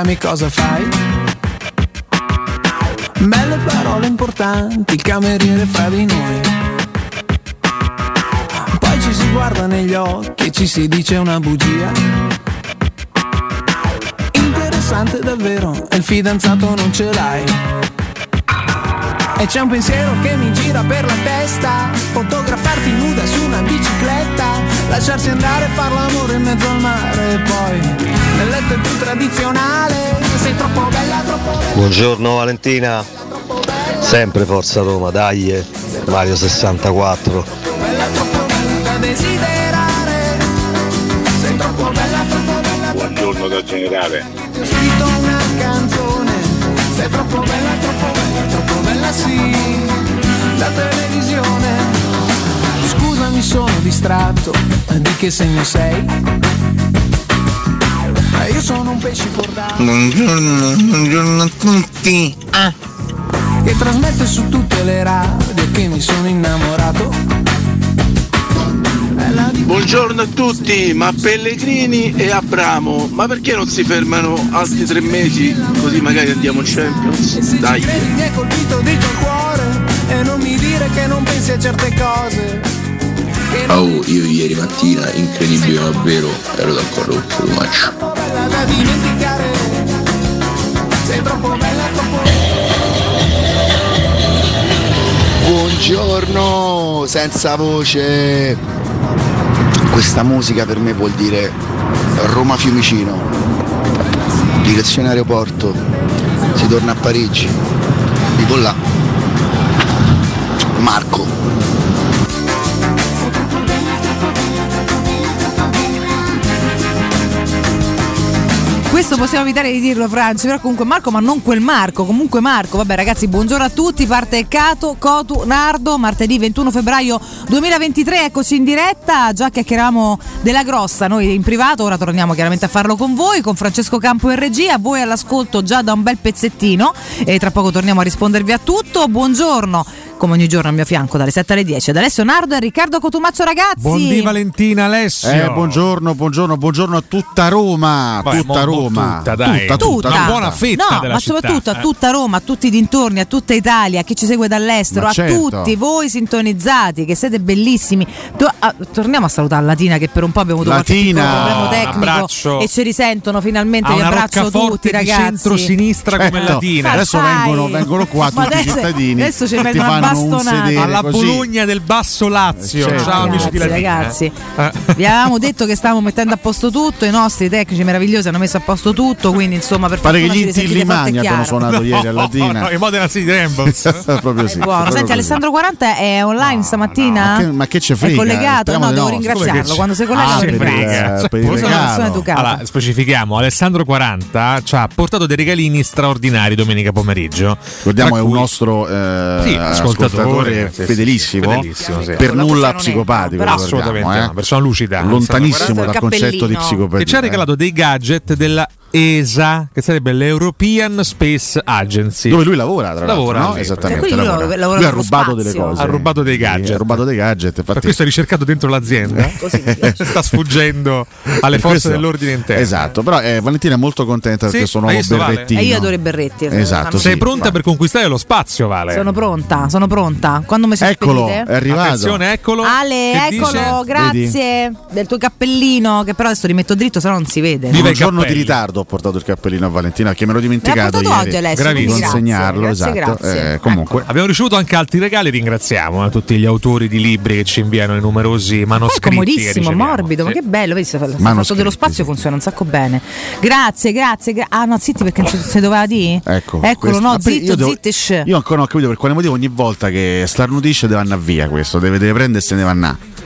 chiami, cosa fai? Belle parole importanti, il cameriere fra di noi. Poi ci si guarda negli occhi e ci si dice una bugia. Interessante davvero, e il fidanzato non ce l'hai. E c'è un pensiero che mi gira per la testa Fotografarti nuda su una bicicletta Lasciarsi andare, far l'amore in mezzo al mare E poi nel letto è più tradizionale. Sei troppo bella, troppo bella. Buongiorno Valentina, sempre Forza Roma, dai, eh. Mario 64. Bella, troppo bella da desiderare. Sei troppo bella, troppo bella Buongiorno da generale. Ti ho scritto una canzone. Sei troppo bella, troppo bella, troppo bella sì. La televisione. Scusami sono distratto. Di che segno sei? Io sono un pesce cordato Buongiorno, buongiorno a tutti. Ah, Che trasmette su tutte le radio Che mi sono innamorato Buongiorno a tutti, ma Pellegrini e Abramo, ma perché non si fermano altri tre mesi così magari andiamo in Champions? E se Dai. mi hai colpito dritto al cuore E non mi dire che non pensi a certe cose Oh, io ieri mattina, incredibile ma vero, ero d'accordo con Fumaccio. Bella da dimenticare Sei troppo bella, troppo Buongiorno, senza voce. Questa musica per me vuol dire Roma Fiumicino. Direzione aeroporto. Si torna a Parigi. Dico là. Marco. Questo possiamo evitare di dirlo, Franci, però comunque Marco, ma non quel Marco, comunque Marco. Vabbè, ragazzi, buongiorno a tutti. Parte Cato, Cotu, Nardo, martedì 21 febbraio 2023. Eccoci in diretta. Già chiacchieravamo della grossa, noi in privato, ora torniamo chiaramente a farlo con voi, con Francesco Campo in regia. Voi all'ascolto già da un bel pezzettino e tra poco torniamo a rispondervi a tutto. Buongiorno, come ogni giorno al mio fianco, dalle 7 alle 10. Ad Alessio Nardo e Riccardo Cotumaccio, ragazzi. Buondì Valentina Alessio. Eh, buongiorno, buongiorno, buongiorno a tutta Roma. Vabbè, tutta Roma. tutta, dai. tutta, tutta, Una tutta. buona fetta no, della ma città, soprattutto a eh. tutta Roma, a tutti i dintorni, a tutta Italia, a chi ci segue dall'estero, Ma a certo. tutti voi sintonizzati che siete bellissimi. Ah, torniamo a salutare Latina che per un po' abbiamo avuto Latina, qualche problema tecnico abbraccio. e ci risentono finalmente. Vi una abbraccio tutti ragazzi. centro-sinistra come Certo. Latina. Adesso vengono, vengono qua Ma tutti i adesso- cittadini. adesso ci ti vengono a bastonate. Alla così. Bologna del Basso Lazio. Certo. Ciao amici di Ragazzi, Latina. ragazzi, Eh. vi avevamo detto che stavamo mettendo a posto tutto, i nostri tecnici meravigliosi hanno messo a posto tutto, quindi insomma per Pare che gli Intillimani abbiano chiaro. suonato ieri a No, Latina. no, i Modena City Rambles. proprio sì. Buono. Senti, così. Alessandro 40 è online stamattina? ma che- ma che ce frega? È collegato? Speriamo No, devo no. ringraziarlo. Quando si collega Ah, lo ringrazio. per il Sono una persona regalo. educata. Allora, specifichiamo, Alessandro 40 ci ha portato dei regalini straordinari domenica pomeriggio. Ricordiamo è un nostro eh, Sì, ascoltatore, ascoltatore, fedelissimo, fedelissimo, sì. per nulla psicopatico. però- ricordiamo, Assolutamente eh. no, persona lucida. Lontanissimo dal concetto di psicopatia. che ci ha eh. regalato dei gadget della ESA, che sarebbe l'European Space Agency. Dove lui lavora, tra l'altro, Lavora no? lì, Esattamente. Cioè, quindi lui lavora. lavora Lui ha rubato spazio. delle cose. Ha rubato dei Sì, gadget. Ha rubato dei gadget. Per Infatti, questo è ricercato dentro l'azienda. Sta sfuggendo alle per forze questo- dell'ordine interno. Esatto, però eh, Valentina è molto contenta Sì, perché suo hai nuovo visto, Vale? berrettino. E io adoro i berretti. Esatto, Sei sì. pronta per conquistare lo spazio, Vale? Sono pronta, sono pronta. Quando mi si Eccolo, spedite? è arrivato. Attenzione, eccolo. Ale, Che eccolo, dice? grazie del tuo cappellino che però adesso rimetto dritto, se no non si vede. Viva un i giorno di ritardo ho portato il cappellino a Valentina che me l'ho Me dimenticato portato ieri oggi Alessio, consegnarlo grazie, esatto grazie. Eh, comunque Abbiamo ricevuto anche altri regali, ringraziamo eh, tutti gli autori di libri che ci inviano i numerosi è manoscritti. che comodissimo, morbido, ma Sì. che bello, vedi, il fatto dello spazio sì. funziona un sacco bene. Grazie, grazie. gra- ah no, zitti perché non si, doveva dire? Ecco, Eccolo, questo- no, Vabbè, io zitto, devo- zittish. Io ancora non ho capito per quale motivo ogni volta che starnutisce deve andare via questo, deve, deve prendersi e ne va a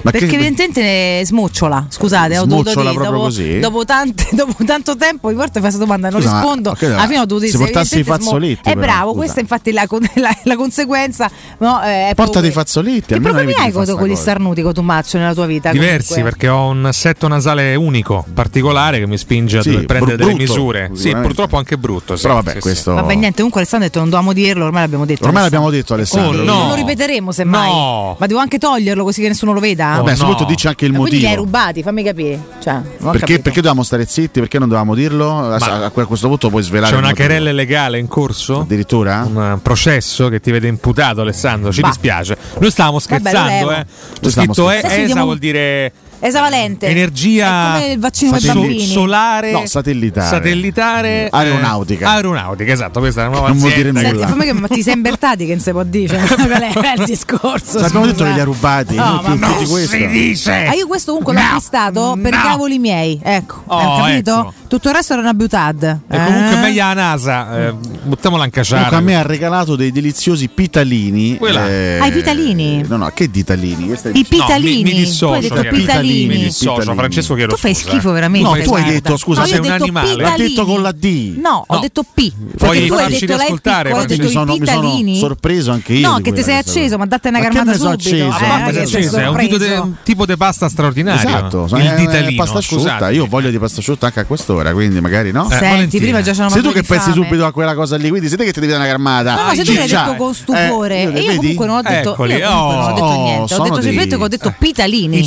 Ma Perché che- evidentemente ne smucciola, scusate, ho dovuto Smucciola dire, proprio dopo, così? dopo tante- dopo tanto tempo, e fai questa domanda, non Scusa, rispondo. alla fine ho dovuto se dire, portassi i evidentemente smo- fazzoletti, È però, bravo, scusa. questa infatti è la, con- la- la conseguenza. No, eh, è Portati proprio- i fazzoletti, Che problemi hai con, con gli starnuti, con Tumaccio nella tua vita? Diversi comunque? perché ho un assetto nasale unico, particolare che mi spinge a Sì, dover prendere bru- delle brutto, misure. Sì, purtroppo anche brutto. sì, Però vabbè, sì, sì. questo. Vabbè, niente, comunque Alessandro ha detto non dovevamo dirlo, ormai l'abbiamo detto. Ormai l'abbiamo detto, Alessandro. Oh, Non no. lo ripeteremo semmai. No. Ma devo anche toglierlo così che nessuno lo veda? Vabbè, a questo no. punto dici anche il Ma quindi li hai motivo. rubati, fammi capire. Cioè, Perché, perché dovevamo stare zitti? Perché non dovevamo dirlo? A, a questo punto puoi svelare. C'è una motivo. querella legale in corso? Addirittura? Un processo che ti vede imputato, Alessandro. Ci Bah. dispiace. Noi stavamo Vabbè, lo scherzando, levo. eh. Stavamo scritto E- scherzando. Sì, sì, ESA vuol dire Esavalente. energia È come il vaccino per bambini. solare, No, satellitare. satellitare, Aeronautica. eh, aeronautica, esatto. Questa è una nuova Non vuol dire Senti, nulla. fammi che ma ti sei imbertati che non si può dire. Cioè, qual è il discorso? Abbiamo detto che li ha rubati. No, più- ma di questo. dice. Ah, io questo comunque l'ho acquistato per i no. cavoli miei. Ecco, Oh, hai capito? ecco. Tutto il resto era una butad. E comunque Eh? meglio la NASA, eh, buttiamola in Comunque a me ha regalato dei deliziosi pitalini. Eh, Ah, i pitalini? No, no, che ditalini? I pitalini. mi, mi dissocio, tu hai detto ragazzi. Pitalini. Mi dissocio, Pitalini. Francesco Chiaro. Tu fai scusa, schifo eh. veramente. No, tu hai detto, scusa, No, sei un detto animale. pitalini. L'ha detto con la D. No, ho detto P. Hai farci riascoltare, mi sono, i mi sono pitalini. sorpreso anche io. No, che ti quella sei acceso, ma datte una so subito. acceso? Eh, Ah, che ma sei acceso, è un tipo di pasta straordinario. Esatto, il ditalino. pasta asciutta. Io voglio di pasta asciutta anche a quest'ora, quindi magari no. Eh, Senti, Valentina. prima già c'erano Sei tu che pensi subito a quella cosa lì, quindi siete che ti devi dare una carmata. No, ma se tu l'hai detto con stupore. Eh, e io comunque non ho detto, Eccoli, io comunque non ho detto oh, niente. Ho detto semplicemente che ho detto pitalini. I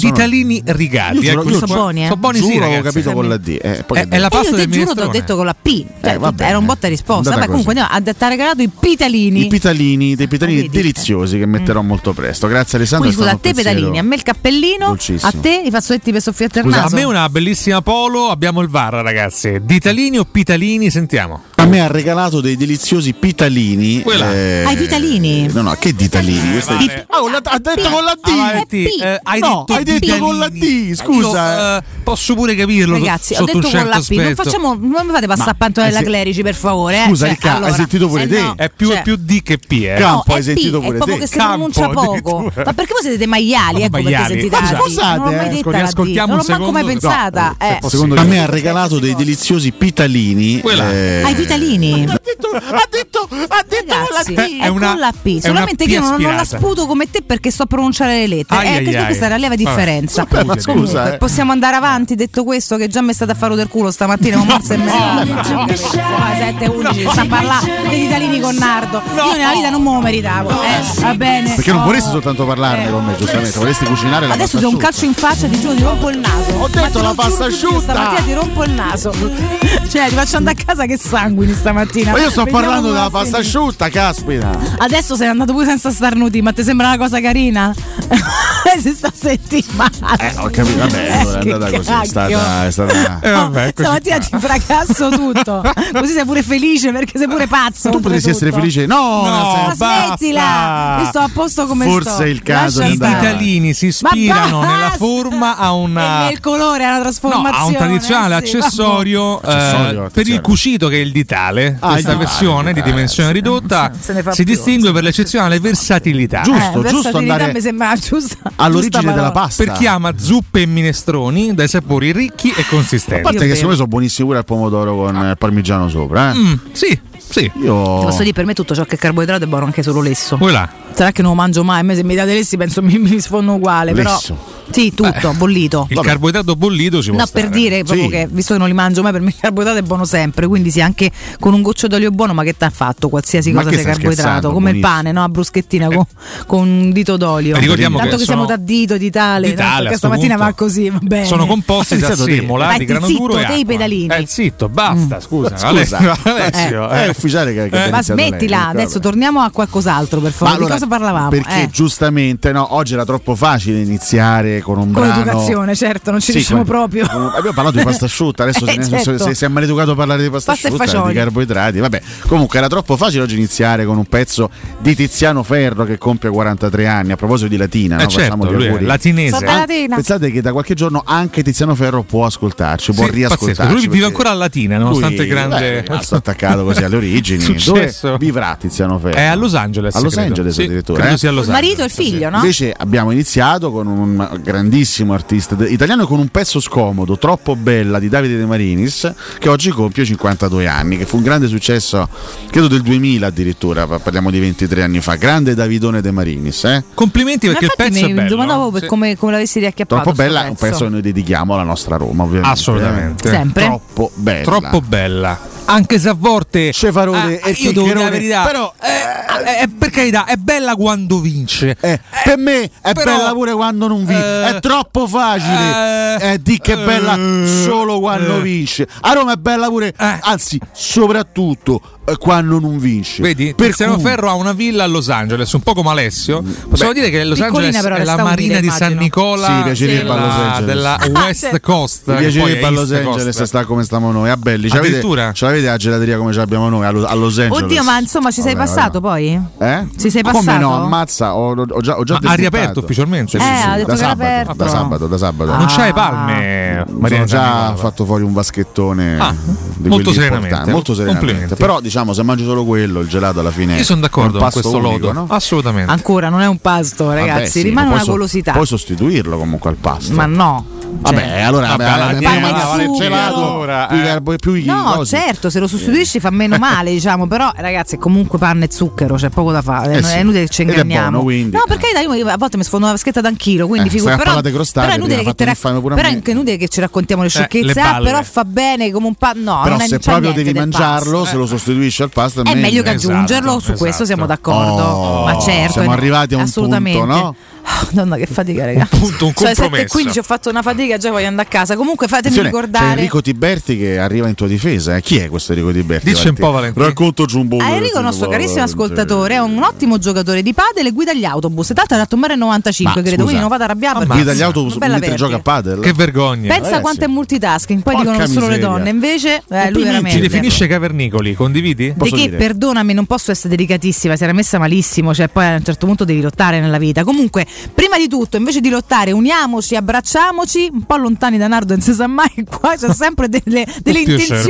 E ditalini rigati. Io giuro- ecco, io sono giuro- buoni, eh? sono buoni sì, Giuro avevo capito con la D. Eh, poi È- che è la devo- io pasta te del giuro ti ho detto con la P. Cioè, Eh, vabbè. era un botta risposta. Vabbè, comunque andiamo, ha- ti ha regalato i pitalini. I pitalini, dei pitalini Vedi? deliziosi che metterò molto presto. Grazie Alessandro. Quindi scusa, a te pedalini, a me il cappellino, dolcissimo. a te i fazzoletti per soffiarti il naso. A me una bellissima polo, abbiamo il VAR ragazzi. Ditalini o pitalini, sentiamo. A me ha regalato dei deliziosi pitalini. Quella. eh, Ah, i pitalini? No, no, che ditalini? Questa è- Vale. Ah, la- ha detto con la D. Ah, Valenti, P. eh, hai No, detto hai detto con la D, scusa. Io, eh, posso pure capirlo Ragazzi, ho detto un certo con la P, non facciamo, non mi fate passare Ma a Pantonella hai se- Clerici per favore. eh. Scusa, Cioè, Ricca, hai allora, sentito pure eh te? no, È più, cioè, più D che P, eh. Campo, no, hai sentito P, pure è proprio te. che si pronuncia poco. Ma perché voi siete dei maiali? Ma Ecco perché maiali, sentite scusa. la D. Scusate, Non l'ho mai eh, detta la D. Non l'ho manco mai secondo. pensata. Eh. a me ha regalato dei deliziosi pitalini. Quella. eh, I pitalini? Ha detto, ha detto, ha detto Ragazzi, con la D. è, una- con la P. Solamente che io P non, non la sputo come te perché so pronunciare le lettere. Ai, eh, ai, che ai. questa è la lieve differenza. Vabbè, ma scusa, eh. Possiamo andare avanti, detto questo, che già mi è stata a fare del culo stamattina con Marzo e mezzo. 7 11 sta a parlare degli italiani con Nardo. Io nella vita non me lo meritavo. Eh, va bene. Perché non vorresti soltanto parlarne con me, giustamente, vorresti cucinare la Adesso pasta ti do un calcio in faccia, ti giuro, ti rompo il naso. Ho detto la pasta asciutta. Stamattina ti rompo il naso. Cioè, ti faccio andare a casa che sanguini stamattina. Ma io sto Vediamo parlando della a pasta asciutta, caspita. Adesso sei andato pure senza starnuti, ma ti sembra una cosa carina? si sta settimana. Eh, ho capito, vabbè, allora è andata così, è stata, è stata... Eh, vabbè, così Stamattina ti fracasso tutto. Così sei pure felice perché sei pure pazzo. Tu potresti essere felice? No, No, smettila! basta. Io sto a posto come Forse sto. è il caso Lascia di I andare. ditalini si ispirano nella forma a una E nel colore è una No, trasformazione. ha un tradizionale eh sì, accessorio, eh, Accessorio, per il cucito che è il ditale. Ah, Questa versione di dimensione ridotta si più. distingue per l'eccezionale versatilità. Giusto, Eh, giusto versatilità andare mi sembra giusta. all'origine giusta della pasta. Per chi ama zuppe e minestroni dai sapori ricchi e A consistenti. parte Io che secondo me sono buonissimi pure al pomodoro con il parmigiano sopra. Eh. Mm, sì, sì. Io. Ti Posso dire, per me tutto ciò che è carboidrato è buono anche solo lesso. Vuoi là? Sarà che non lo mangio mai, a me se mi date lessi penso mi, mi rispondo uguale. Però Lesso. sì, tutto, bollito. Il carboidrato bollito ci può No, stare. per dire proprio Sì. che visto che non li mangio mai, per me il carboidrato è buono sempre. Quindi sì, anche con un goccio d'olio buono, ma che t'ha fatto? Qualsiasi Ma cosa che sia carboidrato, come il pane, no? A bruschettina con, con un dito d'olio. Eh, ricordiamo Tanto che che, siamo da dito, di tale, Di tale, stamattina punto. va così, va bene. Sono composti da semola, di ti grano zitto, duro e te i pedalini. Eh, zitto, basta, scusa. Scusa. Alessio, È eh. Ufficiale che, che Eh. Ma iniziato lei, smettila, Riccardo. adesso torniamo a qualcos'altro per Ma favore. allora, di cosa parlavamo? Perché Eh, giustamente no, oggi era troppo facile iniziare con un con brano. l'educazione, certo, non ci Sì, riusciamo con- proprio. con- abbiamo parlato di pasta asciutta, adesso Eh, se, certo. se, se è maleducato a parlare di pasta, Pasta asciutta, di carboidrati. Vabbè, comunque era troppo facile oggi iniziare con un pezzo di Tiziano Ferro che compie 43 anni. A proposito di Latina, Eh, no? certo, facciamo gli latinese. Latina. Pensate che da qualche giorno anche Tiziano Ferro può ascoltarci, può Sì, riascoltarci. pazzesco. Lui vive ancora a Latina, nonostante lui, grande. beh, rimasto attaccato così alle origini. Successo. Dove vivrà Tiziano Ferro? È a Los Angeles. A Los credo. Angeles Sì, addirittura. credo eh? sia Los Il marito e il figlio, no? Invece abbiamo iniziato con un grandissimo artista italiano con un pezzo scomodo, troppo bella di Davide De Marinis, che oggi compie 52 anni, che fu un grande successo, credo del 2000 addirittura, pa- parliamo di 23 anni fa. Grande Davidone De Marinis, eh? Complimenti perché il pezzo è mi bello. domandavo Sì. come, come l'avessi riacchiappato. Troppo bella, un pezzo che noi dedichiamo alla nostra Roma, ovviamente. Assolutamente. eh. Sempre? Troppo bella. Troppo bella. Anche se a volte. Cefarone Ah, e io devo dire la verità. però- eh, eh, per carità, è bella quando vince. Eh, per me è però- bella pure quando non vince. eh, è troppo facile. eh, Eh, di che è bella eh, solo quando eh. vince. A Roma è bella pure, Eh. anzi, soprattutto eh, quando non vince. Vedi, per Tiziano cui- Ferro ha una villa a Los Angeles, un po' come Alessio. Possiamo dire che Los Angeles però, è la marina di San. Nicola Sì, piacerebbe a Los della, della West sì. Coast. Mi piacerebbe a Los Angeles sta come stiamo noi, a Belli. C'avete, Addirittura? C'avete la gelateria come ce l'abbiamo noi a Lo- a Los Angeles. Oddio, ma insomma ci sei Vabbè, passato poi? vabbè. Eh? Ci sei Come passato? no, ammazza, ho, ho già, ho già Ma ha riaperto ufficialmente? Sì, sì, Eh, sì, ha detto da sabato, aperto. da sabato, da sabato. Ah. Non c'hai palme, Sono Maria già Giannicola. fatto fuori un vaschettone Ah, di molto serenamente. molto serenamente. Però diciamo se mangi solo quello, il gelato alla fine Io sono d'accordo con pasto questo unico, lodo. no? Assolutamente. Ancora non è un pasto, ragazzi, Vabbè, sì, rimane ma una so- golosità. Puoi sostituirlo comunque al pasto. Ma no. Cioè, Vabbè, allora Vabbè, vabbè, vabbè, vabbè, più i No, cosi. Certo, se lo sostituisci fa meno male, diciamo, però ragazzi è comunque panne e zucchero, c'è poco da fare, Eh è sì. inutile che ci inganniamo. buono, no, perché dai, io a volte mi sfondo una vaschetta d'anchilo, quindi Eh, figura, però, però è inutile che, a però è inutile che ci raccontiamo le Eh, sciocchezze, le ah, però fa bene come un pa- no, Però non è se proprio devi mangiarlo, pasto. se lo sostituisci al pasto È meglio che Esatto, aggiungerlo, su esatto. questo siamo d'accordo. Oh, ma certo, siamo eh, arrivati a un assolutamente. punto, no? Ah, Madonna, che fatica, ragazzi. Un punto, un Cioè, compromesso. 7.15 ho fatto una fatica, già voglio andare a casa. Comunque fatemi Attenzione, ricordare. C'è Enrico Tiberti che arriva in tua difesa. eh. Chi è questo Enrico Tiberti? Dici un po', Valentino. Raccontaci un po'. Ah, Enrico nostro carissimo ascoltatore, è un ottimo giocatore di padel e guida gli autobus. Tra l'altro ha dato un 1,95 Ma, credo, scusa, quindi non vado arrabbiato. Perché- Guida gli autobus mentre perdita. gioca a padel? Che vergogna. Pensa Ragazzi. quanto è multitasking, poi Porca dicono solo le donne, invece eh, lui veramente. Ci definisce cavernicoli, condividi? Di Posso che, dire? perdonami, non posso essere delicatissima, si era messa malissimo, cioè poi a un certo punto devi lottare nella vita. Comunque, prima di tutto, invece di lottare, uniamoci, abbracciamoci, un po' lontani da Nardo, non si sa mai, qua c'è sempre delle, delle intenzioni.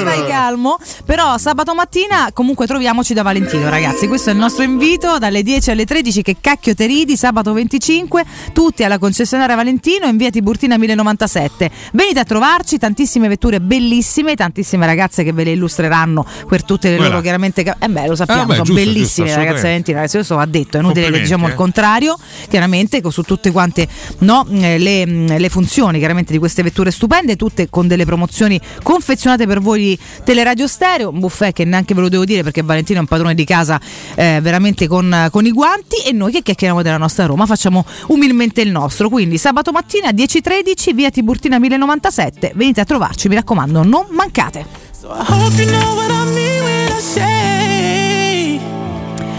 Stai calmo, però sabato mattina comunque troviamoci da Valentino, ragazzi, questo è il nostro invito, dalle 10 alle 13, che cacchio te ridi, sabato 25, tutti alla concessionaria Valentino in via Tiburtina 1097. Venite a trovarci, tantissime vetture bellissime, tantissime ragazze che ve le illustreranno per tutte le Quella. loro chiaramente. Eh beh, lo sappiamo, Ah, beh, sono giusto, bellissime giusto, le ragazze. Valentino, ragazzi, questo va detto, è inutile che diciamo il eh. Contrario, chiaramente su tutte quante no, eh, le, mh, le funzioni di queste vetture stupende, tutte con delle promozioni confezionate per voi di Teleradio Stereo, un buffet che neanche ve lo devo dire perché Valentino è un padrone di casa eh, veramente con, con i guanti e noi che chiacchieriamo della nostra Roma facciamo umilmente il nostro, quindi sabato mattina 10.13 via Tiburtina 1097, venite a trovarci, mi raccomando, non mancate.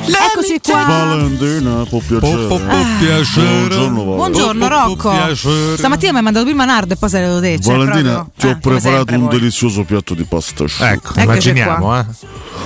Eccoci qua. Valentina, può piacere. Po- po- po- piacere. Buongiorno, Val. Buongiorno Po- po- po- Rocco. piacere. Stamattina mi hai mandato prima Nardo e poi sei venuto te. Cioè, Valentina, proprio- ti ho eh, preparato sempre, un poi. delizioso piatto di pasta asciutta. Ecco, Eccoci immaginiamo, eh.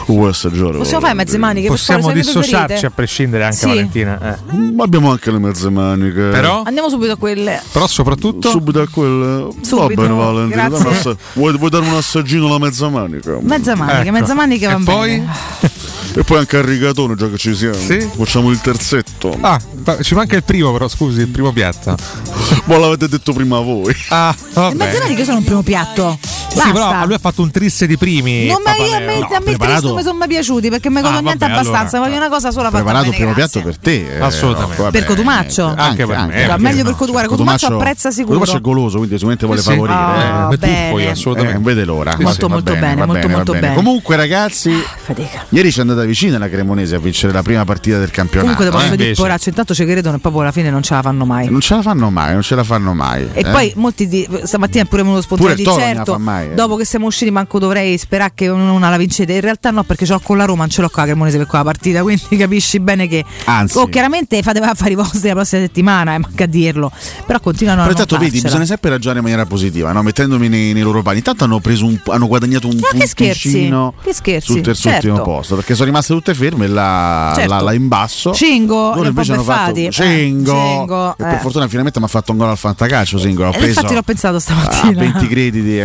Vuoi assaggiare? Possiamo fare mezze maniche? Possiamo dissociarci a prescindere anche Sì. Valentina. eh. Ma abbiamo anche le mezze maniche. Però, Andiamo subito a quelle. però soprattutto Subito a quelle. Va Subito, bene, Valentina. un assa- Vuoi, vuoi dare un assaggino alla mezza manica? Mezza manica, Ecco. mezza manica va E poi? bene. E poi anche al rigatone, già che ci siamo. Sì? Facciamo il terzetto. Ah, ma ci manca il primo però, scusi, il primo piatto. Ma l'avete detto prima voi. Ah, vabbè. mezze maniche sono un primo piatto. Sì, però Basta. lui ha fatto un trisse di primi. non mi, io, a me, No, a me preparato- mi sono mai piaciuti perché mi godo Ah, niente vabbè, abbastanza. allora. Voglio una cosa sola fatta Preparato il bene, primo grazie. piatto per te. eh, Assolutamente. va Per. Cotumaccio? Anche per me, Ma meglio per no, Cotumaccio. Cotumaccio apprezza sicuro. Cotumaccio è goloso, quindi sicuramente vuole Sì, favorire. Ah, eh. Eh, Eh, assolutamente. non vede l'ora. Molto, molto bene, molto, molto bene. Comunque, ragazzi, Fatica. ieri ci è andata vicina la Cremonese a vincere la prima partita del campionato. Comunque, te posso eh. dire, poraccio, intanto ci credono e poi alla fine non ce la fanno mai. Non ce la fanno mai, non ce la fanno mai. E eh. poi molti di, stamattina è pure venuto Pure spontaneo di certo, fa mai, eh. dopo che siamo usciti manco dovrei sperare che una la vincete. In realtà no, perché l'ho con la Roma, non ce l'ho la Cremonese per quella partita, quindi capisci bene che... Anzi. Oh, chiaramente fate affari vostri la prossima settimana, eh, manca a dirlo. Però continuano a Però intanto vedi, bisogna sempre ragionare in maniera positiva, no? mettendomi nei, nei loro panni. Intanto hanno, preso un, hanno guadagnato un scherzi? punticino Che scherzi? sul terzultimo Certo. posto, perché sono rimaste tutte ferme là, Certo. là- là in basso. Cingo, Loro ho invece po' hanno fatto. Eh, Cingo, Cingo, e per eh. fortuna finalmente mi ha fatto un gol al fantacalcio Cingo, l'ho Eh, preso infatti l'ho pensato stamattina. 20 crediti, eh,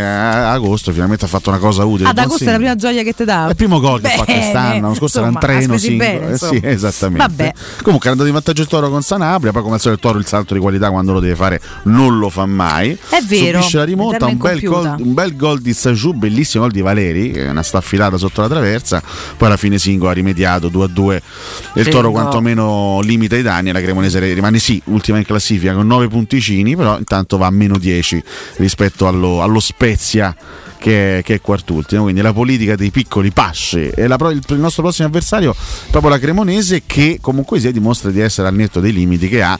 agosto finalmente ha fatto una cosa utile. Ad agosto è la prima gioia che ti dà. È il primo gol che ha fatto Bene. quest'anno, l'anno scorso era un treno singolo. bene, Eh sì, esattamente. Vabbè. Comunque è andato in vantaggio il Toro con Sanabria, poi come al solito il Toro il salto di qualità quando lo deve fare non lo fa mai. È vero, Subisce la rimonta, un bel, gol, un bel gol di Sajou, bellissimo gol di Valeri, che è una staffilata sotto la traversa, poi alla fine Singo ha rimediato 2 a 2 e il Toro quantomeno limita i danni e la Cremonese rimane sì ultima in classifica con 9 punticini, però intanto va a meno 10 rispetto allo, allo Spezia che che è quartultimo, quindi la politica dei piccoli passi. E la il, il nostro prossimo avversario è proprio la Cremonese che comunque sia dimostra di essere al netto dei limiti che ha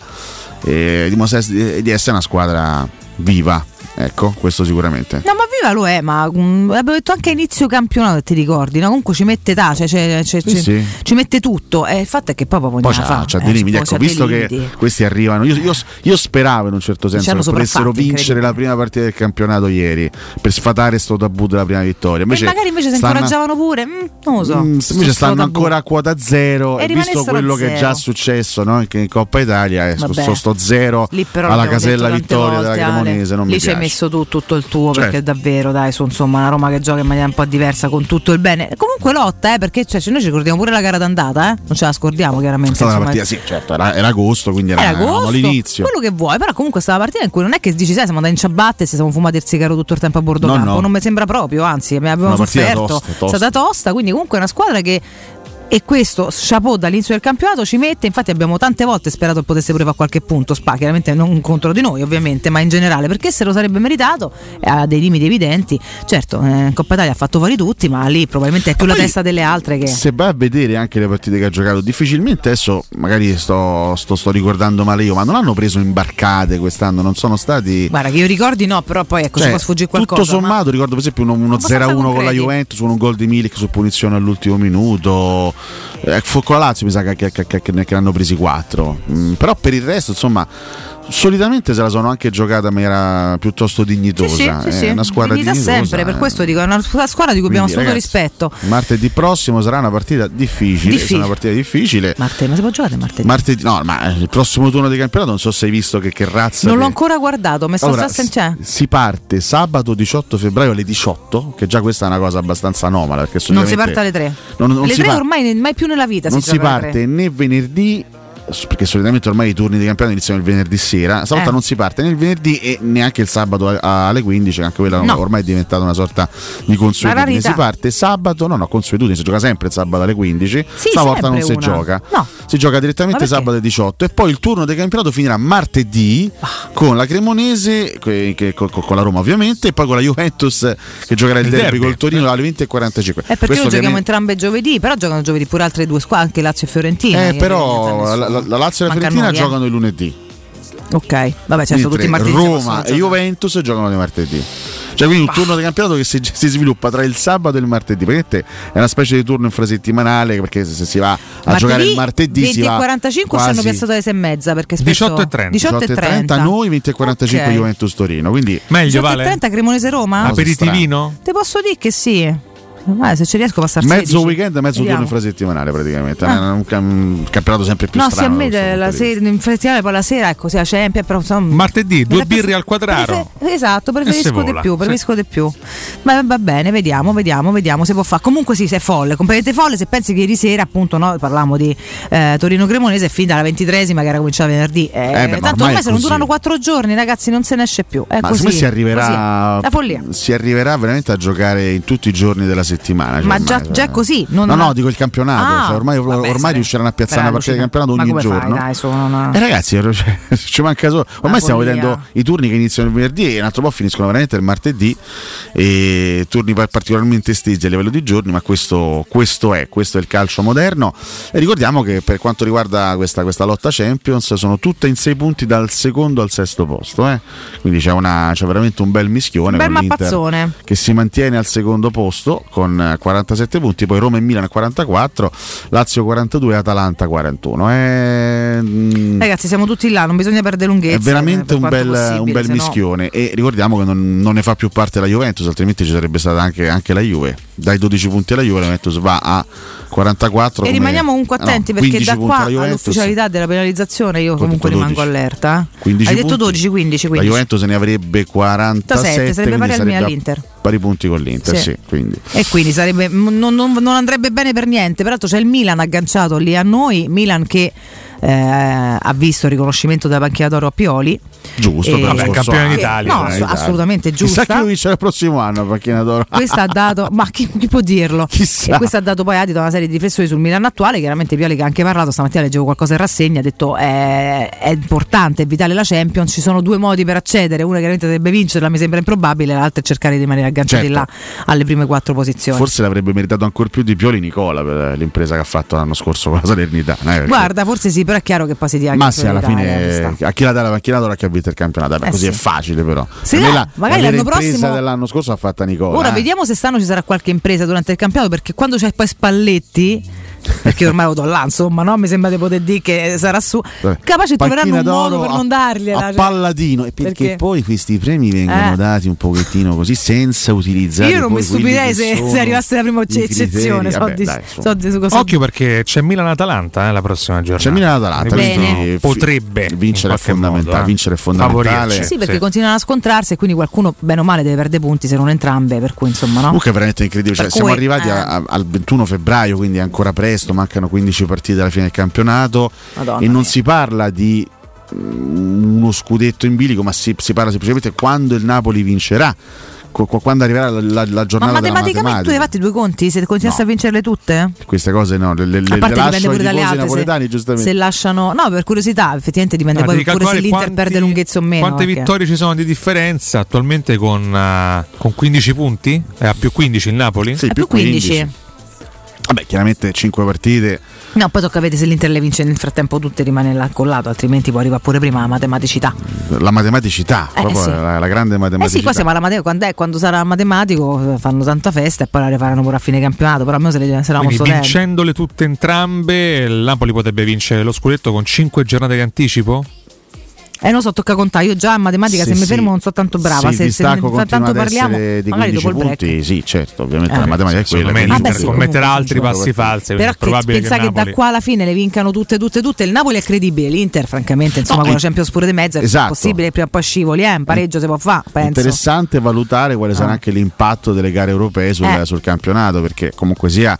e dimostra di di essere una squadra viva, ecco, questo sicuramente. No, ma viva lo è, ma mm, l'abbiamo detto anche a inizio campionato, ti ricordi, no? comunque ci mette ta, cioè, cioè, cioè, Sì, sì. ci mette tutto. E il fatto è che poi proprio Poi c'ha, fa. c'ha Eh, dei limiti, ecco, visto che questi arrivano, io, io- io speravo in un certo senso che potessero vincere la prima partita del campionato ieri per sfatare sto tabù della prima vittoria. e magari invece si incoraggiavano pure, mm, non lo so. Mm, sto- invece stanno tabù. ancora a quota zero E e visto quello che è già successo no? anche in Coppa Italia eh, sto, sto zero alla casella vittoria volte, della. Cremonese non mi piace messo tu tutto il tuo Certo. perché davvero dai su insomma una Roma che gioca in maniera un po' diversa con tutto il bene comunque lotta eh, perché cioè, noi ci ricordiamo pure la gara d'andata eh? non ce la scordiamo è chiaramente stata una insomma. partita sì certo era, era agosto quindi era, Era agosto, all'inizio quello che vuoi, però comunque è stata una partita in cui non è che dici, sai, siamo andati in ciabatte e siamo fumati il sigaro tutto il tempo a bordo No, campo, no. non mi sembra proprio, anzi, abbiamo Una sofferto, tosta, è stata tosta, quindi comunque è una squadra che e questo chapeau dall'inizio del campionato ci mette, infatti abbiamo tante volte sperato che potesse pure fare qualche punto, Spa, chiaramente non contro di noi ovviamente, ma in generale, perché se lo sarebbe meritato, eh, ha dei limiti evidenti, certo, eh, Coppa Italia ha fatto fuori tutti, ma lì probabilmente è più la poi, testa delle altre che... se vai a vedere anche le partite che ha giocato difficilmente adesso magari sto, sto- sto ricordando male io ma non hanno preso imbarcate quest'anno non sono stati Guarda, che io ricordi no, però poi ecco, ci Cioè, può sfuggire qualcosa. Tutto ma- sommato, ricordo per esempio uno, uno Abbastanza 0-1 con la. Juventus con un gol di Milik su punizione all'ultimo minuto. Eh, con la Lazio mi sa che, che- che- che- ne hanno presi 4. però per il resto, insomma, solitamente se la sono anche giocata in maniera piuttosto dignitosa. Sì, sì, sì, è sì. una squadra Dignità dignitosa. sempre, per eh. questo dico, è una squadra di cui abbiamo Quindi, assoluto ragazzi, rispetto. Martedì prossimo sarà una partita difficile. Difficile. sarà una partita difficile. Martedì, ma si può giocare martedì? Martedì, no, ma il prossimo turno di campionato non so se hai visto che, che razza. non l'ho che- ancora guardato, sto allora, sen- c'è. si parte sabato 18 febbraio alle 18, che già questa è una cosa abbastanza anomala. Perché Non si parte alle 3. non- non le si 3 par- ormai mai più nella vita non si, si parte né venerdì, perché solitamente ormai i turni di campionato iniziano il venerdì sera. Stavolta Eh. non si parte né il venerdì e neanche il sabato alle 15, che anche quella No. ormai è diventata una sorta di consuetudine. Si parte sabato, no, no, consuetudine, si gioca sempre il sabato alle 15. Sì, Stavolta non sempre si una. gioca. No. Si gioca direttamente sabato alle 18 e poi il turno del campionato finirà martedì Ah. con la Cremonese, che- che- con, con la Roma ovviamente, e poi con la Juventus che giocherà il, Il derby, derby. col Torino alle 20 e 45. Eh, perché Questo noi giochiamo ovviamente- entrambe giovedì, però giocano giovedì pure altre due squadre, anche Lazio e Fiorentina. Eh, però la, sa la- Lazio e la Fiorentina noi, eh. giocano il lunedì. Ok, vabbè, certo, tutti i martedì. Roma e. Juventus giocano di martedì. Cioè, quindi un turno di campionato che si, si sviluppa tra il sabato e il martedì. Perché è una specie di turno infrasettimanale. Perché se, se si va a Martedì, giocare il martedì 20 si va e 45 ci hanno quasi piazzato alle 6 e mezza perché spesso 18 e 30. 18 e 30. noi 20 e 45 Ok. Juventus Torino. Quindi 18 Meglio e vale? 30 Cremonese Roma? Aperitivino? Ti posso dire che sì. Eh, se ci riesco a passare mezzo 16. weekend e mezzo Vediamo. turno infrasettimanale praticamente. Ah. È un, cam- un campionato sempre più No, sì, a strano. me da questo de- la sera, in festival poi la sera ecco, sia Champions, però insomma, Martedì, due birre al quadraro. prefe- esatto, preferisco se di più, preferisco di più. Ma va bene, vediamo, vediamo, vediamo se può fare. Comunque sì, se è folle, completamente folle, se pensi che ieri sera appunto no, parlavamo di eh, Torino Cremonese è finita la ventitresima che era cominciata venerdì. Eh, Eh beh, ma tanto ormai se non durano quattro giorni, ragazzi, non se ne esce più. È Ma così. si arriverà, così. La follia. si arriverà veramente a giocare in tutti i giorni della settimana. Cioè Ma ormai, già, cioè. già così. Non no, no, dico il campionato. Ah, cioè, ormai vabbè, ormai riusciranno a piazzare una partita di campionato ogni giorno. Fai, dai, no. Eh, ragazzi, ci manca solo. Ormai stiamo vedendo i turni che iniziano il venerdì e un altro po' finiscono veramente il martedì. E turni par- particolarmente estesi a livello di giorni, ma questo, questo è, questo è il calcio moderno. E ricordiamo che per quanto riguarda questa, questa lotta Champions, sono tutte in sei punti dal secondo al sesto posto. eh. Quindi c'è, una, c'è veramente un bel mischione. Un bel con mappazzone. che si mantiene al secondo posto con eh, 47 punti, poi Roma e Milan 44, Lazio 42 e Atalanta 41. È, mm, Ragazzi, siamo tutti là, non bisogna perdere lunghezza. è veramente per un bel, un bel se no- mischione e ricordiamo che non, non ne fa più parte la Juventus, altrimenti ci sarebbe stata anche, anche la Juve. Dai 12 punti alla Juve la Juventus va a 44. E come- rimaniamo comunque ah, no, attenti perché 15 da qua all'ufficialità della penalizzazione io comunque detto rimango 12. allerta. 15 Hai detto punti. 12, 15, La 15. Juventus ne avrebbe 47, 87, sarebbe pari al a- all'Inter. Pari punti con l'Inter, Sì. sì, quindi. E quindi sarebbe, non, non- non andrebbe bene per niente. Peraltro c'è il Milan agganciato lì a noi, Milan che eh, ha visto il riconoscimento della panchina d'oro a Pioli. Giusto, E- Vabbè, campione anno. d'Italia, No, eh, ass- assolutamente Chissà giusta. chi lo vince il prossimo anno, panchina d'oro. questo ha dato, ma chi, chi può dirlo? Chissà. E questo ha dato poi adito a una serie di riflessioni sul Milan attuale. Chiaramente Pioli che ha anche parlato stamattina, leggevo qualcosa in rassegna, ha detto è, è importante, è vitale la Champions. Ci sono due modi per accedere: una chiaramente dovrebbe vincerla, mi sembra improbabile, l'altra è cercare di rimanere agganciati Certo. là alle prime quattro posizioni. Forse l'avrebbe meritato ancora più di Pioli Nicola per l'impresa che ha fatto l'anno scorso con la Salernitana. eh, Guarda, forse sì, però è chiaro che poi si dia anche ma sì, alla fine eh, a chi la dà la panchina d'oro a chi vinto il campionato. Beh, Eh così sì. è facile, però. Sì, no, la, magari la l'anno prossimo- dell'anno scorso ha fatta Nicola. Ora eh. vediamo se stanno ci sarà qualche impresa durante il campionato perché quando c'è poi Spalletti perché ormai lo do là insomma no? mi sembra di poter dire che sarà su Vabbè. capace troveranno un modo per a- non dargliela a cioè. Palladino e perché, Perché? poi questi premi vengono Eh. dati un pochettino così senza utilizzare io non mi stupirei se, se arrivasse la prima eccezione so di- dai, so di- so- Occhio perché c'è Milan-Atalanta eh, la prossima giornata. C'è Milan-Atalanta, Quindi potrebbe Vincere in è fondamentale, modo, eh, vincere è fondamentale. favorirci. sì perché Sì. continuano a scontrarsi e quindi qualcuno bene o male deve perdere punti se non entrambe per cui insomma no Comunque è veramente incredibile, cioè, Per siamo cui, arrivati eh. a- a- al 21 febbraio, quindi è ancora presto, mancano 15 partite alla fine del campionato Madonna e non mia. si parla di mm, uno scudetto in bilico, ma si, si parla semplicemente quando il Napoli vincerà, qu- qu- quando arriverà la, la- la ma giornata della matematicamente tu hai fatti due conti se continuassi No. a vincerle tutte? Queste cose no, le, le, a parte dipende pure dalle altre se, giustamente. se lasciano no per curiosità effettivamente dipende Ah, poi pure se l'Inter quanti- perde lunghezza o meno Quante perché- vittorie ci sono di differenza attualmente con, eh, con 15 punti? È a più 15 il Napoli? Sì, È più 15. Vabbè, chiaramente 5 partite. No, poi tocca vedere se l'Inter le vince nel frattempo tutte rimane là collato, altrimenti poi arriva pure prima la matematicità. La matematicità, Eh, proprio sì. la, la grande Eh matematicità. sì, poi siamo alla matematica, quando, è, quando sarà matematico eh, fanno tanta festa e poi la rifaranno pure a fine campionato, però almeno se le sarà Quindi molto tempo. vincendole tutte entrambe, il Napoli potrebbe vincere lo scudetto con 5 giornate di anticipo? Eh non so, tocca contare, io già in matematica se Sì, mi sì. fermo non so tanto brava, Se se, se tanto parliamo, di magari 15 dopo il break. punti, sì, certo, ovviamente Eh. la matematica è quella. me quindi- Ah, sì, commetterà altri passi falsi. Però probabile pensa che, che, da qua alla fine le vincano tutte, tutte, tutte. Il Napoli è credibile, l'Inter, francamente, insomma, No, con la Champions pure di mezzo è esatto. possibile che prima o poi scivoli, eh, un pareggio si può fare, penso. Interessante valutare quale sarà Ah. anche l'impatto delle gare europee sul, Eh. sul campionato, perché comunque sia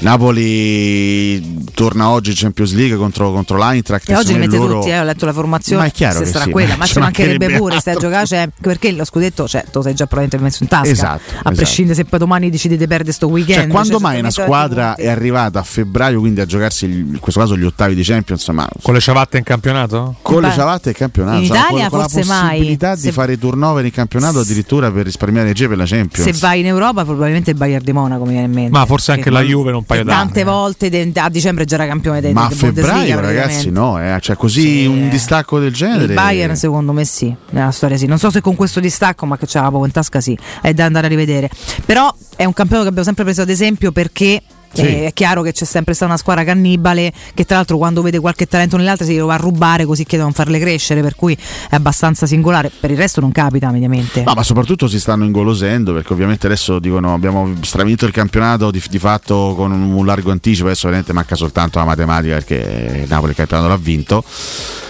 Napoli torna oggi in Champions League contro, contro l'Eintracht. E oggi li mette loro- tutti, eh, ho letto la formazione, Ma è chiaro se che sarà sì, quella, ma ci mancherebbe mancherebbe pure, stai a giocare, cioè, perché lo scudetto cioè, lo sei già probabilmente messo in tasca, Esatto, a esatto. prescindere se poi domani decidi di perdere sto weekend. Cioè, quando cioè, mai una squadra è arrivata a febbraio, quindi a giocarsi in questo caso gli ottavi di Champions, ma Con le ciabatte in campionato? con le Beh, ciabatte il campionato, in cioè, Italia con, con forse la mai. possibilità Se- di fare turnover in campionato addirittura per risparmiare energia per la Champions. Se vai in Europa, probabilmente il Bayern di Monaco mi viene in mente. Ma forse anche la Juve non paio che d'anni. Tante volte de- a dicembre già era campione del ma a febbraio, ragazzi, no, eh, cioè così Sì, un eh. distacco del genere. Il Bayern secondo me sì, nella storia sì. Non so se con questo distacco, ma che c'era poco in tasca sì, è da andare a rivedere. Però è un campionato che abbiamo sempre preso ad esempio perché Sì. eh, è chiaro che c'è sempre stata una squadra cannibale che tra l'altro quando vede qualche talento nelle altre si lo va a rubare così che devono farle crescere, per cui è abbastanza singolare. Per il resto non capita mediamente. No, ma soprattutto si stanno ingolosendo perché ovviamente adesso dicono abbiamo stravinto il campionato di, di fatto con un, un largo anticipo, adesso ovviamente manca soltanto la matematica perché Napoli il campionato l'ha vinto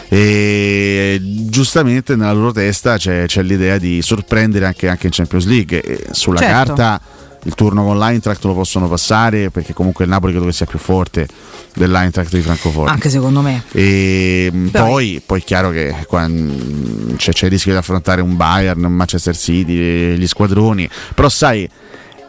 e giustamente nella loro testa c'è, c'è l'idea di sorprendere anche, anche in Champions League e sulla Certo. carta il turno con l'Eintracht lo possono passare perché comunque il Napoli credo che sia più forte dell'Eintracht di Francoforte. Anche secondo me. E mh, Poi- poi, è chiaro che mh, c'è, c'è il rischio di affrontare un Bayern, un Manchester City, gli squadroni, però sai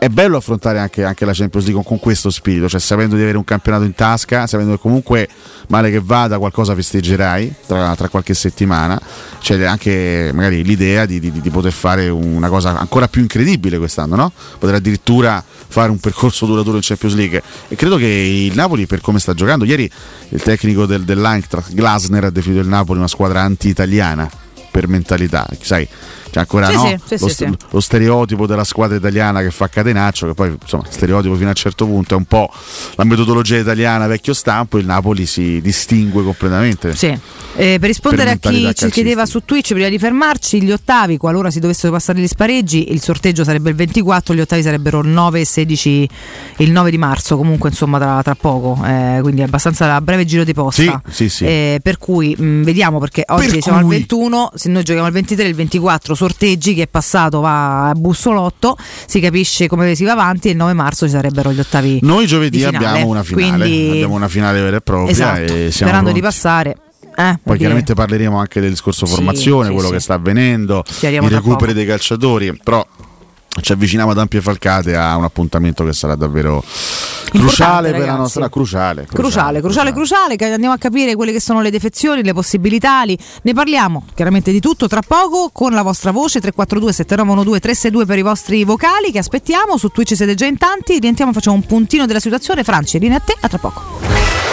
è bello affrontare anche, anche la Champions League con, questo spirito, cioè sapendo di avere un campionato in tasca, sapendo che comunque male che vada qualcosa festeggerai tra, tra qualche settimana, c'è anche magari l'idea di, di- di poter fare una cosa ancora più incredibile quest'anno, no? poter addirittura fare un percorso duraturo in Champions League e credo che il Napoli per come sta giocando, ieri il tecnico del, dell'Eintracht Glasner ha definito il Napoli una squadra anti-italiana per mentalità, sai, c'è ancora Sì, no? sì, lo, sì, lo stereotipo della squadra italiana che fa catenaccio, che poi insomma stereotipo fino a un certo punto è un po' la metodologia italiana vecchio stampo, il Napoli si distingue completamente. Sì. Eh, per rispondere Per a chi ci chiedeva su Twitch prima di fermarci, gli ottavi, qualora si dovessero passare gli spareggi, il sorteggio sarebbe il 24, gli ottavi sarebbero il 9 e 16, il 9 di marzo, comunque insomma tra, tra poco, eh, quindi è abbastanza a breve giro di posta. Sì, sì, sì. Eh, per cui mh, vediamo perché oggi Per siamo al cui- 21, se noi giochiamo il 23 e il 24 sorteggi, chi è passato va a bussolotto, si capisce come si va avanti e il 9 marzo ci sarebbero gli ottavi. Noi giovedì di abbiamo una finale, Quindi- abbiamo una finale vera e propria Esatto, e sperando di pronti. passare. Eh, Poi chiaramente parleremo anche del discorso formazione, sì, quello sì. che sta avvenendo, i recuperi dei calciatori, però ci avviciniamo ad ampie falcate a un appuntamento che sarà davvero cruciale per la nostra cruciale. Cruciale, cruciale, cruciale, che andiamo a capire quelle che sono le defezioni, le possibilità, li- ne parliamo chiaramente di tutto tra poco con la vostra voce 342 7912 362 per i vostri vocali che aspettiamo, su Twitch siete già in tanti, rientriamo facciamo un puntino della situazione, Franci, linea a te, a tra poco.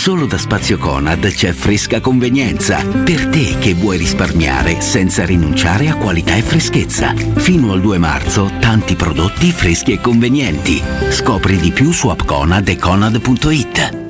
Solo da Spazio Conad c'è fresca convenienza. Per te che vuoi risparmiare senza rinunciare a qualità e freschezza. Fino al 2 marzo, tanti prodotti freschi e convenienti. Scopri di più su appconad e conad.it.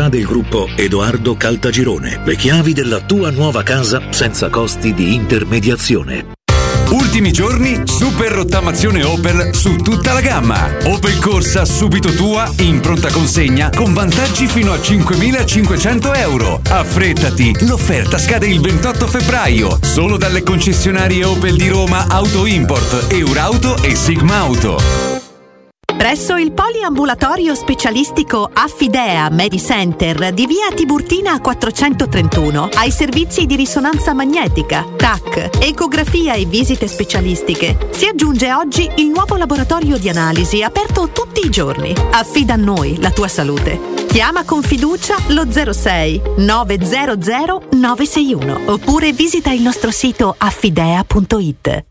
del gruppo Edoardo Caltagirone. Le chiavi della tua nuova casa senza costi di intermediazione. Ultimi giorni, super rottamazione Opel su tutta la gamma. Opel Corsa subito tua in pronta consegna con vantaggi fino a 5.500 euro. Affrettati, l'offerta scade il 28 febbraio. Solo dalle concessionarie Opel di Roma Auto Import, Eurauto e Sigma Auto. Presso il poliambulatorio specialistico Affidea Medicenter di via Tiburtina 431 hai servizi di risonanza magnetica, TAC, ecografia e visite specialistiche. Si aggiunge oggi il nuovo laboratorio di analisi aperto tutti i giorni. Affida a noi la tua salute. Chiama con fiducia lo 06 900 961 oppure visita il nostro sito affidea.it.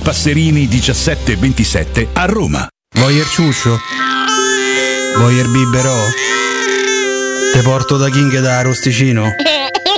Passerini 1727 a Roma. Voyer ciuscio? Voyer biberò? Te porto da King da Rosticino?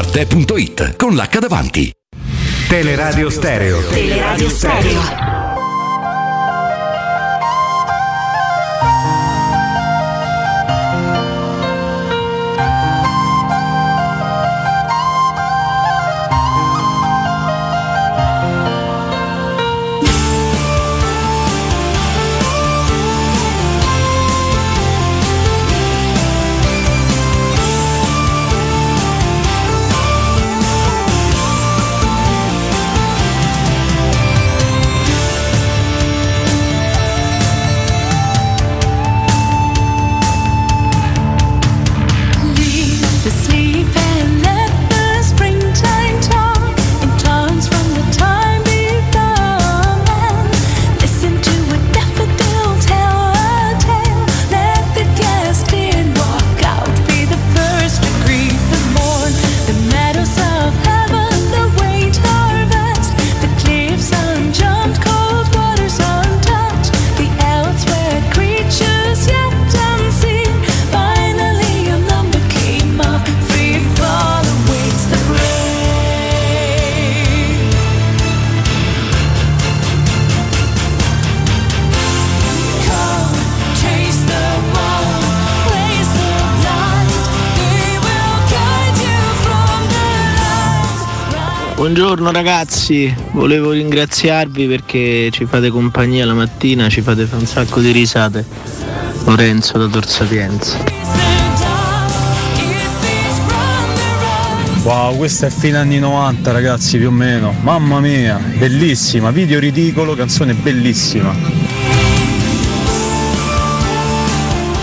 Arte.it con l'H davanti. Teleradio Stereo. Teleradio Stereo. Buongiorno ragazzi, volevo ringraziarvi perché ci fate compagnia la mattina, ci fate fare un sacco di risate. Lorenzo da Tor Sapienza. Wow, questa è fine anni 90 ragazzi più o meno. Mamma mia, bellissima, video ridicolo, canzone bellissima.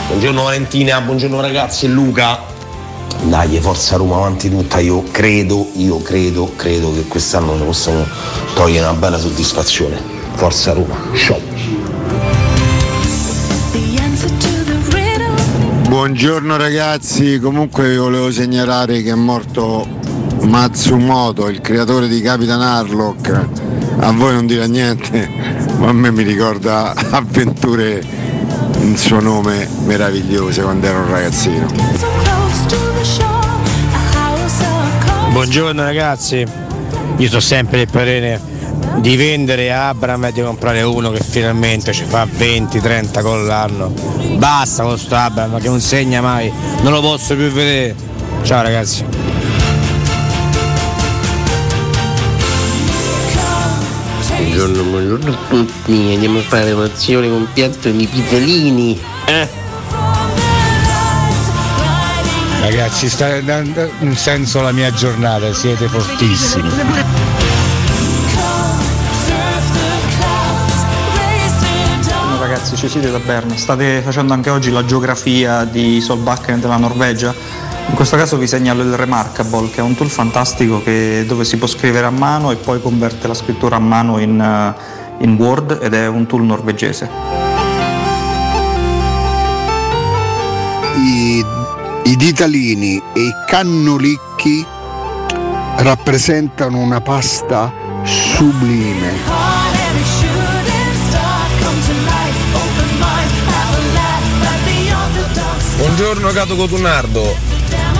Buongiorno Valentina, buongiorno ragazzi, Luca. Dai, forza Roma avanti tutta, io credo, io credo, credo che quest'anno ne possiamo togliere una bella soddisfazione. Forza Roma, riddle. Buongiorno ragazzi, comunque vi volevo segnalare che è morto Matsumoto, il creatore di Capitan Harlock. A voi non dirà niente, ma a me mi ricorda avventure in suo nome meravigliose quando ero un ragazzino. Buongiorno ragazzi, io sono sempre del parere di vendere Abram e di comprare uno che finalmente ci fa 20-30 gol l'anno. Basta con sto Abram che non segna mai, non lo posso più vedere. Ciao ragazzi. Buongiorno, buongiorno a tutti, andiamo a fare lezione con piatto di pitalini. Eh? Ragazzi, sta dando un senso alla mia giornata, siete fortissimi. Buongiorno ragazzi, ci siete da Berna. State facendo anche oggi la geografia di Solbakken della Norvegia. In questo caso vi segnalo il Remarkable, che è un tool fantastico che- dove si può scrivere a mano e poi converte la scrittura a mano in, eh, in Word ed è un tool norvegese. I, i ditalini e i cannolicchi rappresentano una pasta sublime. Buongiorno Cato Cotunardo,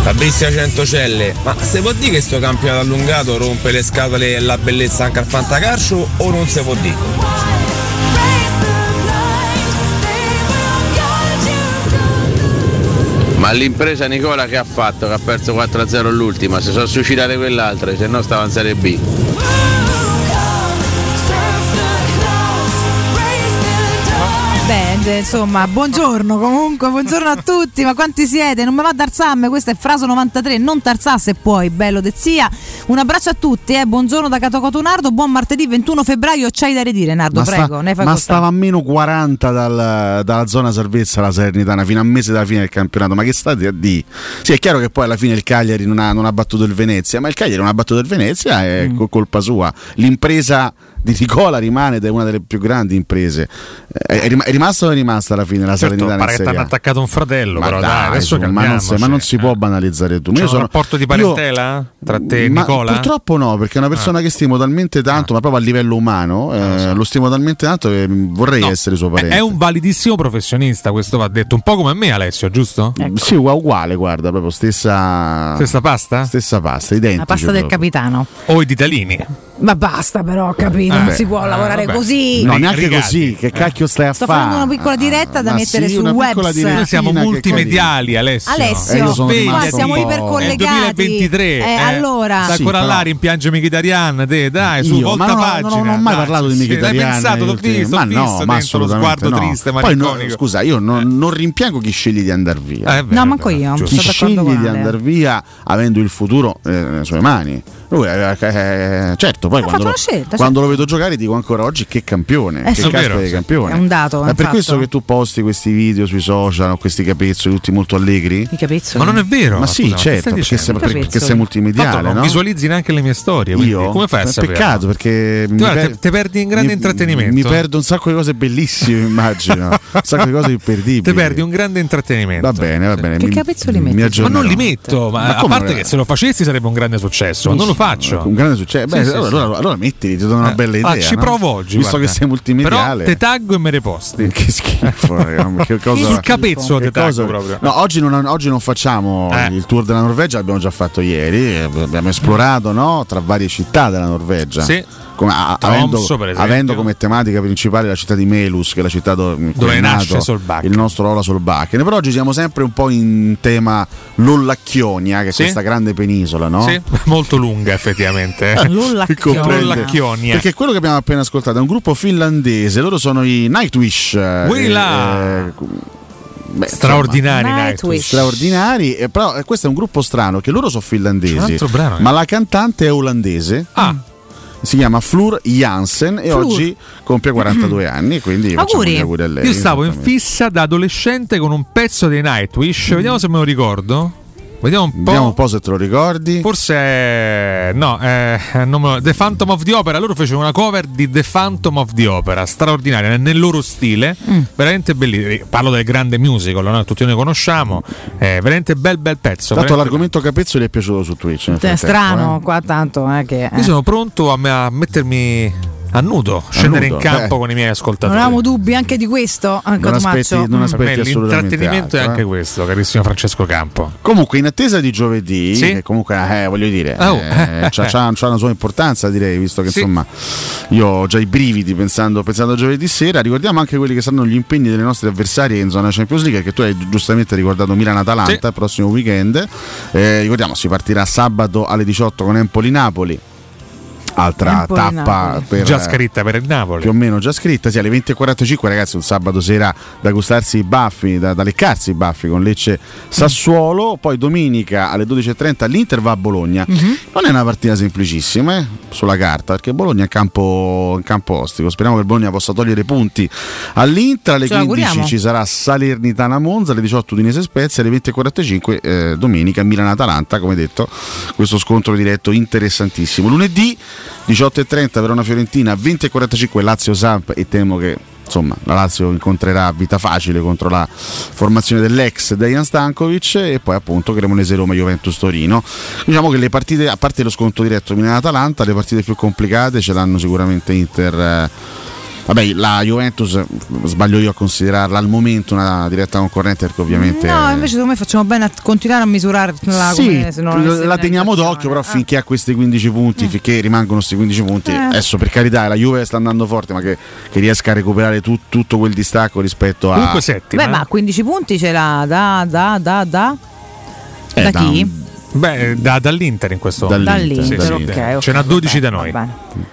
Fabrizia Centocelle, ma se può dire che sto campionato allungato rompe le scatole e la bellezza anche al fantacalcio o non si può dire? Ma l'impresa Nicola che ha fatto? Che ha perso 4-0 all'ultima, si sono suicidate quell'altra, se no stava in Serie B. Beh, insomma, buongiorno comunque, buongiorno a tutti, ma quanti siete? Non mi va Tarzan, questo è Fraso 93, non Tarzà se puoi, bello de zia. Un abbraccio a tutti, eh. buongiorno da Cato Cotonardo, buon martedì 21 febbraio, c'hai da ridire Nardo, Ma, sta- prego, fai ma stava a meno 40 dal- dalla zona salvezza la Salernitana fino a un mese dalla fine del campionato. Ma che state a di? Sì, è chiaro che poi alla fine il Cagliari non ha, non ha battuto il Venezia, ma il Cagliari non ha battuto il Venezia è Mm. co- colpa sua. L'impresa di Nicola rimane ed è una delle più grandi imprese. Eh, È, rim- è rimasta o è rimasta alla fine la Certo, Salernitana? pare in che ti hanno attaccato un fratello, Ma però dai, dai, adesso su, ma, non si, ma non si può banalizzare tu. C'è Io un sono- rapporto di io- parentela tra te e Nicola? Purtroppo no, perché è una persona che stimo talmente tanto, ma proprio a livello umano, eh, lo stimo talmente tanto che vorrei essere suo parente. È un validissimo professionista, questo va detto. Un po' come me, Alessio, giusto? Sì, ugua- uguale, guarda, proprio stessa. Stessa pasta? Stessa pasta, identici. La pasta del proprio. capitano. O i ditalini. Ma basta però, ho capito, non Eh, si può lavorare vabbè. così. No, neanche Rigati. così. Che cacchio stai a Sto fare? facendo una piccola diretta da ma mettere sì, sul una web. piccola Noi siamo multimediali, Alessio. Alessio, Eh, io sono qua siamo ipercollegati. 2023. Eh, eh. allora, Sta Sì, ancora però- là, rimpiange Mkhitaryan, te, dai, su, Io, volta ma no, pagina. non ho mai dai, parlato di sì, Mkhitaryan L'hai pensato, l'ho visto, ma no, ma lo sguardo triste, Poi no, malinconico. scusa, io non, non rimpiango chi sceglie di andare via. Eh, No, manco io, chi d'accordo sceglie di andare via avendo il futuro eh, nelle sue mani. Lui, eh, eh, certo, poi quando, fatto lo, una scelta, quando lo vedo giocare dico ancora oggi che campione, Eh che sì. caspita Vero, sì. campione. È un dato, è È un per fatto. questo che tu posti questi video sui social, questi capezzoli tutti molto allegri? I capezzoli. Ma non è vero. Ma sì, certo, perché sei, perché sei multimediale, Tanto non no? visualizzi neanche le mie storie. Io? Come fai a sapere? peccato perché Guarda, per- te- te perdi in grande mi- intrattenimento. Mi perdo un sacco di cose bellissime, immagino. un sacco di cose imperdibili. Te perdi un grande intrattenimento. Va bene, va bene. Che mi- capezzoli mi metti? Ma non li metto, ma, Ma a parte che se lo facessi sarebbe un grande successo, ma non lo faccio. Un grande successo. Beh, allora, mettili, ti do una Eh, bella idea. ah, ci no? provo oggi. Visto guarda. che sei multimediale. Però te taggo e me le posti. Che schifo, ma che cosa, Sul capezzo che te taggo cosa- proprio. No, oggi non, oggi non facciamo Eh. il tour della Norvegia, l'abbiamo già fatto ieri. eh, Abbiamo esplorato no, tra varie città della Norvegia. Sì. Come- a- Tromsø, avendo, avendo come tematica principale la città di Melus, che è la città do- in cui Dove è nasce nato Solbakken. il nostro Ola Solbakken. Però oggi siamo sempre un po' in tema Lollacchionia, che è Sì. questa grande penisola, no? Sì, molto lunga effettivamente. Che Lollacchionia. Perché quello che abbiamo appena ascoltato è un gruppo finlandese, loro sono i Nightwish. eh, Quella! eh, beh, Straordinari Nightwish. Straordinari, eh, però eh, questo è un gruppo strano che loro sono finlandesi, altro brano, eh. ma la cantante è olandese. Ah, Si chiama Flur Jansen e Flur. oggi compie 42 anni, quindi Auguri. gli auguri a lei. io stavo in fissa da adolescente con un pezzo dei Nightwish. Vediamo se me lo ricordo. Vediamo un po'. Vediamo un po' se te lo ricordi. Forse eh, no, eh, non me lo- The Phantom of the Opera. Loro fecero una cover di The Phantom of the Opera, straordinaria nel loro stile, Mm. veramente bellissima. Parlo del grande musical, no? tutti noi conosciamo. Eh, veramente bel bel pezzo. Tanto veramente- l'argomento Capezzoli è piaciuto su Twitch. È frattempo, strano eh. qua tanto eh, che... Io eh. sono pronto a, a mettermi a nudo, scendere nudo, in campo eh. con i miei Non ascoltatori. avevamo dubbi anche di questo, eh, Non aspetti, non Mm. Aspetti assolutamente l'intrattenimento è altro, anche eh. questo, carissimo Francesco Campo. Comunque, in attesa di giovedì, Sì? che comunque eh, voglio dire, Oh. eh, c'ha, c'ha- c'ha una sua importanza, direi, visto che Sì. insomma io ho già i brividi pensando, pensando a giovedì sera. Ricordiamo anche quelli che saranno gli impegni delle nostre avversarie in zona Champions League, che tu hai giustamente ricordato Milan-Atalanta Sì. il prossimo weekend. Eh, ricordiamo, si partirà sabato alle 18 con Empoli-Napoli. Altra tappa per Già scritta per il Napoli. più o meno già scritta, sì, alle 20.45 ragazzi un sabato sera da gustarsi i baffi, da, da leccarsi i baffi con Lecce Sassuolo, poi domenica alle 12.30 l'Inter va a Bologna. Non è una partita semplicissima eh, sulla carta, perché Bologna è in campo, in campo ostico, speriamo che Bologna possa togliere punti all'Inter, alle Ce lo 15 auguriamo. ci sarà Salernitana Monza, alle 18 Udinese Spezia, alle 20.45 eh, domenica Milan-Atalanta, come detto, questo scontro diretto interessantissimo. Lunedì 18.30 Verona Fiorentina, 20.45 Lazio Samp e temo che insomma la Lazio incontrerà vita facile contro la formazione dell'ex Dejan Stankovic e poi appunto Cremonese Roma Juventus Torino. Diciamo che le partite, a parte lo sconto diretto Milan-Atalanta, le partite più complicate ce l'hanno sicuramente Inter. eh, Vabbè, la Juventus sbaglio io a considerarla al momento una diretta concorrente perché ovviamente No, invece secondo me facciamo bene a continuare a misurarla sì, come se non la teniamo d'occhio, però finché ha questi 15 punti, finché rimangono questi 15 punti, Eh. adesso per carità la Juve sta andando forte, ma che, che riesca a recuperare tu- tutto quel distacco rispetto a... Comunque settima. Beh, ma 15 punti ce l'ha da, da, da, da. Eh, da da Beh, da, dall'Inter in questo momento. Dall'Inter, sì, dall'Inter. Okay, okay, Ce n'ha 12 da noi.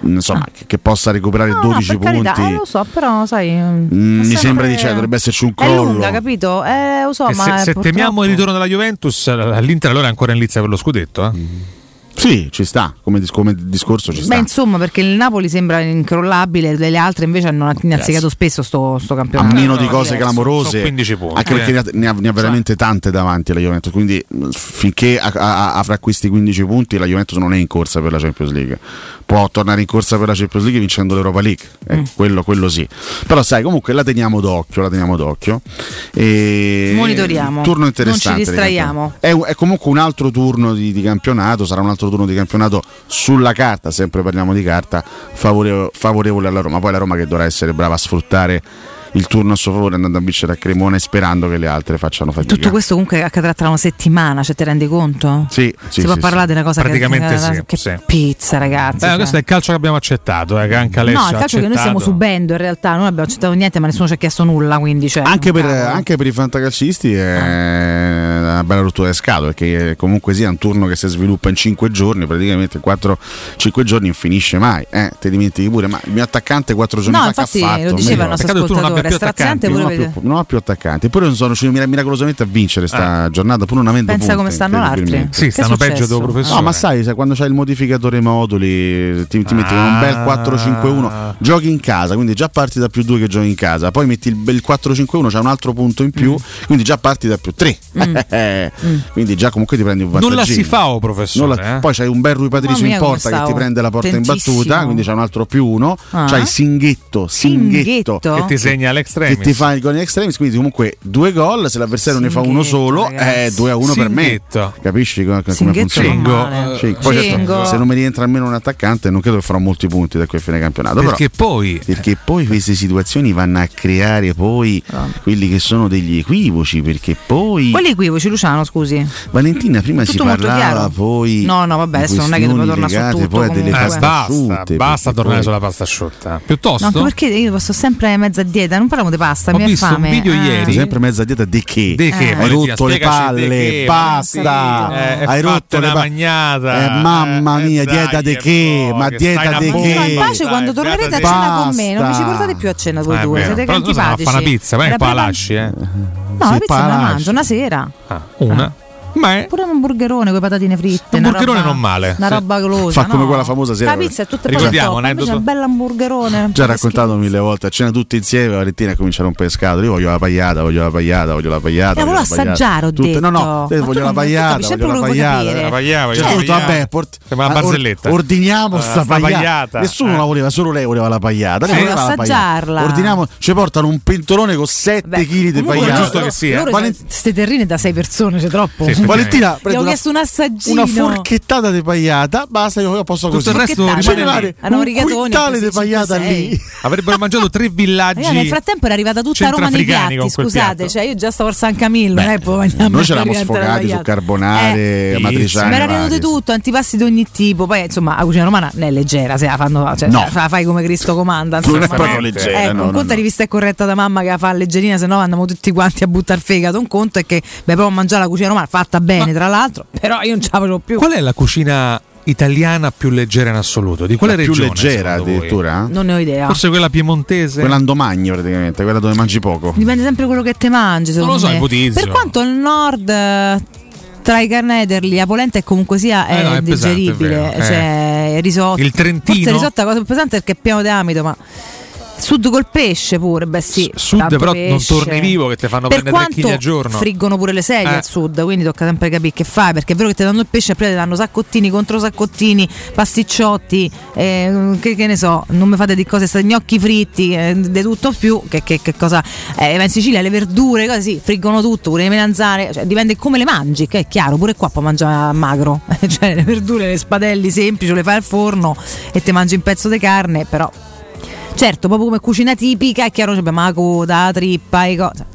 Insomma, ah. che possa recuperare no, 12 punti. Carità, eh, lo so, però sai. Mm, mi sembra di cioè, dovrebbe esserci un collo. È lunga, capito? Eh, lo so, eh, ma se, se purtroppo... temiamo il ritorno della Juventus, l'Inter allora è ancora in lizza per lo scudetto. Eh? Mm. Sì, ci sta, come, dis- come discorso ci Beh, sta. Beh, insomma, perché il Napoli sembra incrollabile, le altre invece hanno innazzicato spesso sto, sto campionato. A meno di cose clamorose. 15 punti. Anche perché eh. ne, ha, ne ha, cioè. veramente tante davanti la Juventus, quindi mm, finché avrà questi 15 punti la Juventus non è in corsa per la Champions League. Può tornare in corsa per la Champions League vincendo l'Europa League, eh, mm. quello, quello, sì. Però sai, comunque la teniamo d'occhio, la teniamo d'occhio. E... Monitoriamo. Turno interessante. Non ci distraiamo. È, è, comunque un altro turno di, di campionato, sarà un altro altro turno di campionato sulla carta, sempre parliamo di carta, favorevole, favorevole alla Roma. Poi la Roma che dovrà essere brava a sfruttare il turno a suo favore andando a vincere a Cremone sperando che le altre facciano fatica. Tutto questo comunque accadrà tra una settimana, cioè ti rendi conto? Sì, sì si può sì, parlare sì. di una cosa praticamente che, sì, che sì. pizza, ragazzi. Eh, cioè. Questo è il calcio che abbiamo accettato, eh, che anche Alessio No, il calcio che noi stiamo subendo in realtà, non abbiamo accettato niente, ma nessuno ci ha chiesto nulla, quindi cioè, anche, per, anche, per, i fantacalcisti è una bella rottura di scatole perché eh, comunque sia un turno che si sviluppa in 5 giorni praticamente 4-5 giorni non finisce mai eh, te dimentichi pure ma il mio attaccante 4 giorni no, fa infatti, che ha fatto lo diceva il nostro ascoltatore non ha, attaccanti, non, ha più, non ha più attaccanti. Eppure non sono riuscito miracolosamente a vincere questa eh. giornata pur non avendo pensa punti, come stanno altri. sì, stanno peggio dopo professore. No ma sai se quando c'hai il modificatore moduli ti, ti metti con un bel ah. 4-5-1 giochi in casa quindi già parti da più 2 che giochi in casa poi metti il bel 4-5-1 c'è un altro punto in più mm. quindi già parti da più 3 mm. mm. quindi già comunque ti prendi un vantaggio. Nulla si fa, oh, professore. La... Eh? Poi c'hai un bel Rui Patricio in porta che ti prende la porta in battuta, quindi c'è un altro più uno, ah. c'hai Singhetto, Singhetto, Singhetto. che ti segna l'extremis. Che ti fa il gol in extremis, quindi comunque due gol, se l'avversario Singhetto, ne fa uno solo è eh, 2 a 1 per me. Capisci come, come funziona? Cioè, poi certo, se non mi rientra almeno un attaccante non credo che farò molti punti da qui a fine campionato. Perché Però, poi perché poi queste situazioni vanno a creare poi ah. quelli che sono degli equivoci, perché poi Quali equivoci? Luciano, scusi. Valentina, prima tutto si parlava poi. No, no, vabbè, adesso non è che dobbiamo tornare legate, su tutto. Poi delle eh, basta, asciutte, basta tornare poi... sulla pasta asciutta. Piuttosto. No, perché io posso sempre mezza dieta, non parliamo di pasta, Ho mi visto fame. un video eh. ieri. Sempre mezza dieta di che? Di che? Eh. Hai rotto le palle, che, pasta. Eh, Hai rotto la magnata. Eh, mamma eh, mia, dieta di che? Ma dieta di che? Ma pace quando tornerete a cena con me, non mi ci portate più a cena voi due, siete antipatici. Ma fa una pizza, vai qua lasci, eh. No, la pizza me la mangio una sera. Ah, una? Ah. Ma è... Pure un hamburgerone con le patatine fritte. Un hamburgerone non male. Una roba golosa. Fa come no? quella famosa sera. La pizza è tutta Ricordiamo, poi un bel hamburgerone. Già raccontato schifo. mille volte, a cena tutti insieme, Valentina comincia a rompere scatole. Io voglio la pagliata, voglio la pagliata, voglio la pagliata. La voglio assaggiare, ho detto. No, no, voglio la pagliata, eh, voglio la pagliata. La pagliata, voglio cioè, la Vabbè, port- una ah, barzelletta. Ordiniamo eh, sta pagliata. Nessuno la eh. voleva, solo lei voleva la pagliata. Lei voleva assaggiarla. Ordiniamo, ci portano un pentolone con 7 kg di pagliata. Giusto che sia. Queste terrine da 6 persone, c'è troppo. Sì, Valentina prende una, chiesto un assaggino. una forchettata di pagliata, basta, io posso Tutto così. il resto generare un quintale di pagliata lì. Avrebbero mangiato tre villaggi. Nel frattempo era arrivata tutta Roma nei piatti, scusate, cioè io già stavo al San Camillo, Noi ce l'avamo sfogati su carbonare, eh, eh amatriciane. Ma era venuto tutto, antipasti di ogni tipo, poi insomma la cucina romana è leggera, se la fanno, cioè, fai come Cristo comanda, insomma. Non è proprio leggera. Ecco, un conto è rivista è corretta da mamma che la fa leggerina, se no andiamo tutti quanti a buttare fegato. Un conto è che beh, provo a mangiare la cucina romana fatta sta bene, Ma tra l'altro, però io non ce la faccio più. Qual è la cucina italiana più leggera in assoluto? Di quale la regione? Più leggera addirittura? Eh? Non ne ho idea. Forse quella piemontese? Quella andomagna praticamente, quella dove mangi poco. Dipende sempre quello che te mangi. Non lo so, me. ipotizzo. Per quanto il nord tra i carnederli la polenta è comunque sia eh no, è digeribile, pesante, è eh. cioè eh. risotto. Il trentino. Forse risotto è la cosa più pesante perché è pieno di amido, ma Sud col pesce pure, beh sì. Sud però pesce. non torni vivo che ti fanno per prendere 3 kg al giorno. Friggono pure le sedie eh. al sud, quindi tocca sempre capire che fai, perché è vero che ti danno il pesce e poi ti danno saccottini contro saccottini, pasticciotti, eh, che, che, ne so, non mi fate di cose, gnocchi fritti, eh, di tutto più, che, che, che cosa... Eh, ma in Sicilia le verdure, cose sì, friggono tutto, pure le melanzane, cioè, dipende come le mangi, che è chiaro, pure qua puoi mangiare magro, cioè le verdure, le spadelli semplici, le fai al forno e ti mangi un pezzo di carne, però Certo, proprio come cucina tipica, è chiaro che abbiamo la coda, la trippa e cose.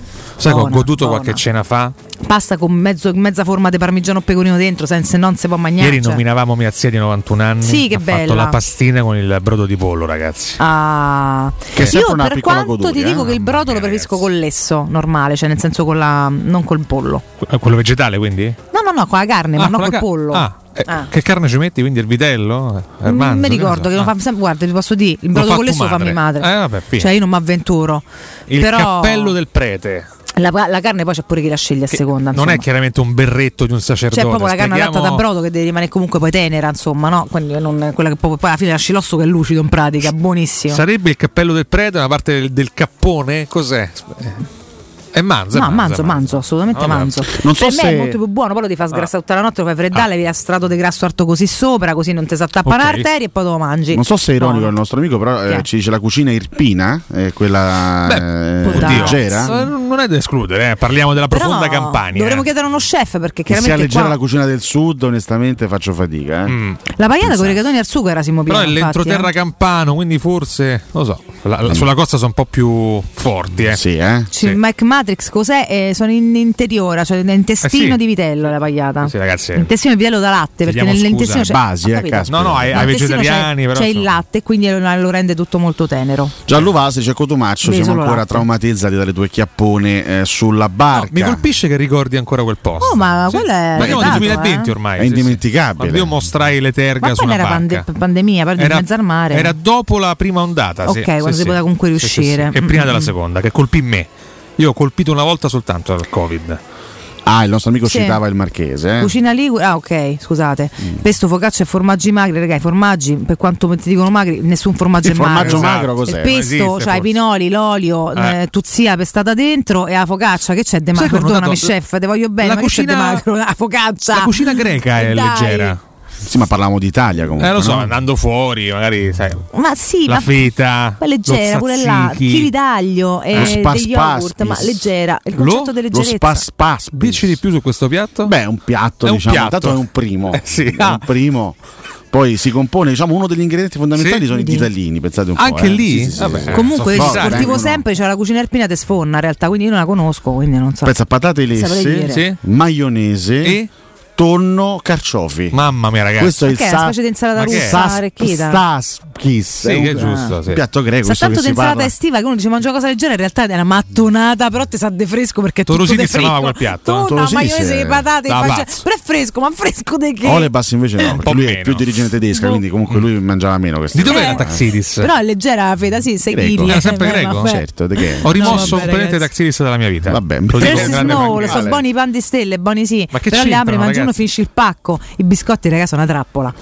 Cioè, Sai che ho goduto buona. qualche cena fa? Pasta con mezzo, mezza forma di parmigiano o pecorino dentro, senza non si può mangiare. Ieri cioè. nominavamo mia zia di 91 anni. Sì, che ha bella. fatto la pastina con il brodo di pollo, ragazzi. Ah. Che è Io per quanto goduria, ti dico eh? che il brodo lo preferisco ragazzi. con l'esso normale, cioè nel senso con la non col pollo. Quello vegetale, quindi? No, no, no, con la carne, ah, ma non col ca- pollo. Ah eh, Ah. Che carne ci metti? Quindi il vitello? Eh, il Mm, manzo, mi che ricordo so. che lo Ah. fa sempre, guarda, ti posso dire, il brodo con le fa mia madre. Eh, vabbè, cioè io non mi avventuro. Il Però cappello del prete. la, la carne poi c'è pure chi la sceglie a seconda. Non insomma. è chiaramente un berretto di un sacerdote. C'è proprio la carne adatta da brodo che deve rimanere comunque poi tenera, insomma, no? Quindi non, quella che poi, poi alla fine lasci l'osso che è lucido in pratica, buonissimo. Sarebbe il cappello del prete, una parte del, del cappone? Cos'è? È manzo. è No, manzo, manzo. manzo, assolutamente Ah, vabbè. manzo. Non so per me se- è molto più buono, poi lo ti fa sgrassare tutta la notte, lo fai freddare, Ah. levi a strato di grasso arto così sopra, così non ti si attappa Ok. un'arteria e poi te lo mangi. Non so se è ironico il nostro amico, però eh, è? ci dice la cucina irpina, eh, quella eh, leggera. Eh, Non è da escludere, eh, parliamo della Però profonda campagna. Dovremmo eh. chiedere a uno chef perché Che sia chiaramente leggera qua la cucina del sud, onestamente faccio fatica. eh. la pagliata con i rigatoni al sugo era Simo Però è l'entroterra eh. campano, quindi forse, lo so, la- la- sulla costa sono un po' più forti. Eh. Sì, eh? Ci- Mac Matrix cos'è? Eh, sono in interiore, cioè l'intestino Eh sì. di vitello la pagliata. Sì, ragazzi. L'intestino di vitello da latte, perché nell'intestino c'è basi, eh. No, no, ai, ai Nell'intestino vegetariani, c'è, però. c'è il latte e quindi lo, lo rende tutto molto tenero. Gianluca dice Cotumaccio, Vedi siamo ancora latte. traumatizzati dalle tue chiappone eh, sulla barca. Mi colpisce che ricordi ancora quel posto. Oh, ma quello è. Parliamo del dato, 2020 eh. ormai. È indimenticabile. Io mostrai le terga Ma sulla non era barca. pande- pandemia, di Era- mezzo al mare. Era dopo la prima ondata. sì, Ok, sì, quando si sì. poteva comunque Sì, sì, sì. riuscire. E prima Mm, della mm. seconda, che colpì me. Io ho colpito una volta soltanto dal Covid. Ah, il nostro amico Sì. citava il marchese. eh? Cucina ligure, ah ok, scusate. Pesto, focaccia e formaggi magri, ragazzi, i formaggi, per quanto ti dicono magri, nessun formaggio Il è magro. formaggio magro cos'è? Il pesto, esiste, cioè i pinoli, l'olio, Eh. eh, tuzzia pestata dentro e la focaccia, che c'è de magro? Perdonami notato- chef, te voglio bene, la ma che c'è de cucina- magro? La focaccia. La cucina greca è Dai. leggera. Sì, ma parlavamo d'Italia comunque. Eh, lo so, no? andando fuori, magari, sai. Ma sì, La ma feta, ma leggera, lo pure là, chili d'aglio e Lo spas degli yogurt, ma leggera, il Lo- concetto di Lo leggerezza. spas paspis. Dici di più su questo piatto? Beh, è un piatto, È un diciamo, piatto. intanto è un primo. Eh, sì. È un primo. Poi si compone, diciamo, uno degli ingredienti fondamentali Sì. sono i ditalini, pensate un po'. Anche eh. lì? Sì, sì, sì, Vabbè. sì. Comunque io sportivo sempre, c'è la cucina alpina te sfonna, in realtà, quindi io non la conosco, quindi non so. Pensa patate lesse. Sì. maionese, E? Tonno, carciofi. Mamma mia, ragazzi. Questo è il Che è una sa- specie di insalata russa sas- arricchita. staskis. Sì, che è giusto, sì. piatto greco, Sa tanto di insalata estiva che uno dice mangia una cosa leggera, in realtà è una mattonata, però ti sa de fresco perché Torosini si chiamava quel piatto? Tonno, Torosini maionese, sì. le patate, faccia- però è fresco, ma fresco di che? Olebas invece no, perché lui è più di origine tedesca, quindi comunque lui mangiava meno queste Di dov'è Eh. la Taxidis? Però è leggera la feta, sì, 6 Greco. kg. Era sempre greco? Certo, di che? Ho rimosso completamente. Taxidis dalla mia vita. Vabbè, Snow, lo so, buoni i pan di stelle, buoni sì. Ma che c'entrano, apri, mangi ragazzi? finisci il pacco. I biscotti, ragazzi, sono una trappola.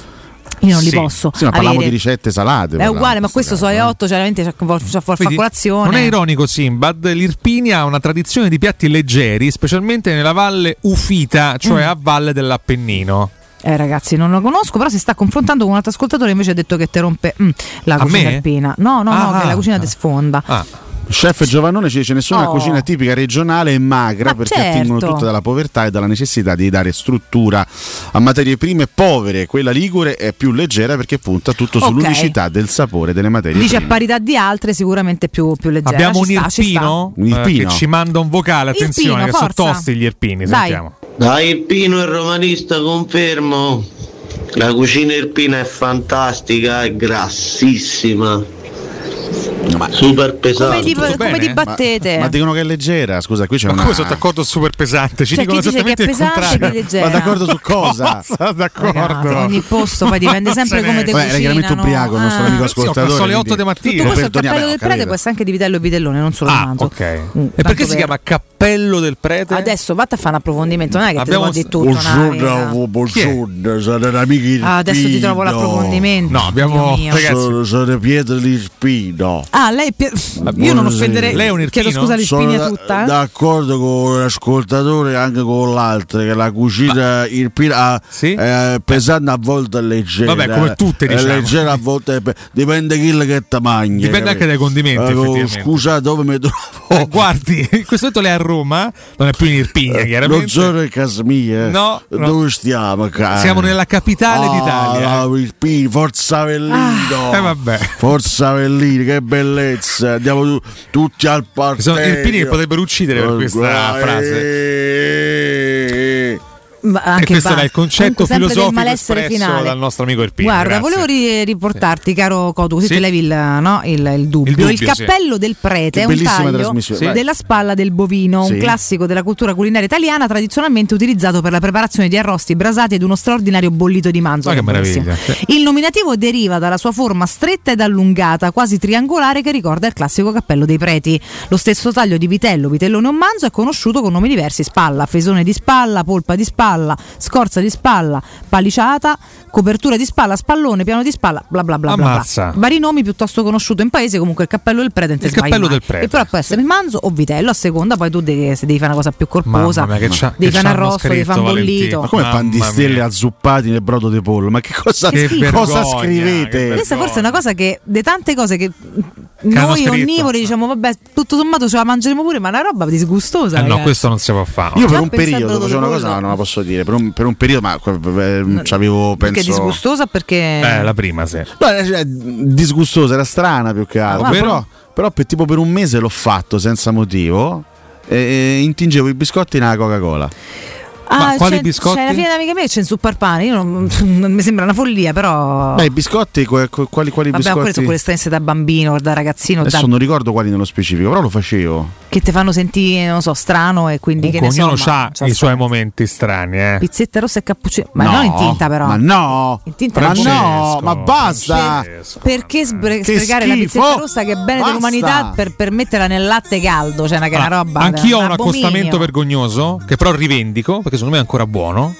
Io non Sì. li posso. Sì, ma parliamo avere. di ricette salate. È parliamo, uguale, ma questo questo so alle 8, cioè veramente c'è fa colazione. Non è ironico Simbad, l'Irpinia ha una tradizione di piatti leggeri, specialmente nella valle Ufita, cioè Mm. a valle dell'Appennino. Eh ragazzi, non lo conosco, però si sta confrontando con un altro ascoltatore che invece ha detto che te rompe mm, la A cucina me? alpina. No, no, no, Ah, che la cucina ah. ti sfonda. Ah, Chef Giovannone ci dice nessuna Oh. cucina tipica regionale è magra Ma perché certo. attingono tutte dalla povertà e dalla necessità di dare struttura a materie prime povere. Quella ligure è più leggera perché punta tutto Ok. sull'unicità del sapore delle materie Dice a prime. parità di altre sicuramente più, più leggera. abbiamo un Ci ci sta. Irpino, Un eh, Irpino. che ci manda un vocale, attenzione, Irpino, che sono tosti gli Irpini, Dai. sentiamo. Da Irpino e romanista confermo. La cucina irpina è fantastica, è grassissima. Super pesante. Come, di, come bene? di battete? Ma dicono che è leggera, scusa, qui c'è Ma una come sono d'accordo super pesante? Ci C'è dicono dice che è esattamente il pesante e contrario. è. Ma d'accordo su cosa? Cosa? D'accordo. Ragazzi, ogni posto poi dipende sempre come te Beh, era chiaramente cucinano. ubriaco il nostro Ah. amico Sì, ascoltatore. perso alle 8 quindi- di mattina. Tutto questo il cappello del prete può essere anche di vitello e vitellone, non solo Ah, romanzo. ok. Mm, e perché si chiama cappello del prete? Adesso vatti a fare un approfondimento, non è che Abbiamo- ti devo dire tutto. Buongiorno, buongiorno, sono amici Ah, adesso ti trovo l'approfondimento. No, abbiamo- Dio mio. ragazzi- Sono, Lispino. Ah, lei è Pie- Io non offenderei. Lei è un Chiedo irpino? scusa Sono l'ispigna da- tutta. eh? d'accordo con l'ascoltatore e anche con l'altro che la cucina irpina ah, Sì? è pesante a volte è leggera. Vabbè, come tutte, È diciamo. leggera a volte è pe- dipende chi che ti mangi. Dipende anche dai condimenti, effettivamente. Scusa, dove mi trovo? Eh, guardi, in questo momento lei è a Roma, non è più in Irpigna, chiaramente. Non sono in casa mia. No, no. Dove stiamo? cara? Siamo nella capitale Ah, d'Italia. Irpino, Forza Avellino. Eh, vabbè. Forza Avellino, che bellezza. Andiamo tu- tutti al sono Irpini che potrebbero uccidere per questa frase. Ma E anche questo era il concetto comunque sempre del filosofico malessere espresso finale. dal nostro amico Irpino. Guarda, grazie. volevo ri- riportarti, caro Cotu, così Sì. ti levi il, no, il- il dubbio. Il Il, dubbio, sì. cappello del prete Che è un taglio della spalla del bovino, Sì. un classico della cultura culinaria italiana, tradizionalmente utilizzato per la preparazione di arrosti brasati ed uno straordinario bollito di manzo. Ma che buonissimo. meraviglia. Il nominativo deriva dalla sua forma stretta ed allungata, quasi triangolare, che ricorda il classico cappello dei preti. Lo stesso taglio di vitello, vitellone o manzo è conosciuto con nomi diversi: spalla, fesone di spalla, polpa di spalla, scorza di spalla, paliciata, copertura di spalla, spallone, piano di spalla, bla bla bla. bla, bla. Ammazza. Vari nomi piuttosto conosciuti in paese, comunque il cappello del prete. Il cappello mai. del prete. E però può essere manzo o vitello, a seconda poi tu devi, se devi fare una cosa più corposa, Mamma mia, che c'ha- devi che fare un arrosto, devi fare un bollito. Ma come pan di Mamma stelle mia. azzuppati nel brodo di pollo? Ma che cosa, Che schifo. cosa vergogna, scrivete? Questa forse è una cosa che, di tante cose che hanno noi scritto. onnivori diciamo, vabbè, tutto sommato ce la mangeremo pure, ma è una roba disgustosa. Eh no, questo non si può fare. Io per Già un periodo facevo una cosa, no, non la posso dire. Per un, per un periodo, ma eh, c'avevo Perché penso. disgustosa perché Eh, la prima, sì. No, eh, cioè, disgustosa, era strana più che altro. Ah, però, però- però per, tipo per un mese l'ho fatto senza motivo. E, e intingevo i biscotti nella Coca-Cola. Ah, quali c'è, biscotti? C'è la figlia d'amica mia c'è in pane. Io non, non mi sembra una follia, però. Beh, i biscotti, quali, quali Vabbè, biscotti? sono quelle esperienze da bambino, da ragazzino, Adesso da- non ricordo quali nello specifico, però lo facevo. Che ti fanno sentire, non so, strano e quindi che ne so. Ognuno ma- ha i suoi momenti strani, eh. Pizzetta rossa e cappuccino. Ma No, non in tinta, però. Ma no! In tinta ma no, ma basta! Perché spre- Che sprecare la schifo! pizzetta rossa che è bene Basta! dell'umanità per, per metterla nel latte caldo? Cioè, una, che è una Allora, roba. Anch'io ho un accostamento vergognoso che però rivendico perché secondo me è ancora buono.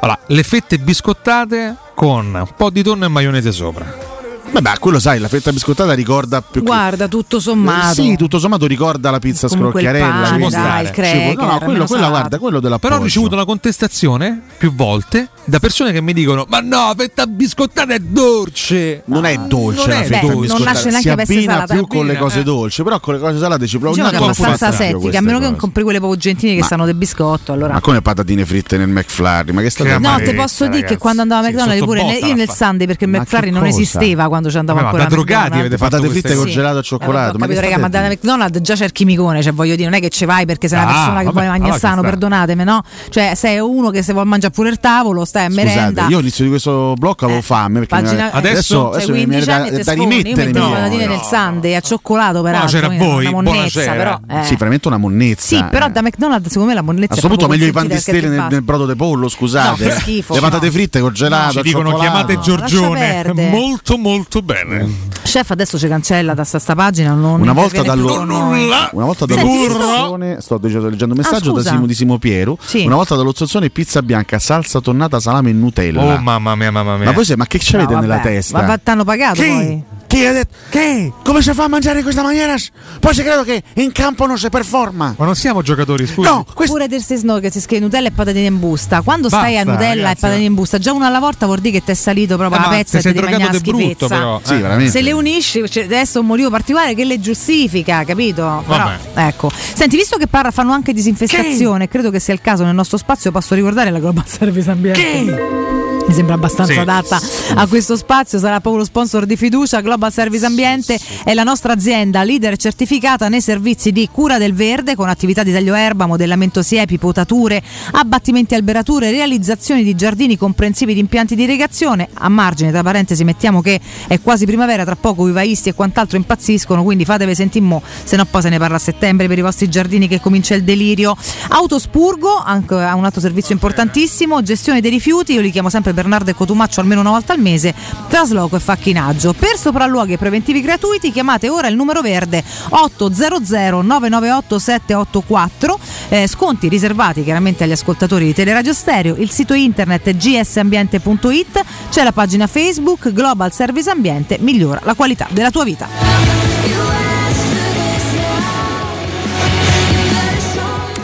Allora, le fette biscottate con un po' di tonno e maionese sopra. Vabbè, quello sai, la fetta biscottata ricorda più che. Guarda, tutto sommato. Sì, tutto sommato ricorda la pizza Comunque scrocchiarella. pane, dai, il può- cracker, no, quello, quella, salato. guarda, quello della Però ho ricevuto una contestazione più volte da persone che mi dicono: Ma no, la fetta biscottata è dolce. Non è dolce non la è fetta non biscottata, nasce neanche si abbina salata. più con le cose eh. dolci, però con le cose salate ci provo Diciamo che è ogni tanto abbastanza settica, a meno che non compri quelle proprio gentili che sanno del biscotto. Allora. Ma come patatine fritte nel McFlurry? Ma che sta Che No, ti posso dire che quando andavo a McDonald's pure io nel. Sunday perché il McFlurry che non esisteva quando ci andavo Vabbè, ma ancora da a drogati McDonald's. avete fatto patate fritte con cose. gelato al Eh, cioccolato. ma capito, raga, ma da McDonald's già cerchi micone, cioè voglio dire, non è che ci vai perché sei una Ah, persona che vuole mangiare sano, perdonatemi, no? Cioè, sei uno che se vuole mangiare pure il tavolo, stai a merenda. Scusate, io all'inizio di questo blocco avevo fame perché Pagina- mi- Adesso- adesso, cioè, mi 15 viene anni da, da rimettere mettevo mio- patatine nel Sunday a cioccolato peraltro, c'era quindi voi, una monnezza, però. eh. Sì, veramente una monnezza. Sì, però da McDonald's secondo me la monnezza A è questo punto proprio meglio i pan di stelle nel, brodo di pollo, scusate. No, Le patate no. fritte con gelato, Ci dicono chiamate Giorgione. perdere. Molto, molto bene. Chef adesso ci cancella da sta, sta pagina. Non Una volta, dallo, una volta dall'Ozzozzone, sto leggendo leggendo un messaggio da scusa. Simo di Simo Pieru. Sì. Una volta dallo Zozzone pizza bianca, salsa tonnata, salame e Nutella. Oh, mamma mia, mamma mia. ma voi se- ma che ci avete No, nella testa? Ma t'hanno pagato poi? Chi ha detto? Che? Come si fa a mangiare in questa maniera? Poi si credo che in campo non si performa. Ma non siamo giocatori, scusi. No, questo Pure del Snow che si scrive Nutella e patatine in busta. Quando Basta, stai a Nutella ragazzi. e patatine in busta, già una alla volta vuol dire che ti è salito proprio Eh, la pezza e ti drogato mangiare di brutto, schifezza. però. Sì, Eh. veramente. Se le unisci, c'è adesso è un motivo particolare che le giustifica, capito? Però, ecco. Senti, visto che parla, fanno anche disinfestazione, credo che sia il caso nel nostro spazio, posso ricordare la Global Service Ambiente. Mi sembra abbastanza Sì. adatta a questo spazio, sarà proprio lo sponsor di fiducia. Global Service Ambiente è la nostra azienda leader certificata nei servizi di cura del verde con attività di taglio erba, modellamento siepi, potature, abbattimenti alberature, realizzazione di giardini comprensivi di impianti di irrigazione. A margine, tra parentesi, mettiamo che è quasi primavera, tra poco i vaisti e quant'altro impazziscono, quindi fatevi sentire mo, se no poi se ne parla a settembre per i vostri giardini che comincia il delirio. Autospurgo, anche ha un altro servizio importantissimo, gestione dei rifiuti, io li chiamo sempre Bernardo e Cotumaccio almeno una volta al mese, trasloco e facchinaggio. Per sopralluoghi e preventivi gratuiti chiamate ora il numero verde 800 998 784, eh, sconti riservati chiaramente agli ascoltatori di Teleradio Stereo, il sito internet gsambiente.it, c'è la pagina Facebook Global Service Ambiente, migliora la qualità della tua vita.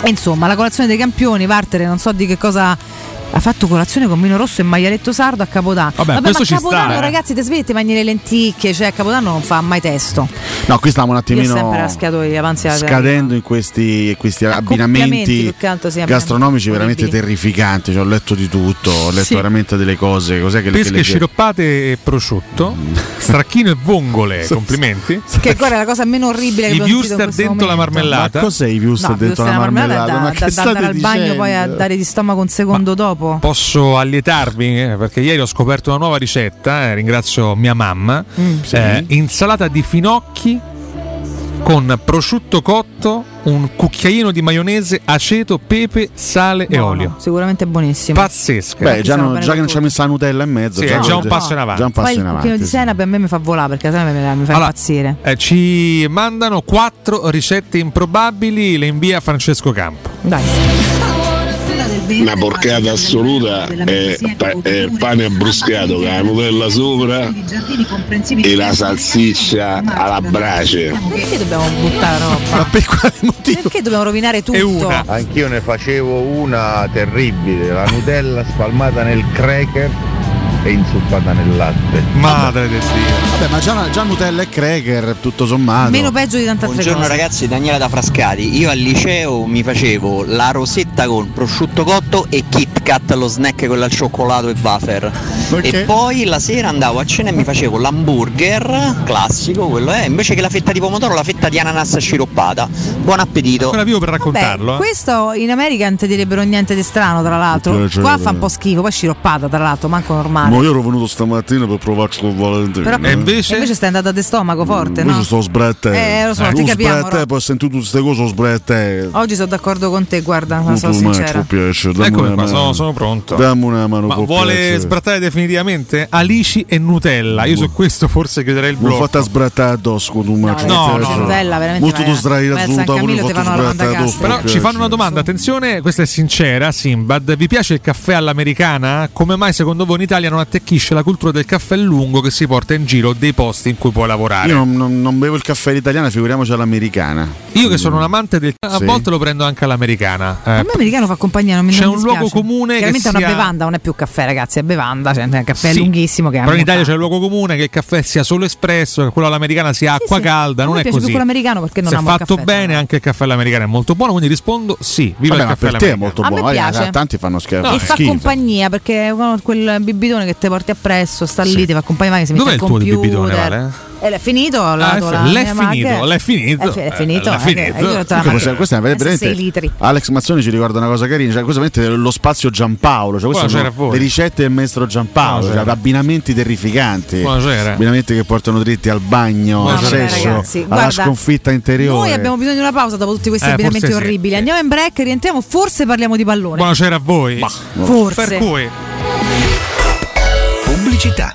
Insomma, la colazione dei campioni, Vartere, non so di che cosa. Ha fatto colazione con vino rosso e maialetto sardo a Capodanno. Vabbè, ma questo ci sta, Capodanno, eh. ragazzi, ti svegli e mangi le lenticchie. Cioè, a Capodanno non fa mai testo. No, qui stiamo un attimino scadendo in questi, questi abbinamenti che gastronomici veramente terrificanti. Cioè, ho letto di tutto, ho letto Sì. veramente delle cose. Cos'è che, che Pesche legge- sciroppate e prosciutto, stracchino e vongole, complimenti. Che ancora è la cosa meno orribile che I questo dentro la momento. marmellata. Ma cos'è i wuster No, dentro la marmellata? da, Ma da- che da state andare al bagno poi a dare di stomaco un secondo dopo. Dopo. Posso allietarvi eh, perché ieri ho scoperto una nuova ricetta, eh, ringrazio mia mamma. Mm. Eh, insalata di finocchi con prosciutto cotto, un cucchiaino di maionese, aceto, pepe, sale e Buono, olio. Sicuramente buonissimo. Pazzesca. Beh, già, non- già che non ci ha messo la Nutella in mezzo, Sì, è già un passo in avanti. Già un passo Poi il in cucchiaino avanti. di senape a me mi fa volare perché se no mi, mi fa Allora, impazzire. Eh, ci mandano quattro ricette improbabili, le invia Francesco Campo. Dai. Una porcata assoluta è, pa- è pane abbruscato con la Nutella sopra e la salsiccia alla brace. Perché dobbiamo buttare roba? Ma per quale motivo? Perché dobbiamo rovinare tutto? Anch'io ne facevo una terribile, la Nutella spalmata nel cracker e inzuppata nel latte. Madre del Dio. Vabbè, ma già, già Nutella e Cracker, tutto sommato. Meno peggio di tante altre Buongiorno cose. ragazzi, Daniela da Frascati. Io al liceo mi facevo la rosetta con prosciutto cotto e Kit Kat, lo snack quello al cioccolato e wafer. E poi la sera andavo a cena e mi facevo l'hamburger classico, quello è, invece che la fetta di pomodoro, la fetta di ananas sciroppata. Buon appetito. Ancora vivo per raccontarlo. eh. questo in America non ti direbbero niente di strano, tra l'altro. Qua fa un po' schifo, poi sciroppata, tra l'altro, manco normale. Ma io ero venuto stamattina per provarci con Valentino. Però- eh. invece... stai andando a stomaco forte, Invece no? sto sbrette. Eh, lo so, ti capiamo, Ro- poi sento tutte queste cose, ho sbrette. Oggi sono d'accordo con te, guarda, Non sono tu sincera. dammi Eccomi qua, sono, sono pronto. Dammi una mano. Ma vuole piacere. sbrattare definitivamente? Alici e Nutella. Io su questo forse chiuderei il ho blocco. fatta sbrattare addosso con un macio. No, no. Nutella, veramente Molto ho fatto fanno la sbrattare lavanda addosso, Però ci fanno una domanda, attenzione, questa è sincera, Simbad. Vi piace il caffè all'americana? Come mai secondo voi in Italia non attecchisce la cultura del caffè lungo che si porta in giro dei posti in cui puoi lavorare? Io non, non- non bevo il caffè all'italiana, figuriamoci all'americana. Io che sono un amante del a Sì. volte lo prendo anche all'americana. Eh, A me americano fa compagnia, non mi C'è non un luogo comune che Chiaramente è una sia- bevanda, non è più caffè, ragazzi, è bevanda, cioè è un caffè Sì, lunghissimo che Però in Italia fa. c'è il luogo comune che il caffè sia solo espresso, che quello all'americana sia acqua sì. calda, non me è così. quello americano perché non Se amo fatto caffè, bene anche il caffè all'americana è molto buono, quindi rispondo sì, viva Vabbè, il caffè per te è all'americana. molto A me buono. A tanti fanno schifo. e fa compagnia perché quel bibitone che ti porti appresso sta lì, ti fa compagnia che si mette Dov'è il tuo computer. bibitone, Vale? E l'è finito, Ah, la, è la, fi- l'è Mac. finito, l'è finito. Finito, Eh, l'è eh, finito. questa, questa è veramente sei litri. Alex Mazzoni ci ricorda una cosa carina, cioè questo è lo spazio Giampaolo, cioè queste Buonasera sono le ricette del maestro Giampaolo, cioè abbinamenti terrificanti. Buonasera. Abbinamenti che portano dritti al bagno, al sesso, ragazzi. alla Guarda, sconfitta interiore. Noi abbiamo bisogno di una pausa dopo tutti questi Eh, abbinamenti sì, orribili. sì. Andiamo in break, rientriamo, forse parliamo di pallone. Buonasera a voi. Forse. Per cui Pubblicità.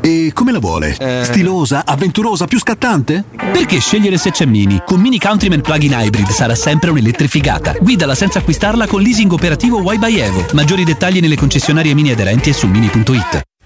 E come la vuole? Stilosa, avventurosa, più scattante? Perché scegliere se c'è Mini? Con Mini Countryman Plug-in Hybrid sarà sempre un'elettrificata. Guidala senza acquistarla con leasing operativo Y by Evo. Maggiori dettagli nelle concessionarie Mini aderenti e su mini.it.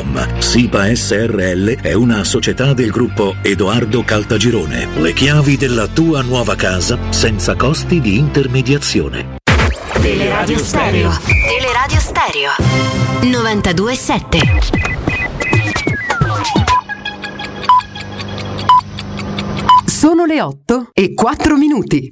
www.keicalt.com. SIPA SRL è una società del gruppo Edoardo Caltagirone. Le chiavi della tua nuova casa senza costi di intermediazione. Teleradio Stereo. Teleradio Stereo. 92.7. Sono le 8 e 4 minuti.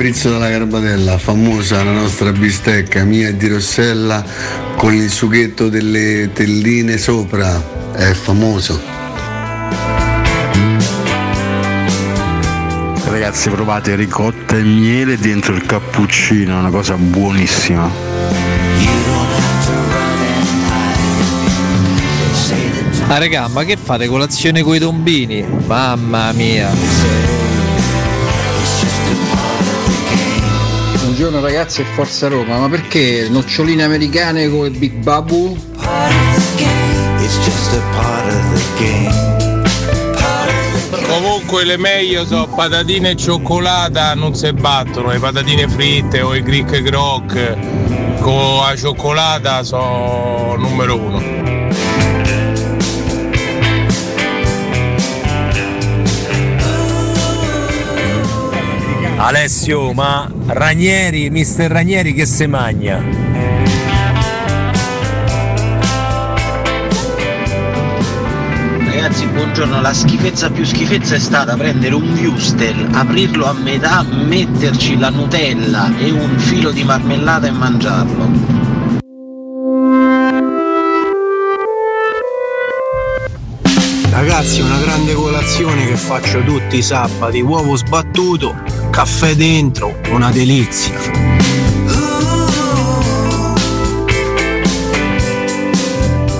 Fabrizio dalla Garbatella, famosa la nostra bistecca mia di Rossella con il sughetto delle telline sopra, è famoso. Ragazzi provate ricotta e miele dentro il cappuccino, è una cosa buonissima. Ah regà, ma che fate colazione coi tombini? Mamma mia. Buongiorno ragazzi e Forza Roma, ma perché noccioline americane il Big Babu? Comunque le meglio sono patatine e cioccolata, non si battono, le patatine fritte o i Greek Grok con la cioccolata sono numero uno. Alessio, ma Ranieri, mister Ranieri che se magna? Ragazzi, buongiorno. La schifezza più schifezza è stata prendere un Wustel, aprirlo a metà, metterci la Nutella e un filo di marmellata e mangiarlo. Ragazzi, una grande colazione che faccio tutti i sabati, uovo sbattuto, caffè dentro, una delizia.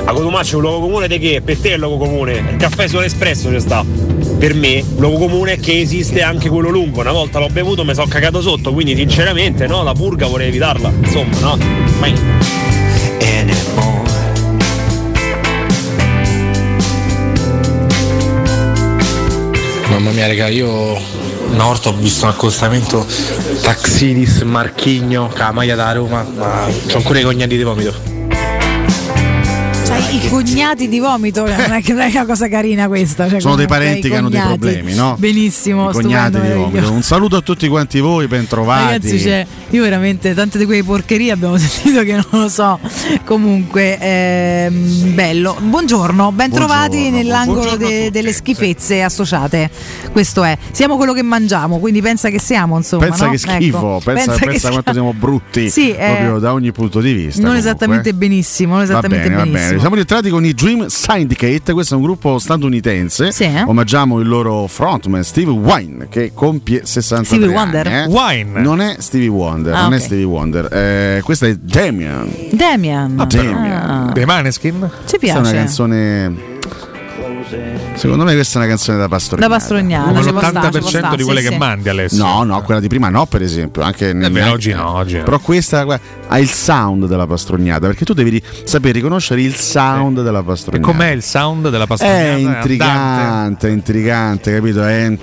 A Cotumaccio un luogo comune di che? Per te è il luogo comune. Il caffè solo espresso ci sta. Per me, il luogo comune è che esiste anche quello lungo. Una volta l'ho bevuto mi sono cagato sotto, quindi sinceramente no, la purga vorrei evitarla. Insomma, no? Mai. Mamma mia raga, io una volta ho visto un accostamento Taxidis Marchigno, con la maglia da Roma, ma sono ancora i cognati di vomito. I cognati di vomito non è, che non è una cosa carina questa. cioè, Sono dei parenti che hanno dei problemi, no? Benissimo, I cognati di vomito. Un saluto a tutti quanti voi, bentrovati. Ragazzi, cioè, io veramente tante di quelle porcherie abbiamo sentito che non lo so. Comunque, ehm, bello. Buongiorno, ben trovati Buongiorno, nell'angolo buongiorno de- delle schifezze associate. Questo è. Siamo quello che mangiamo, quindi pensa che siamo, insomma. pensa no? che schifo, Ecco, pensa, che pensa quanto siamo brutti Sì, eh, proprio da ogni punto di vista. Non comunque. esattamente benissimo, non Va esattamente bene, va benissimo. bene. Siamo rientrati con i Dream Syndicate, questo è un gruppo statunitense. Sì, eh? Omaggiamo il loro frontman Steve Wine che compie 63 Stevie anni. Wonder? eh. Wine. Non è Stevie Wonder, Ah, non è ok. Stevie Wonder. Eh, questa è Damian. Damian. Damian. Ah. Dei Maneskin? Ci Questa è una piace. canzone Secondo me questa è una canzone da Pastorini. Da Pastognana. Come ci può stare, l'80% ci può stare, di quelle sì, che sì. mandi Alessio. No, no, quella di prima no, per esempio. Anche nel- beh, oggi no, oggi no. Però questa guarda, ha il sound della pastognata, perché tu devi saper riconoscere il sound della E pastognata. com'è il sound della È pastognata? andante? intrigante, intrigante, capito? È-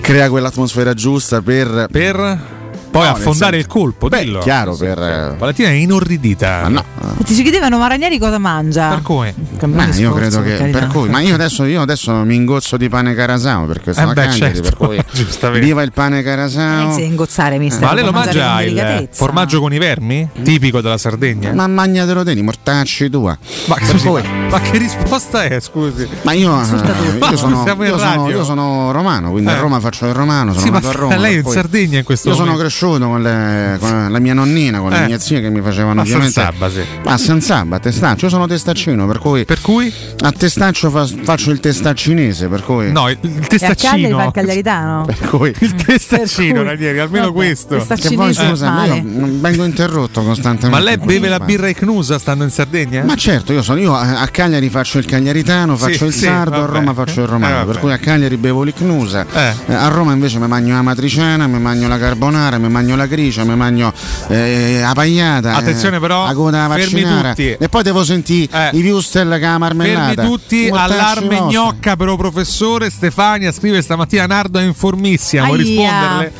crea quell'atmosfera giusta per. Per poi No, affondare il colpo, Beh, dillo. chiaro, per. eh, Valentina è inorridita. Ma no. Ti ci chiedevano Maragneri cosa mangia. Per come? Ma io credo che per cui, ma io adesso, io adesso mi ingozzo di pane carasau perché sono Eh a beh, Cagliari, per certo, cui viva il pane carasau. Eh, sì, ingozzare, mister. Ma lei lo mangia il formaggio con i vermi? Tipico della Sardegna? Ma magnatelo te, mortacci tua. Ma, cui- ma che risposta è, scusi? Ma io, eh, io, sono, io, sono, io sono romano, quindi Eh. a Roma faccio il romano, sono Sì, ma nato a Roma. lei è in cui Sardegna in questo Io sono momento. Cresciuto con, le- con la mia nonnina, con Eh. le mie zie che mi facevano A San. Sabba, sì. A San Sabba, a Testaccio. Io sono testaccino, per cui. Per cui? A Testaccio fa- faccio il testaccinese, per cui. No, il, il E a Cagliari testaccino. fa il cagliaritano. Per cui. Il testaccino, cui- Ranieri, almeno Vabbè, questo. Che poi scusa, ma male. io non vengo interrotto costantemente. Ma lei beve la Ma- birra Icnusa stando in Sardegna? Ma certo, io, sono, io a a Cagliari faccio il cagliaritano, Sì, faccio il sì, sardo, a vabbè. Roma faccio il romano. Eh, per cui a Cagliari bevo l'icnusa, Eh. eh, a Roma invece mi mangio la matriciana, mi mangio la carbonara, mi mangio la gricia, mi mangio eh, la pagliata. Attenzione eh, però, la coda fermi vaccinara. tutti. E poi devo sentire Eh. i viustel che la marmellata. Fermi tutti, Mortacci allarme gnocca però professore Stefania scrive stamattina Nardo è informissima, vuoi risponderle?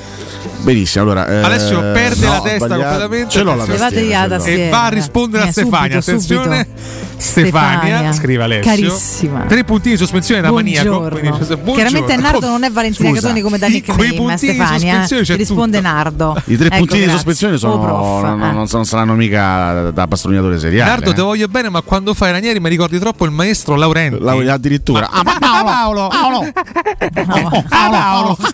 Benissimo, allora. eh, Alessio perde no, la testa sbagliato. completamente. Ce l'ho la tastiera, tastiera. E va a rispondere a Stefania. subito, Attenzione, subito. Stefania, Stefania, scrive Alessio. carissima. Tre puntini di sospensione da maniaco. Buongiorno. quindi- buongiorno. Chiaramente Nardo non è Valentina Scusa, Catoni come da nickname, puntini di Stefania. sospensione eh. c'è risponde tutto. Nardo. I tre Ecco, puntini di grazie. sospensione sono, Oh, prof, non, eh. non- non saranno mica da pastognatore seriale. Nardo, eh. te voglio bene, ma quando fai Ranieri mi ricordi troppo il maestro Laurenti. La- addirittura. Ah, ma Paolo! Paolo! Paolo!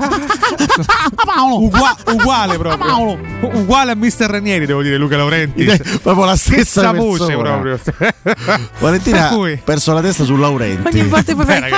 Ugua- uguale proprio. U- Uguale a Mister Ranieri, devo dire, Luca Laurenti. proprio la stessa Stessa voce persona. proprio. Valentina ha perso la testa su Laurenti. Ogni volta poi fare,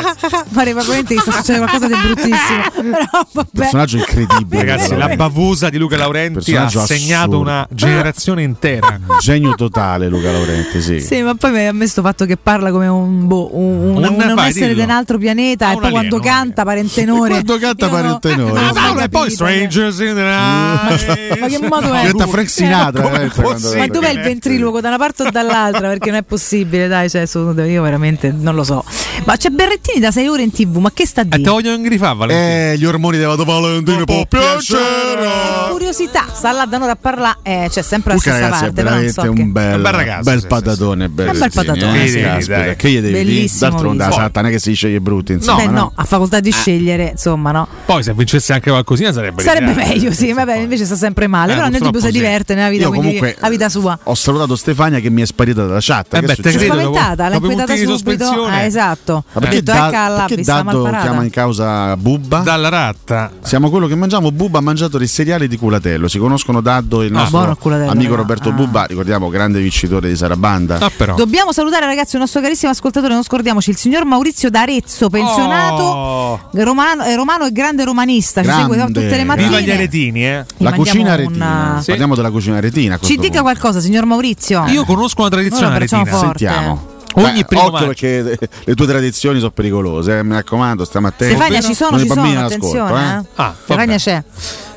fare veramente sta succedendo qualcosa di bruttissimo. Però vabbè. personaggio incredibile. Ragazzi, la Laurenti. bavusa di Luca Laurenti ha segnato assurdo. una generazione intera. Genio totale Luca Laurenti, sì. Sì, ma poi a me sto fatto che parla come un, boh, un, un- Un- un vai, essere di un altro pianeta e un poi quando canta parentenore. Quando canta Io non- parentenore. non l'ho mai e poi capito, Strangers in Night. Ma che modo è? Diventa Frank Sinatra. Possibile? Ma dov'è il ventriloquo da una parte o dall'altra? Perché non è possibile, dai, cioè, sono- io veramente non lo so. Ma c'è Berrettini da 6 ore in tv, ma che sta a E te dire? voglio ingrifare, Valentino. Eh, gli ormoni di Vado Valentino può piacere. Curiosità, sta là da un'ora a parlare, eh, c'è sempre la Luca stessa ragazzi è parte, non veramente so che- un bel, Un bel ragazzo, bel sì, patatone. Un bel patatone, eh, sì. caspita. Che gli devi dire? Bellissimo D'altronde la. Santa non è che si sceglie brutti, insomma. Beh, no, no? ha facoltà di scegliere, insomma, no. Poi se vincesse anche qualcosina sarebbe Sarebbe meglio, sì, vabbè, invece sta sempre male. Eh, però nel dubbio si sì. diverte nella vita, quindi comunque la vita sua. Ho salutato Stefania che mi è sparita dalla chat. Eh che beh, è te successo? credo, dopo- Spaventata, l'ha inquietata subito. sospensione. Ah, esatto. Ma Ha perché, Da- ecca là, perché Daddo chiama in causa Bubba? Dalla ratta. Siamo quello che mangiamo. Bubba ha mangiato dei cereali di culatello. Si conoscono Daddo, il Ah, nostro buono il culatello, amico. Roberto Ah. Bubba, ricordiamo, grande vincitore di Sarabanda. Ah, però. Dobbiamo salutare ragazzi un nostro carissimo ascoltatore, non scordiamoci, il signor Maurizio D'Arezzo, pensionato, Oh, romano, è romano e grande romanista, ci Grande. segue tutte le mattine. viva gli aretini, eh. La cucina un- retina. Sì. Parliamo della cucina retina. a Ci dica punto. qualcosa, signor Maurizio. Io conosco una tradizione aretina. Sentiamo. Ogni Beh, primo occhio maggio. perché le tue tradizioni sono pericolose, eh, mi raccomando, stiamo attenti. Stefania ci sono, ci bambini sono, attenzione. eh. Eh. Ah, Stefania c'è.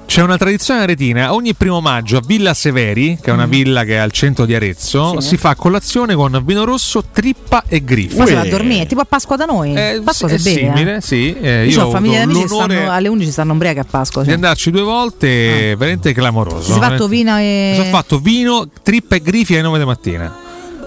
C'è una tradizione aretina, ogni primo maggio a Villa Severi, che è una villa che è al centro di Arezzo, Mm. Sì. si fa colazione con vino rosso, trippa e grifo. Ma si va a dormire, tipo a Pasqua da noi. Eh, Pasqua è si beve. simile, eh. sì. Eh, Io, ho famiglia di amici stanno, alle 11 stanno ubriachi a Pasqua. di Cioè. andarci due volte, veramente clamoroso. Si è fatto vino e. Mi sono fatto vino, trippa e grifi alle 9 di mattina.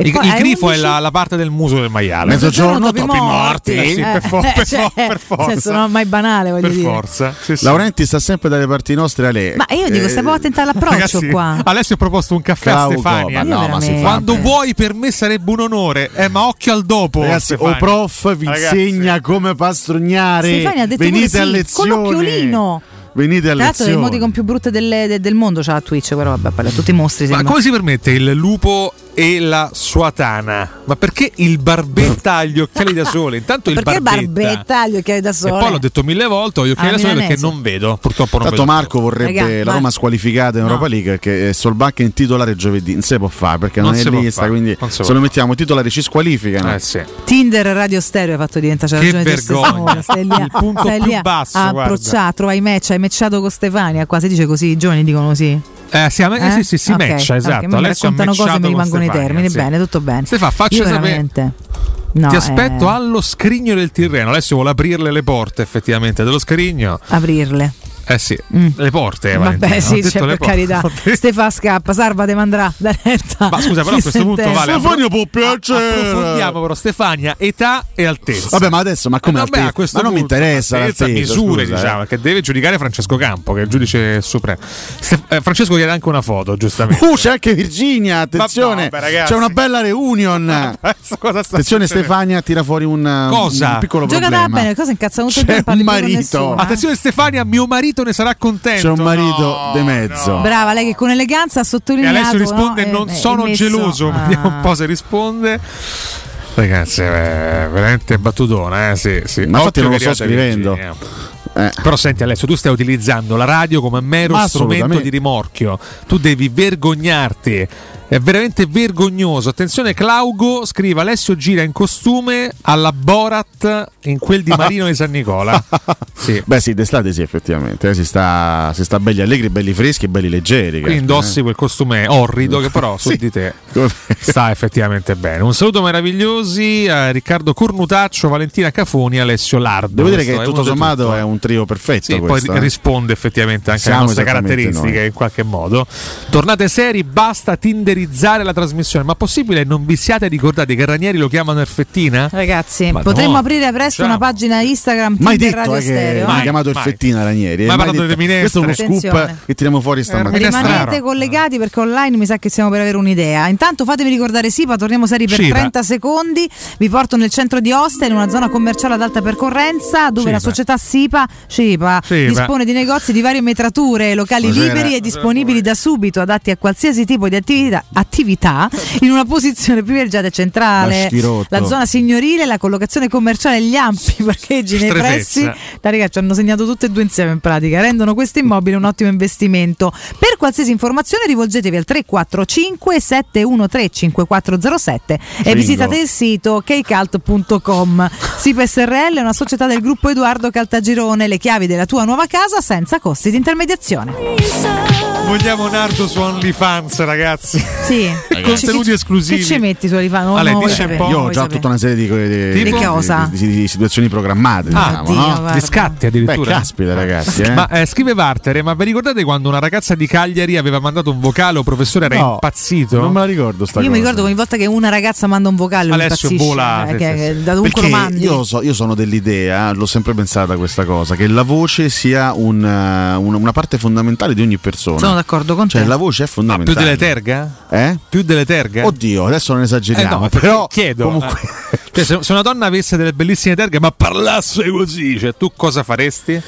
Il, il grifo 11? è la, la parte del muso del maiale. Mezzogiorno, topi topi morti. Eh sì, per, fo- Eh, per cioè, fo- per forza. Cioè, sono mai banale, voglio per dire. forza. Sì, sì. Laurenti sta sempre dalle parti nostre a lei. Ma io dico, stai proprio attenta all'approccio Ragazzi, qua. Alessio ha proposto un caffè a Clau, Stefania. ma no, ma fa Quando vuoi, per me sarebbe un onore. Eh, ma occhio al dopo. Ragazzi, Stefania. o prof vi Ragazzi. insegna come pastrugnare. Stefania ha detto Venite a lezione. con l'occhiolino. Venite a Tra l'altro, è il lezione. emoticon più brutto del, de- del mondo c'ha la Twitch, però vabbè, parla tutti i mostri. Ma sembra. come si permette il lupo e la sua tana? Ma perché il barbetta ha gli occhiali da sole? Intanto il Perché barbetta. barbetta gli occhiali da E sole? poi l'ho detto mille volte, ho gli occhiali Ah, da sole milanese. perché non vedo. Purtroppo non Tanto vedo. Marco vorrebbe Raga, la Roma ma- squalificata in No. Europa League perché Solbacca in titolare giovedì non si può fare perché non, Non è lista fare, quindi se lo mettiamo titolare ci squalificano Eh sì. Tinder Radio Stereo hai fatto diventare Che ragione vergogna. Simone, Stai lì, a- Il punto stai più lì a- basso, a guarda. approcciare, trova i match, hai matchato con Stefania, qua si dice così, i giovani dicono così. Eh, sì, a me- eh, sì, sì, si Ok, matcha, esatto. mi Alessio ha raccontano cose e mi rimangono i termini, sì. bene, tutto bene. Stefano, facci Io sapere. no, Ti aspetto eh, allo scrigno del Tirreno. Alessio vuole aprirle le porte effettivamente dello scrigno. aprirle. Eh sì, Mm. le porte. Vabbè, sì, cioè, per porte. carità. Stefano scappa, Sarva te mandrà da retta. Ma scusa, però a questo punto vale. Stefania può piacere. Approfondiamo però Stefania, età e altezza. Vabbè, ma adesso ma come Vabbè, altezza? a questo Ma non mi interessa altezza, l'altezza, misure, scusa, eh. diciamo, che deve giudicare Francesco Campo, che è il giudice supremo. Ste- eh, Francesco chiede anche una foto, giustamente. Uh, c'è anche Virginia, attenzione. vabbè, c'è una bella reunion. Sta Attenzione? Stefania tira fuori un, Cosa? un piccolo Giocata problema. bene, cosa incazza il C'è un marito. eh? Attenzione Stefania, mio marito ne sarà contento. C'è un marito No, de mezzo. no. Brava, lei che con eleganza ha E sottolineato. Alessio risponde: no? Non Eh, sono eh, messo- geloso. Ah. Vediamo un po' se risponde. Ragazzi, è veramente battutona, eh? Sì, sì. Ma infatti non lo che sto scrivendo. Virginia. Eh. Però senti Alessio, tu stai utilizzando la radio come mero strumento di rimorchio. Tu devi vergognarti. È veramente vergognoso. Attenzione, Claugo scrive: Alessio gira in costume alla Borat in quel di Marino di San Nicola. Sì. Beh sì, d'estate sì effettivamente, eh, si, sta, si sta belli allegri, belli freschi e belli leggeri. Qui caspita, indossi quel costume orrido che però su Sì. di te eh. Sta effettivamente bene. Un saluto meravigliosi a Riccardo Cornutaccio, Valentina Cafoni, Alessio Lardo. Devo dire Questo che tutto sommato tutto. è un trio perfetto Sì, poi questo, eh. risponde effettivamente anche Siamo alle nostre caratteristiche noi. in qualche modo. Tornate seri, basta spoilerizzare la trasmissione, ma possibile non vi siate ricordati che Ranieri lo chiamano Erfettina? Ragazzi, Madonna. potremmo aprire presto Ciao. una pagina Instagram Mai Tinder detto Radio eh, che Stereo. mi ha eh. chiamato il mai. Fettina Ranieri. eh, Mai mai parlato detto. delle Questo è uno minestre. scoop Attenzione. che tiriamo fuori stamattina. Rimanete collegati perché online mi sa che stiamo per avere un'idea. Intanto fatemi ricordare Sipa, torniamo seri per Sipa. 30 secondi. Vi porto nel centro di Ostia, in una zona commerciale ad alta percorrenza, dove la Sipa. società Sipa, Sipa, Sipa. dispone di negozi di varie metrature, locali liberi e disponibili da subito, adatti a qualsiasi tipo di attività, attività in una posizione privilegiata e centrale. Maschirotto. La zona signorile, la collocazione commerciale e gli ampi parcheggi nei pressi. Ragazzi ci hanno segnato tutte e due insieme in pratica. Rendono questo immobile un ottimo investimento. Per qualsiasi informazione rivolgetevi al 345 713 5407 e visitate il sito kcalt.com SIP SRL è una società del gruppo Edoardo Caltagirone le chiavi della tua nuova casa senza costi di intermediazione Vogliamo Nardo su OnlyFans, ragazzi. sì Contenuti esclusivi. che ci metti su? Non Ale, un po'. Io ho già sapere. tutta una serie di, di, Di di- di situazioni programmate. Ah, diciamo, Dio, no? Di scatti addirittura. Beh, caspita, ragazzi. Eh? Ma eh, scrive Vartere, ma vi ricordate quando una ragazza di Cagliari aveva mandato un vocale o il professore era No, impazzito? Non me la ricordo sta io cosa. mi ricordo ogni volta che una ragazza manda un vocale Alessio vola, eh, sì, che, sì, che sì. da dunque Perché lo mandi io, so- io sono dell'idea, l'ho sempre pensata questa cosa, che la voce sia un, eh, un- una parte fondamentale di ogni persona. sono d'accordo con Cioè te la voce è più fondamentale. delle terga? Eh? Più delle terga? Oddio, adesso non Eh esageriamo, no, perché però chiedo. comunque eh. Cioè, se, se una donna avesse delle bellissime terghe, ma parlasse così, cioè, tu cosa faresti?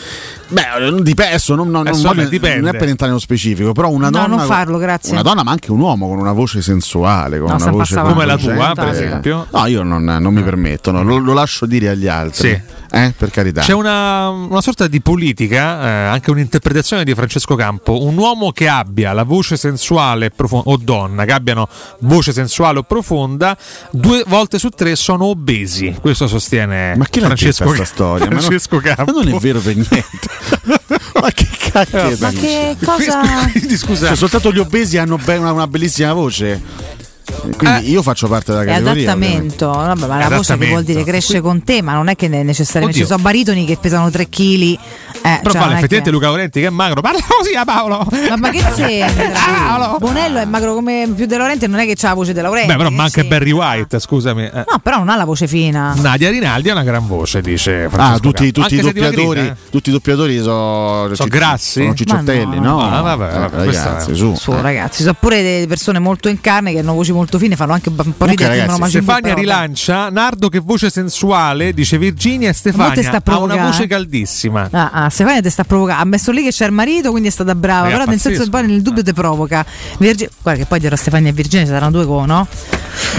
Beh, non dipende, adesso non, non- non Adesso, voglio- vabbè, dipende. non è per entrare nello specifico, però una No, donna. non farlo, grazie. Una donna, ma anche un uomo con una voce sensuale, con No, una voce Come la tua, per esempio. No, io non, non mi permetto, no, lo, lo lascio dire agli altri. Sì. Eh, per carità. C'è una, una sorta di politica, eh, anche un'interpretazione di Francesco Campo. Un uomo che abbia la voce sensuale e profonda, o donna che abbiano voce sensuale o profonda, due volte su tre sono obesi. Questo sostiene Ma chi l'ha Francesco, detta sta storia? Ma Francesco Campo. Ma non è vero per niente. ma che cacchio è ma che cosa Quindi scusa, Cioè, soltanto gli obesi hanno be- una, una bellissima voce. Quindi io faccio parte della è categoria. adattamento Vabbè, ma la voce che vuol dire cresce con te ma non è che ne- necessariamente Oddio. ci sono baritoni che pesano 3 kg eh, Però cioè, vale, è effettivamente che- Luca Valenti che è magro, parla così a Paolo. ma, ma che c'entra? Bonello è magro come più De Laurenti non è che c'ha la voce De Laurenti Beh, però che manca c'entra? Barry White, scusami. eh. no però non ha la voce fina Nadia Rinaldi ha una gran voce, dice Francesco Ah, tutti, tutti i doppiatori, dimagrita, eh. tutti i doppiatori sono, Sono grassi? Sono cicciottelli, no? no. Ah, vabbè, Eh, vabbè, questa ragazzi, è- su. su Eh. ragazzi sono pure delle persone molto in carne che hanno voci molto fine fanno anche un po' ridere ragazzi, Stefania rilancia Nardo che voce sensuale, dice Virginia e Stefania ha una voce caldissima. Ah, ah, Stefania ti sta provocando. Ha messo lì che c'è il marito, quindi è stata brava. Raga, però nel senso che pazzesco. poi nel dubbio ti provoca. Virgi- Guarda che poi dietro a Stefania e Virginia ci saranno due co, no?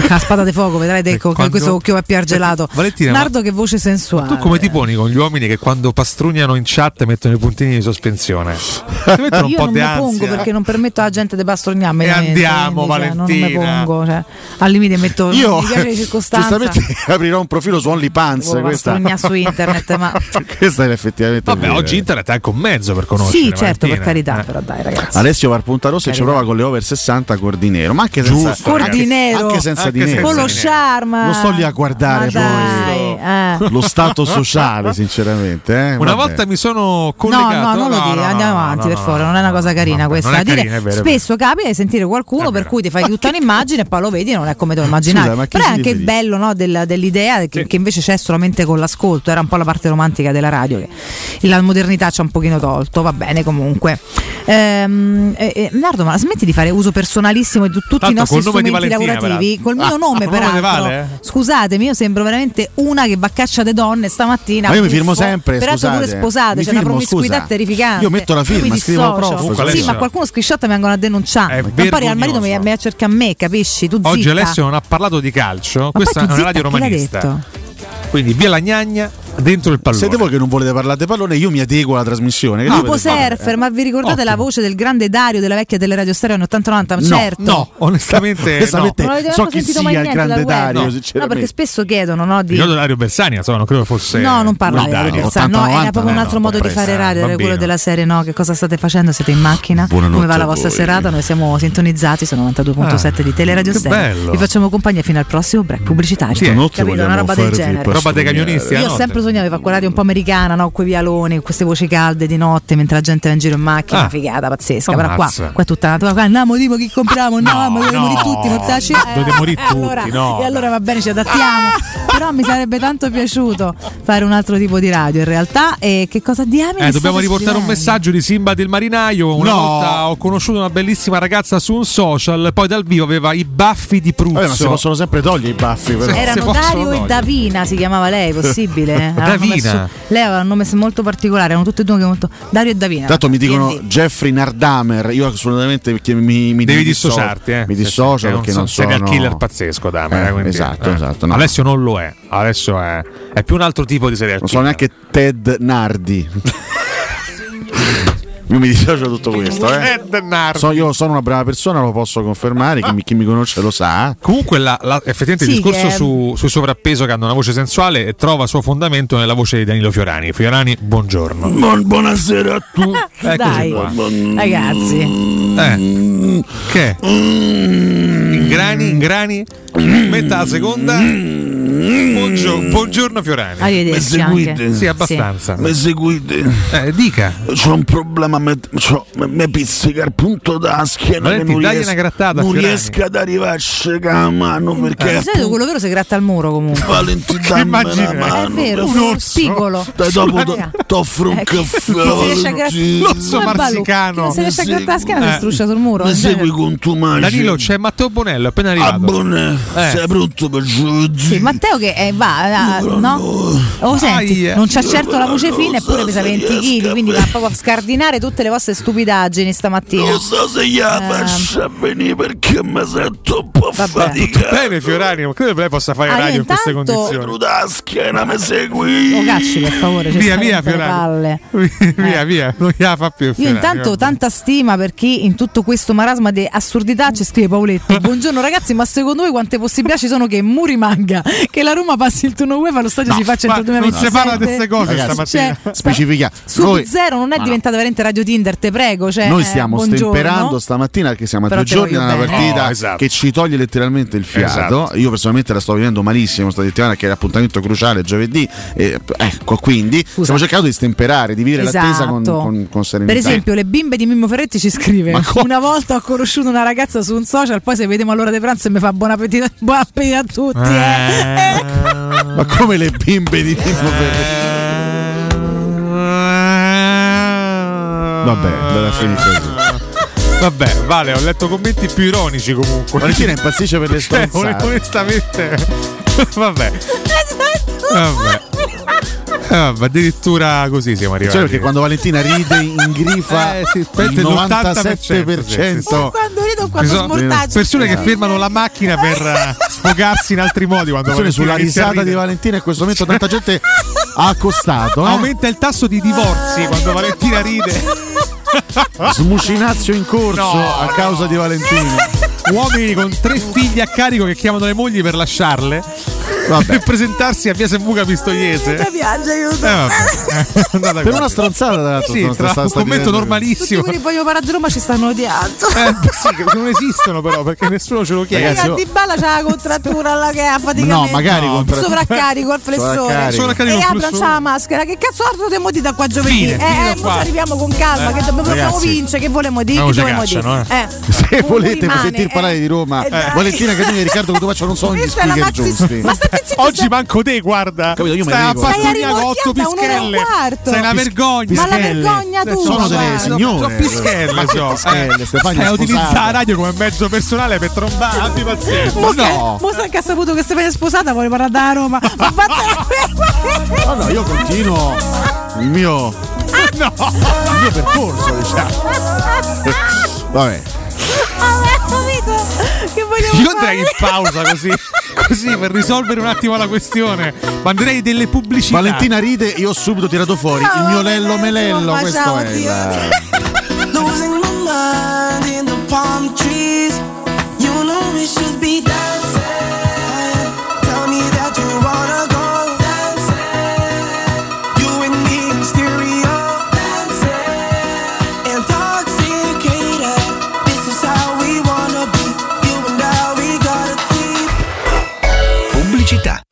La spada di fuoco, vedrai con quando- questo occhio più argelato. Valentina, ma- Nardo che voce sensuale. Tu come ti poni con gli uomini che quando pastrugnano in chat mettono i puntini di sospensione? Ti mettono un Io po' non di mi ansia. pongo perché non permetto alla gente di pastognarmi. E andiamo, quindi, cioè, Valentina. Pongo. Cioè, al limite metto Io giustamente aprirò un profilo su OnlyPants. Volevo Questa, su internet, ma questa è effettivamente. Vabbè, vera. oggi internet è anche un mezzo per conoscere. sì, certo, per Valentina. carità, Eh. però dai, ragazzi. Alessio va a Punta Rossa e ci prova con le over 60 cordinero, ma anche senza, Giusto, anche- Cordinero. anche senza Anche dinero. senza con lo charme. Non sto lì a guardare Ma poi dai, eh. lo stato sociale, sinceramente. eh. Una Vabbè. volta mi sono No, collegato. no, non lo no, dire, no, andiamo no, avanti no, per no, favore, no, non è una cosa no, carina questa. carina, vero, spesso capita di sentire qualcuno per cui ti fai tutta un'immagine e poi lo vedi e non è come te lo immaginavi. Scusa, Però è anche il bello no, del- dell'idea che, che invece c'è solamente con l'ascolto, era un po' la parte romantica della radio che la modernità ci ha un pochino tolto, va bene comunque. Ehm, eh, Nardo, ma smetti di fare uso personalissimo di tu- tutti Tanto i nostri strumenti lavorativi, col mio Ah, nome peraltro. Vale, eh? Scusatemi, io sembro veramente una che va a caccia de donne stamattina. Ma io mi firmo sempre, Peraltro pure sposate, Mi c'è una firmo, promiscuità scusa. terrificante. Io metto la firma, scrivo prof, Sì, ma qualcuno screenshot mi vengono a denunciare. Ma poi al marito mi, mi a cercare a me, capisci? Tu Oggi zitta. Alessio non ha parlato di calcio, Ma questa è una radio romanista. Quindi via la gnagna dentro il pallone. Siete voi che non volete parlare di pallone, io mi adeguo alla trasmissione. Fare? surfer, ma vi ricordate la voce del grande Dario della vecchia teleradio stereo anni 80-90? No, certo. No, onestamente no. Onestamente, Non avete so chi sentito sia mai il niente grande dal web? Dario, No. No, perché spesso chiedono no, di... Ricordo Dario Bersani, insomma, non credo fosse No, non parlo No, di Dario. Bersani, no, 80-90 era proprio un no, altro no, modo di fare eh, radio, era quello della serie, no? Che cosa state facendo? Siete in macchina? Buonanotte Come va la vostra serata? Noi siamo sintonizzati su 92.7 di Teleradio che Stereo. bello. Vi facciamo compagnia fino al prossimo break pubblicitario. Capito? Una roba del genere. Roba dei camionisti, Io ho sempre di fare quella radio un po' americana, no? Quei vialoni, queste voci calde di notte mentre la gente va in giro in macchina, Ah. una figata pazzesca. Però qua, qua è tutta natura. Qua andiamo, tipo chi compriamo, no, ma dobbiamo morire tutti, mortacci. dovete morire e allora, tutti, no. E allora va bene, ci adattiamo. Però mi sarebbe tanto piaciuto fare un altro tipo di radio in realtà. E che cosa diamine? Eh, dobbiamo riportare un messaggio di Simba del Marinaio. Una No. volta ho conosciuto una bellissima ragazza su un social, poi dal vivo aveva i baffi di Pruzzo. Vabbè, ma si possono sempre togliere i baffi. Però. Erano Dario e. Davina, si chiamava lei, possibile? Davina? messo- lei aveva un nome molto particolare, erano tutte e due che molto Dario e Davina. Tanto mi dicono D&D. Jeffrey Nardamer, io assolutamente perché mi, mi Devi disso- dissociarti, eh. Mi dissocio sì, perché un non sono serial killer pazzesco, Dahmer, Eh, eh, esatto, eh. esatto. no. Alessio non lo è. Alessio è, è più un altro tipo di serial Non killer. sono neanche Ted Nardi. Io mi dissocio da tutto questo, eh. So- io sono una brava persona, lo posso confermare. Chi mi, chi mi conosce lo sa. Comunque, la- la- effettivamente, Sì, il discorso che è- su, sul sovrappeso che hanno una voce sensuale trova suo fondamento nella voce di Danilo Fiorani. Fiorani, buongiorno. buonasera a tutti. Eccoci Dai, qua. ragazzi. Eh. Che? Ingrani, ingrani. Metta la seconda. Buongiorno, buongiorno Fiorani. Arrivederci Mi seguite? Sì, abbastanza. Mi seguite? Eh, dica. C'ho un problema, mi pizzica il punto della schiena Valenti, che non, riesco, una grattata a non Fiorani. riesco ad arrivarci con la mano perché Di solito quello vero si gratta al muro comunque. Valenti dammi una È mano vero, Un orso. spigolo. Dai, dopo to- t'offro un caffè a ballo? marsicano. Si riesce a grattare la schiena Eh. si struscia sul muro. Mi segui con tu Danilo, c'è Matteo Bonello, appena arrivato. Abbone, Eh. sei pronto per giovedì? Matteo che eh, va, ah, no? Oh, senti, Aia. non c'ha certo la voce fine, eppure pesa 20 kg, quindi va proprio a scardinare tutte le vostre stupidaggini stamattina. Non so se gliela faccio venire perché mi sento un po' Vabbè. faticato. Bene, Fiorani, ma credo che lei possa fare Ah, io radio in queste condizioni. La schiena, mi segui? Oh, cacci per favore, Via, via, Fiorani. palle. via, via, non gliela fa più. Io Fiorani, intanto vabbè. tanta stima per chi in tutto questo marasma di assurdità ci scrive Paoletto. Buongiorno ragazzi, ma secondo voi quante possibilità ci sono che Mu rimanga? Che la Roma passi il turno UEFA allo stadio si faccia ma entro il non si 2027? parla di queste cose Cioè, stamattina. sta- Specifica. Sub Noi- zero non è no. diventata veramente Radio Tinder, te prego. Cioè, Noi eh, stiamo buongiorno. stemperando stamattina perché siamo a Però due giorni da una bene. partita Oh, esatto. che ci toglie letteralmente il fiato. Esatto. Io personalmente la sto vivendo malissimo sta settimana che è l'appuntamento cruciale giovedì. E, ecco, quindi stiamo cercando di stemperare, di vivere l'attesa con, Esatto. con, con serenità. Per esempio, le bimbe di Mimmo Ferretti ci scrive: Una volta ho conosciuto una ragazza su un social, poi se vediamo all'ora di pranzo e mi fa buon appetito, buon appetito a tutti. eh. Ma come le bimbe di Mimmo Ferretti? Vabbè, deve finire così. Vabbè, vale, ho letto commenti più ironici comunque. Valentina impazzisce per le Cioè, stronzate. onestamente. Vabbè. Vabbè. Vabbè, addirittura così siamo arrivati. Cioè, perché quando Valentina ride in grifa Eh, sì, il aspetta, il 97% sì, sì, sì. Quando rido, quando sono smortaccio. persone che fermano la macchina per sfogarsi in altri modi quando Attenzione sulla risata di. Valentina in questo momento tanta gente ha accostato. Eh? Aumenta il tasso di divorzi quando Valentina ride. Smucinazio in corso No, a causa di Valentina. Uomini con tre figli a carico che chiamano le mogli per lasciarle. Per presentarsi a via Sembuca Pistoiese. Mi piace, aiuto. Eh. Eh, Per una stronzata, Sì, sono tra un commento. Tutti normalissimo. quelli che voglio parare a Roma ci stanno odiando. Eh, sì, non esistono però perché nessuno ce lo chiede. Ragazzi, Ragazzi, io- Balla c'ha la contrattura alla che ha faticamento. No, magari No, contra- Sovraccarico al flessore. Sovraccarico. Sovraccarico e Abram c'ha la maschera. Che cazzo altro dobbiamo dire da qua giovedì? Fine, eh, fine eh, qua. ci arriviamo con calma. Eh. Che dobbiamo, Ragazzi. vincere. Che volemo dire? Che cacciano, dire? Se Un- un volete rimane, sentir parlare eh. di Roma, Eh. Valentina Catini e Riccardo Cotopaccio non sono gli speaker giusti. Ma state zitti, Oggi stai- manco te, guarda. Capito, io me Stai ne a dico. Stai otto pischelle. Sei una vergogna. Ma la Pischelle. vergogna tu. Sono delle signore. Sono pischelle, Ma che so. pischelle, Stefania, Eh, utilizza sposata. la radio come mezzo personale per trombare. Abbi pazienza. Mo no. che- Mo sa che ha saputo che Stefania è sposata, vuole parlare da Roma. Ma vattene- No, no, io continuo il mio, No. il mio percorso, diciamo. Vabbè. Vabbè? Io andrei in pausa così, così per risolvere un attimo la questione. Manderei delle pubblicità. Valentina ride, io ho subito tirato fuori il mio lello melello. Questo è il. Losing my mind in the palm trees. We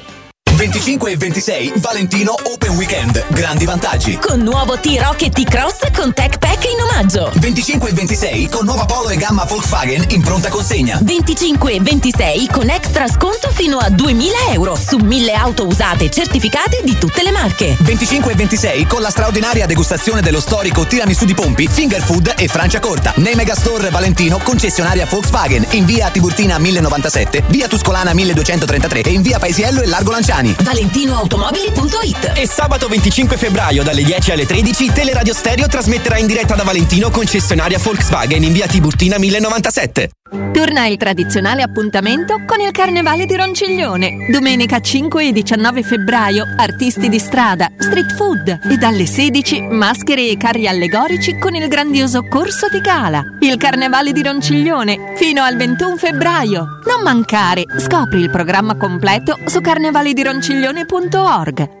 25 e 26 Valentino Open Weekend. Grandi vantaggi. Con nuovo T-Rock e T-Cross con Tech Pack in omaggio. 25 e 26 con nuova Polo e gamma Volkswagen in pronta consegna. 25 e 26 con extra sconto fino a 2000 euro su 1000 auto usate certificate di tutte le marche. 25 e 26 con la straordinaria degustazione dello storico tiramisù di Pompi, Finger Food e Francia Corta. Nei Megastore Valentino, concessionaria Volkswagen, in via Tiburtina 1097, via Tuscolana 1233 e in via Paesiello e Largo Lanciani. ValentinoAutomobili.it E sabato 25 febbraio dalle 10 alle 13 Teleradio Stereo trasmetterà in diretta da Valentino concessionaria Volkswagen in via Tiburtina 1097. Torna il tradizionale appuntamento con il Carnevale di Ronciglione. Domenica 5 e 19 febbraio, artisti di strada, street food e dalle 16 maschere e carri allegorici con il grandioso corso di gala. Il Carnevale di Ronciglione fino al 21 febbraio. Non mancare, scopri il programma completo su carnevalidironciglione.org.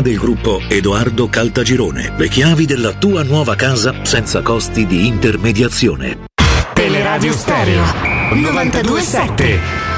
del gruppo Edoardo Caltagirone. Le chiavi della tua nuova casa senza costi di intermediazione. Teleradio Stereo 927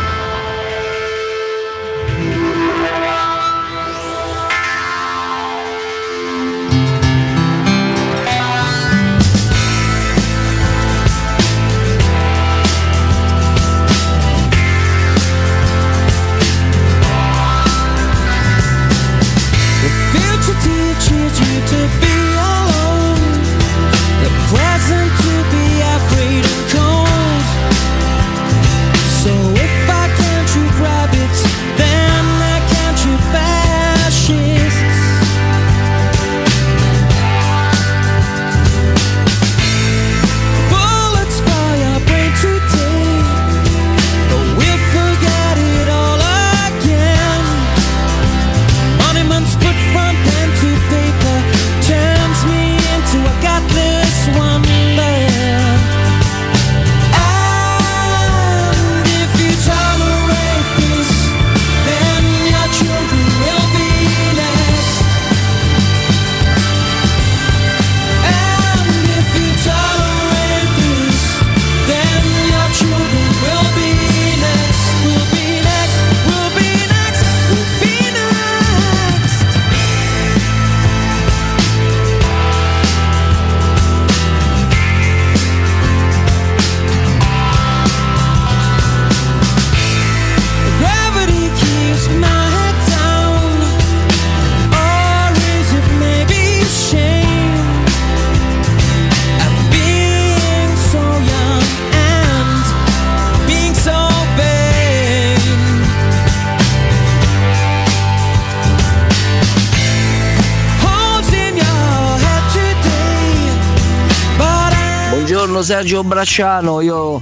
Sergio Bracciano, io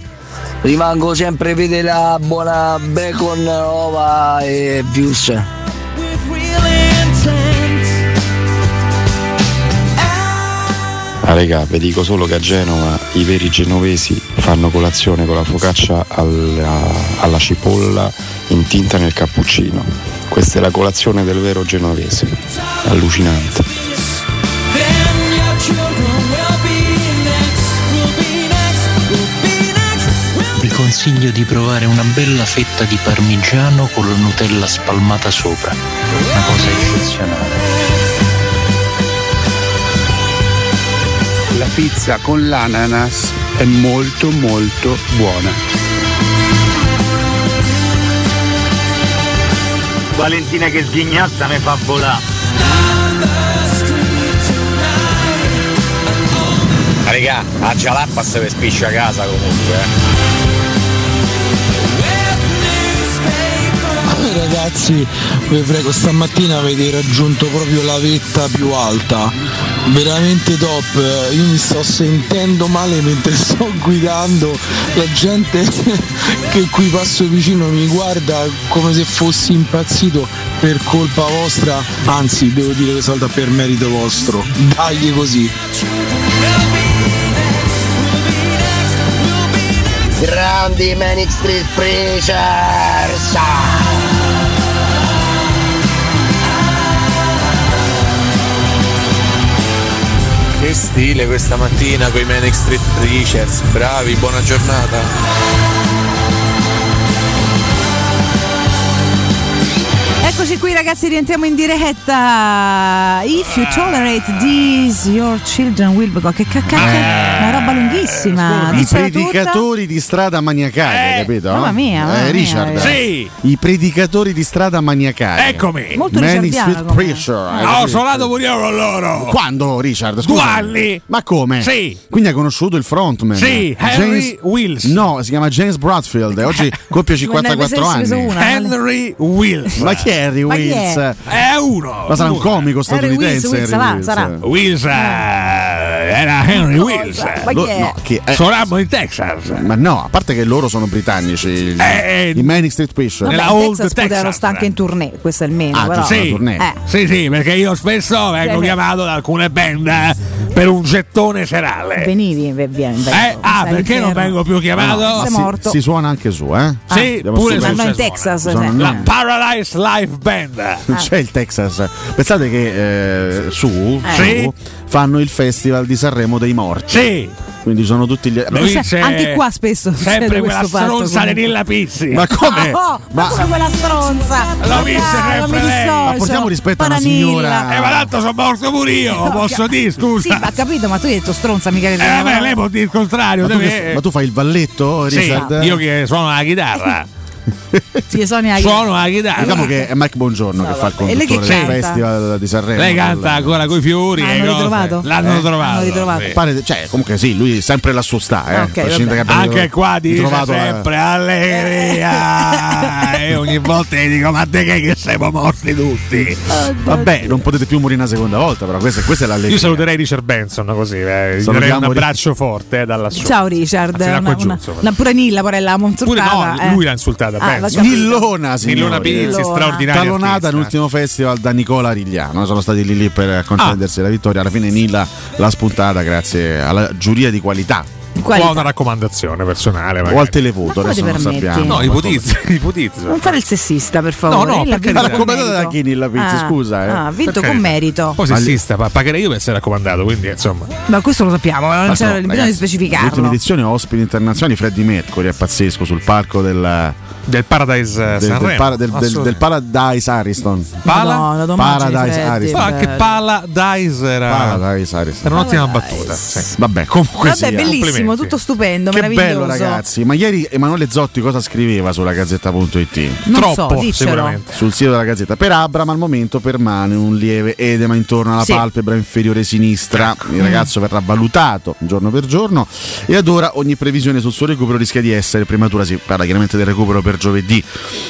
rimango sempre fedele a buona bacon, ova e views. Ah regà, vi dico solo che a Genova i veri genovesi fanno colazione con la focaccia alla, alla cipolla intinta nel cappuccino. Questa è la colazione del vero genovese. Allucinante. Consiglio di provare una bella fetta di parmigiano con la Nutella spalmata sopra. Una cosa eccezionale. La pizza con l'ananas è molto molto buona. Valentina che sghignazza mi fa volare. Raga, a Jalappa se spiccia a casa comunque. eh. Ragazzi, vi prego, stamattina avete raggiunto proprio la vetta più alta. Veramente top, io mi sto sentendo male mentre sto guidando, la gente che qui passo vicino mi guarda come se fossi impazzito per colpa vostra, anzi devo dire che salta per merito vostro, dagli così. Grandi Manic Street Preachers! Che stile questa mattina con i Manic Street Preachers, bravi, buona giornata. Eccoci qui ragazzi, rientriamo in diretta. If you tolerate these, your children will become. Che cacca, roba lunghissima. I Dicela tutta. predicatori di strada maniacali, capito? mamma mia, mamma Eh, mia, Richard. sì. I predicatori di strada maniacali. Eccomi. Molto Manic Street come- Preacher. Ho capito? suonato pure io con loro. Quando Richard? Due Scusa. anni. Ma come? Sì. Quindi hai conosciuto il frontman? Sì, Henry Wills. No, si chiama James Bradfield. Oggi compie 54 anni. Henry Wills. Ma chi è Henry Wills? è? È uno. Ma sarà un comico statunitense. Wills, Henry sarà, Wills. sarà. Wills eh, era Henry Wills. Ma Lo- chi è? no, che- eh, Suonammo in Texas. Ma no, a parte che loro sono britannici, i- Eh, i Manic Street Preacher. Vabbè, Nella in Old Texas Texas. stare anche in tournée, questo è il meno. Ah, però. Sì, tournée. Eh. sì, sì, perché io spesso vengo Sì. chiamato da alcune band eh, per un gettone serale. Venivi, ve- via- Eh, ah, perché non vengo più chiamato? Ma sei si, morto. si suona anche su, eh? Sì, Andiamo pure su- Ma no, in. Texas. Cioè. no. La Paradise Live Band. C'è il Texas. Pensate che eh, su, Eh. su Sì. Fanno il festival di Sanremo dei morti. Sì, Quindi sono tutti gli. C'è anche qua spesso sempre quella questo fatto, stronza di. Nilla Pizzi. Ma come? Oh, ma Ma- come quella stronza? L'ho vista Dai, sempre lei. Ma portiamo rispetto a una Paranilla. signora- Eh, ma tanto sono morto pure io, No, posso che- dire, scusa. Sì, ma ha capito, ma tu hai detto stronza, mica che Eh, vabbè, lei può dire il contrario. Ma tu, che- ma tu fai il valletto, Sì, Richard? io che suono la chitarra. Sì, Sonia suono la chitarra. Diciamo che è Mike Buongiorno che fa il conduttore del festival di Sanremo. Lei canta ancora coi fiori. Ma hanno cose. ritrovato? L'hanno Eh? trovato. Ritrovato. Pare, cioè, comunque sì, lui sempre la sua sta, eh. Ok, prescindere vabbè. che abbia Anche qua dice ritrovato la- sempre allegria e ogni volta gli dico ma te che che siamo morti tutti Vabbè, non potete più morire una seconda volta, però questa, questa è l'allegria. io saluterei Richard Benson così eh. gli darei un abbraccio forte eh, dalla sua Ciao Richard, Anzi, una, una, una pure Nilla, pure l'avevamo pure insultata. no eh. lui l'ha insultata Ah. Nillona, signori. Nillona Pizzi straordinaria Talonata artista. all'ultimo festival da Nicola Rigliano, sono stati lì lì per contendersi Ah. la vittoria. Alla fine Nilla l'ha spuntata grazie alla giuria di qualità Qualità. Qua una raccomandazione personale o magari. al televoto, Ma adesso non sappiamo. no ipotizza ipotizza Non fare il sessista, per favore. No, no, perché la con raccomandata da chi Nilla Pizzi, Ah, scusa, eh. ah, ha vinto Per con merito. poi sessista pa- pagherei io per essere raccomandato quindi insomma Ma questo lo sappiamo, ma non Ma c'è no, bisogno di ragazzi, L'ultima specificarlo. edizione ospiti internazionali Freddy Mercury è pazzesco sul palco del, del Paradise eh, del, del, Sanremo para- del- del- del Paradise Ariston. Pala? Madonna, domani Paradise Ariston. Ah, che bello. Paradise era Paradise Ariston. era un'ottima battuta sì. Vabbè, comunque Vabbè, sia. bellissimo, tutto stupendo, Che meraviglioso. bello ragazzi, ma ieri Emanuele Zotti cosa scriveva sulla gazzetta.it? Non so, troppo diccelo. sicuramente Sul sito della Gazzetta. Per Abram al momento permane un lieve edema intorno alla Sì. palpebra inferiore sinistra. Il ragazzo verrà valutato giorno per giorno e ad ora ogni previsione sul suo recupero rischia di essere prematura. Si parla chiaramente del recupero per giovedì.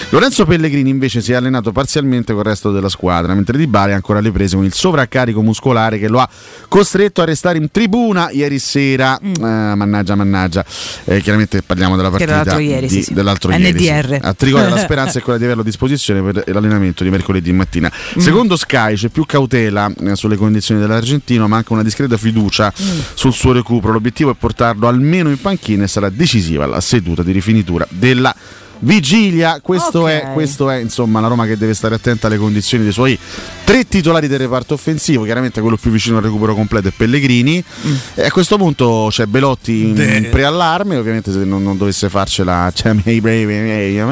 Lorenzo Pellegrini invece si è allenato parzialmente col resto della squadra, mentre Di Bari è ancora alle prese con il sovraccarico muscolare che lo ha costretto a restare in tribuna ieri sera. Eh, mannaggia, mannaggia. Eh, chiaramente parliamo della partita l'altro ieri, di- sì, dell'altro ieri. NDR. sì. A Trigoria la speranza è quella di averlo a disposizione per l'allenamento di mercoledì mattina. Mm. Secondo Sky c'è più cautela eh, sulle condizioni dell'argentino, ma anche una discreta fiducia Mm. sul suo recupero. L'obiettivo è portarlo almeno in panchina e sarà decisiva la seduta di rifinitura della vigilia. Questo, è, questo è insomma la Roma che deve stare attenta alle condizioni dei suoi tre titolari del reparto offensivo. Chiaramente quello più vicino al recupero completo è Pellegrini. E a questo punto c'è Belotti in Beh. preallarme. Ovviamente, se non, non dovesse farcela, c'è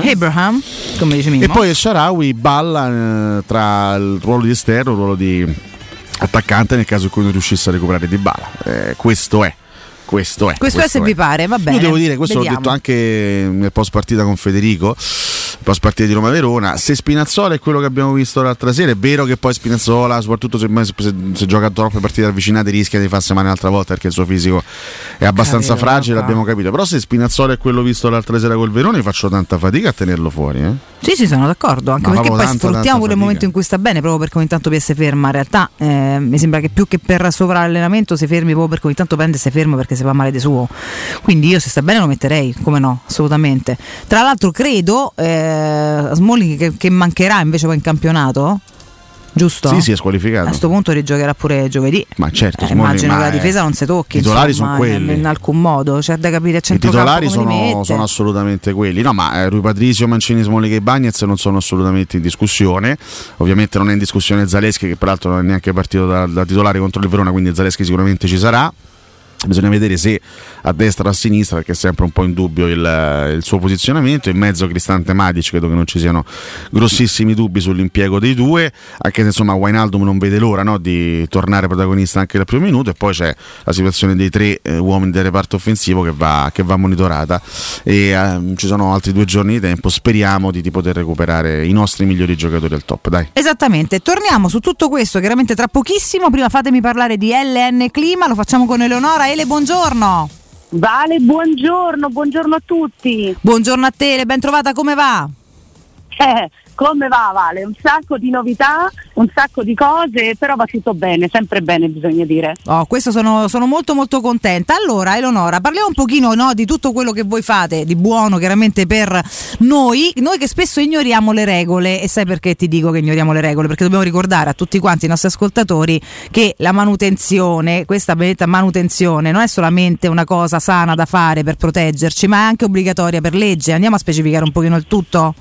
Abraham, come dice Mimmo. e poi Sharawi balla eh, tra il ruolo di esterno e il ruolo di attaccante nel caso in cui non riuscisse a recuperare Di Bala. Eh, questo è. Questo è. Questo è se vi pare, va bene. Io devo dire, questo Vediamo. l'ho detto anche nel post partita con Federico, post partita di Roma Verona. Se Spinazzola è quello che abbiamo visto l'altra sera, è vero che poi Spinazzola, soprattutto se, se- se gioca troppe partite avvicinate, rischia di farsi male un'altra volta perché il suo fisico è abbastanza Capito, fragile, qua. l'abbiamo capito. Però se Spinazzola è quello visto l'altra sera col Verona, io faccio tanta fatica a tenerlo fuori. Eh? Sì, sì, sono d'accordo. Anche Ma perché poi tanta, sfruttiamo pure il momento in cui sta bene, proprio perché ogni tanto PS ferma. In realtà eh, mi sembra che più che per sovrallenamento si fermi proprio perché ogni tanto prende e si ferma perché si fa male di suo. Quindi io se sta bene lo metterei, come no, assolutamente. Tra l'altro credo eh, Smalling che, che mancherà invece poi in campionato. Giusto? Sì, sì, è squalificato. A questo punto rigiocherà pure giovedì. Ma certo, Eh, immagino ma che la difesa non si tocchi. I titolari insomma, sono quelli. In, in alcun modo. C'è da capire I titolari sono, sono assolutamente quelli. No, ma eh, Rui Patrizio, Mancini, Smolik e Bagnez non sono assolutamente in discussione. Ovviamente non è in discussione Zaleschi, che peraltro non è neanche partito da, da titolare contro il Verona, quindi Zaleschi sicuramente ci sarà. Bisogna vedere se a destra o a sinistra, perché è sempre un po' in dubbio il, il suo posizionamento. In mezzo Cristante Matic, credo che non ci siano grossissimi dubbi sull'impiego dei due, anche se insomma Wijnaldum non vede l'ora no, di tornare protagonista anche dal primo minuto. E poi c'è la situazione dei tre eh, uomini del reparto offensivo che va, che va monitorata. E ehm, ci sono altri due giorni di tempo. Speriamo di, di poter recuperare i nostri migliori giocatori al top. Dai. Esattamente, torniamo su tutto questo chiaramente tra pochissimo. Prima fatemi parlare di LN Clima, lo facciamo con Eleonora. Ele, buongiorno. Vale, buongiorno, buongiorno a tutti. Buongiorno a te, ben trovata, come va? Eh, come va Vale? Un sacco di novità, un sacco di cose, però va tutto bene, sempre bene bisogna dire. Oh, questo sono, sono molto molto contenta. Allora, Eleonora, parliamo un pochino no, di tutto quello che voi fate di buono chiaramente per noi, noi che spesso ignoriamo le regole e sai perché ti dico che ignoriamo le regole? Perché dobbiamo ricordare a tutti quanti i nostri ascoltatori che la manutenzione, questa benedetta manutenzione non è solamente una cosa sana da fare per proteggerci, ma è anche obbligatoria per legge. Andiamo a specificare un pochino il tutto?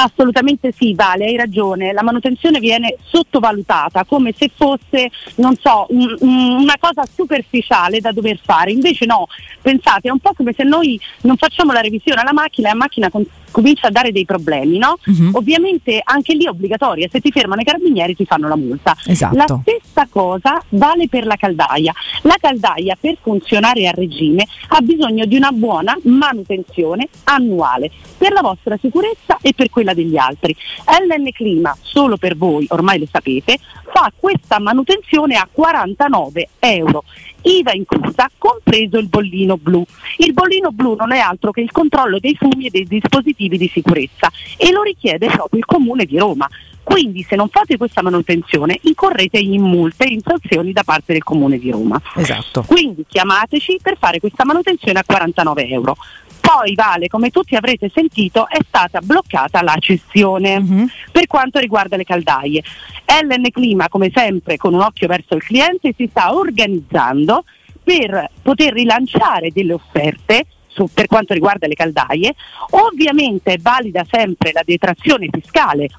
Assolutamente sì, Vale, hai ragione. La manutenzione viene sottovalutata come se fosse, non so, un- un- una cosa superficiale da dover fare. Invece no, pensate, è un po' come se noi non facciamo la revisione alla macchina e la macchina con- comincia a dare dei problemi, no? Ovviamente anche lì è obbligatoria, se ti fermano i carabinieri ti fanno la multa. Esatto. La stessa cosa vale per la caldaia. La caldaia per funzionare a regime ha bisogno di una buona manutenzione annuale per la vostra sicurezza e per quella degli altri. LN Clima, solo per voi, ormai lo sapete, fa questa manutenzione a 49 euro. IVA inclusa, compreso il bollino blu. Il bollino blu non è altro che il controllo dei fumi e dei dispositivi di sicurezza e lo richiede proprio il Comune di Roma. Quindi se non fate questa manutenzione incorrete in multe e in sanzioni da parte del Comune di Roma. Esatto. Quindi chiamateci per fare questa manutenzione a 49 euro. Poi Vale, come tutti avrete sentito, è stata bloccata la cessione per quanto riguarda le caldaie. LN Clima, come sempre, con un occhio verso il cliente, si sta organizzando per poter rilanciare delle offerte su- per quanto riguarda le caldaie. Ovviamente è valida sempre la detrazione fiscale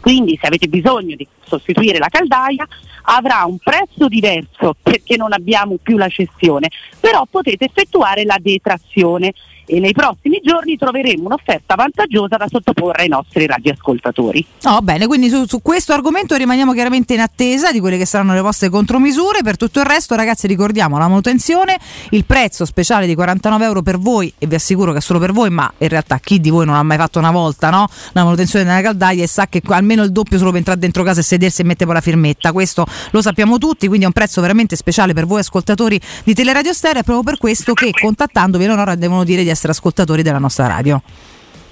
quindi se avete bisogno di sostituire la caldaia avrà un prezzo diverso perché non abbiamo più la cessione, però potete effettuare la detrazione e nei prossimi giorni troveremo un'offerta vantaggiosa da sottoporre ai nostri radioascoltatori. Oh, bene, quindi su, su questo argomento rimaniamo chiaramente in attesa di quelle che saranno le vostre contromisure. Per tutto il resto, ragazzi, ricordiamo la manutenzione, il prezzo speciale di 49 euro per voi, e vi assicuro che è solo per voi, ma in realtà chi di voi non ha mai fatto una volta no? la manutenzione della caldaia e sa che almeno il doppio solo per entrare dentro casa e sedersi e mettere poi la firmetta. Questo lo sappiamo tutti, quindi è un prezzo veramente speciale per voi ascoltatori di Teleradio Stereo. È proprio per questo che contattandovi Eleonora devono dire di essere ascoltatori della nostra radio.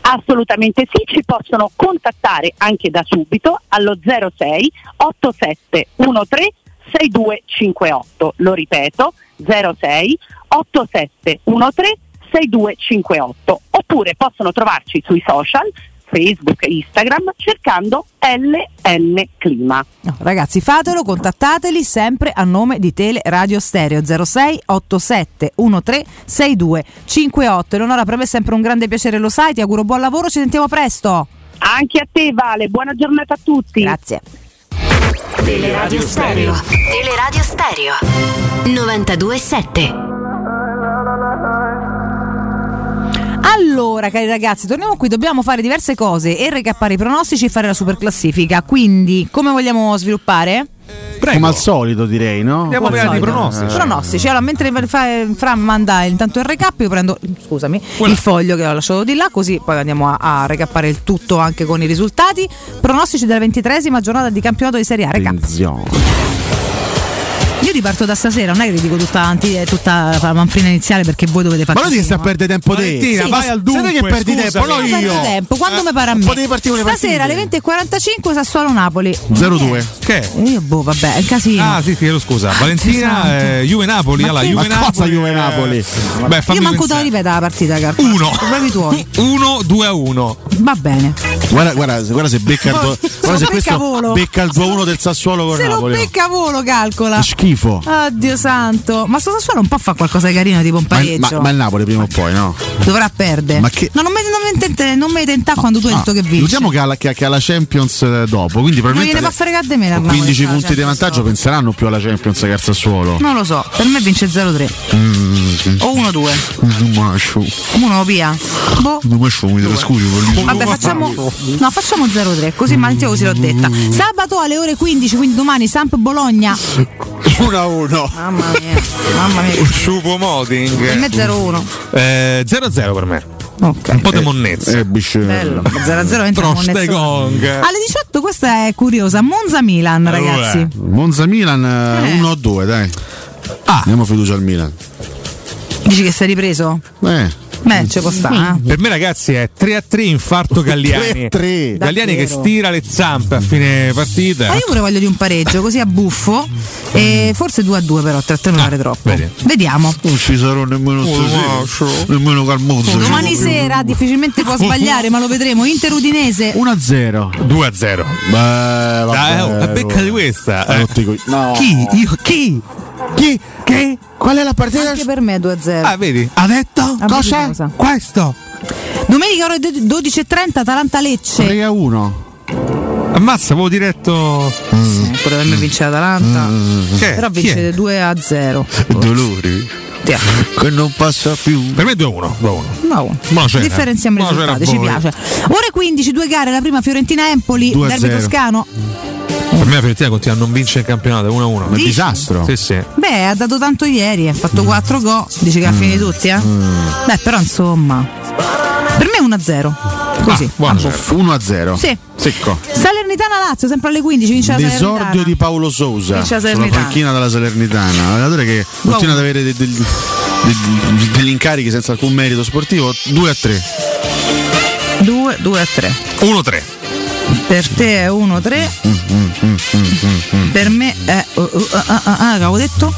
Assolutamente sì, ci possono contattare anche da subito allo 06 8713 6258. Lo ripeto 06 8713 6258 oppure possono trovarci sui social Facebook e Instagram cercando LN Clima. No, ragazzi, fatelo, contattateli sempre a nome di Tele Radio Stereo 06 87 13 62 58. Eleonora, per me è sempre un grande piacere, lo sai, ti auguro buon lavoro, ci sentiamo presto. Anche a te Vale, buona giornata a tutti. Grazie. Teleradio Stereo. Teleradio Stereo 927. Allora, cari ragazzi, torniamo qui, dobbiamo fare diverse cose e recappare i pronostici e fare la super classifica. Quindi, come vogliamo sviluppare? Come al solito direi, no? Andiamo Come al prima di solito. pronostici. Pronostici. Allora, mentre fa- Fra manda intanto il recap, io prendo scusami, il foglio che ho lasciato di là, così poi andiamo a, a recappare il tutto anche con i risultati. Pronostici della ventitresima giornata di campionato di Serie A. Recap. Io riparto da stasera, non è che vi dico tutta, anti- tutta la manfrina iniziale perché voi dovete fare. Ma non ti sta a perdere tempo te. Valentina, Sì, vai al Sai dunque, che perdi tempo, no io. tempo, quando mi pare a me. Potevi partire con le Stasera alle partite. 20.45 Sassuolo Napoli. 0-2. Che? Io boh, vabbè, è un casino. Ah, sì, chiedo scusa. Valentina, santo. eh, Juve Napoli. Che- Juve Napoli. Juve eh, Napoli? Beh, Io manco te pensare. ripeta la partita, Carlo. Uno. Problemi tuoi. 1 2 a 1. Va bene. Guarda, guarda, guarda se becca il se guarda lo se becca questo volo. becca il 2-1 del Sassuolo con Se lo Napoli. becca volo, calcola. Schifo. Oddio santo. Ma sto Sassuolo un po' fa qualcosa di carino, tipo un Ma, pareggio. ma- ma il Napoli prima o poi, no? Dovrà perdere. Ma che- No, non mi, non tenta- non tentà quando tu hai detto che vinci. Diciamo che ha, la, che, che ha la Champions eh, dopo, quindi non probabilmente gliene fa fregare di me la 15 Napoli, punti di cioè, vantaggio penseranno più alla Champions che al Sassuolo. Non lo so, per me vince 0-3. Mm, O 1-2. Non mascio. Uno via. Boh. Non mascio, mi trascuri. Vabbè, facciamo, no, facciamo 0-3, così Matteo così l'ho detta. Sabato alle ore 15, quindi domani Samp Bologna. 1-1. Mamma mia, mamma mia. Sciupo Moding. Per me 0-1. Eh, 0-0 per me. Ok. Un po' di monnezza. Eh. Bello, 0-0 entra con Troste gong. Alle 18 questa è curiosa, Monza Milan, ragazzi. Monza Milan Eh. 1-2, dai. Ah. Diamo fiducia al Milan. Dici che sei ripreso? Eh. Beh, ci può stare. eh. Per me, ragazzi, è 3 a 3 infarto Galliani. 3-3. Galliani che Davvero? stira le zampe a fine partita. Ma io pure voglio di un pareggio, così a buffo. E forse 2 a 2 però, 3 a 3 mi pare troppo. vedi. Vediamo. Non ci sarò nemmeno stasera. Nemmeno col Monza. Domani sera difficilmente può sbagliare, ma lo vedremo. Inter Udinese. 1-0. 2 a 0. Beh, vabbè. Dai, oh, è becca di questa. eh. No. Chi? Io? Chi? Chi? Che? Qual è la partita? Anche per me è 2 a 0. Ah, vedi? Ha detto? Cosa? Questo. Domenica ore 12.30 Atalanta Lecce. 3 a 1. Ammazza, avevo diretto. Sì, pure per me vince l'Atalanta. Che? Però vince è? 2 a 0. Dolori. Che non passa più. Per me 2 a 1. 2 a 1. No, Ma c'era. differenziamo i risultati, ci piace. Ore 15, due gare, la prima Fiorentina-Empoli, 2 a derby 0. toscano. Per me la Fiorentina continua a non vincere il campionato 1 a 1. Ma è disastro. Sì, sì. Beh, ha dato tanto ieri, ha fatto 4 gol, dici che ha finito tutti, eh? Beh, però insomma. Per me 1 a 0. Così. Ah, buono, a buffo. 1 a 0. Sì. Secco. Salernitana Lazio, sempre alle 15, vince la L'esordio Salernitana. di Paolo Sousa sulla Salernitana. panchina della Salernitana, un allenatore che continua ad avere de- degli, de- degli incarichi senza alcun merito sportivo. 2 a 3. 2, 2 a 3. 1 3. Per te è 1 3. Per me è. uh, uh, ah, ah, ah, che avevo detto?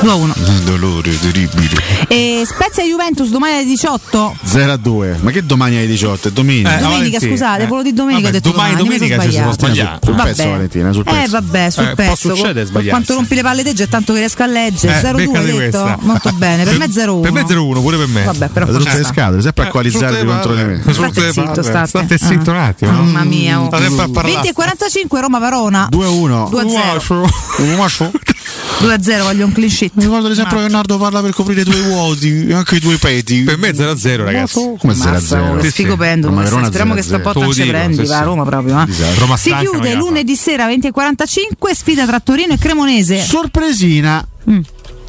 2 a 1. Dolore terribile. E Spezia Juventus domani alle 18. 0 a 2. Ma che domani alle 18? È domenica. Eh, domenica, Valentina, scusate, eh. volevo di domenica Vabbè, ho detto domani domani, sono domenica ci sbagliata. sbagliare. Sul pezzo Valentina, sul Eh pezzo. vabbè, sul Eh, può pezzo. succedere con- sbagliarsi. Quanto rompi le palle te già tanto che riesco a leggere. Eh, 0-2 beccati hai detto? Molto bene, per me 0-1. Per me 0 1, pure per me. Vabbè, però Tutte le scatole, sempre a Eh, coalizzarvi le contro di me. State zitto, state. State Eh. zitto un attimo. no? Mamma mia. Sempre a parlare. 20 e 45 Roma Verona. 2 a 1. 2 a 0. 2 a 0, voglio un clean sheet. Mi ricordo sempre che Leonardo parla per coprire i tuoi vuoti, anche i tuoi peti. Per me è 0 a 0, ragazzi. Come 0 a Mazza, oh, 0? che sfigo pendolo. Speriamo che 0 a 0. sto Te po' lo ci prendi, va a. Roma proprio. eh. Roma Si chiude lunedì sera 20 e 45, sfida tra Torino e Cremonese. Sorpresina. Mm.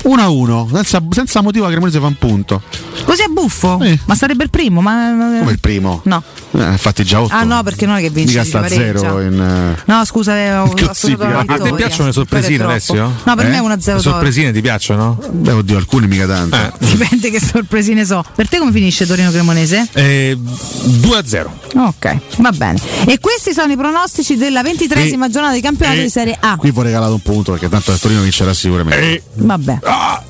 1-1, senza, senza motivo la Cremonese fa un punto. Così è buffo? Ma sarebbe il primo, ma. Come il primo? No. Eh, infatti già 8. Ah no, perché non è che vince. Sta a zero in... eh, No, scusa, avevo ho la A te piacciono le sorpresine. Alessio? No, per Eh? me è una zero Le sorpresine ti piacciono? Beh, oddio, alcune mica tanto. Eh. Dipende che sorpresine so. Per te come finisce Torino Cremonese? Eh, 2 a 0. Ok, va bene. E questi sono i pronostici della ventitresima giornata di campionato e- di Serie A. Qui fu regalato un punto perché tanto il Torino vincerà sicuramente. Vabbè.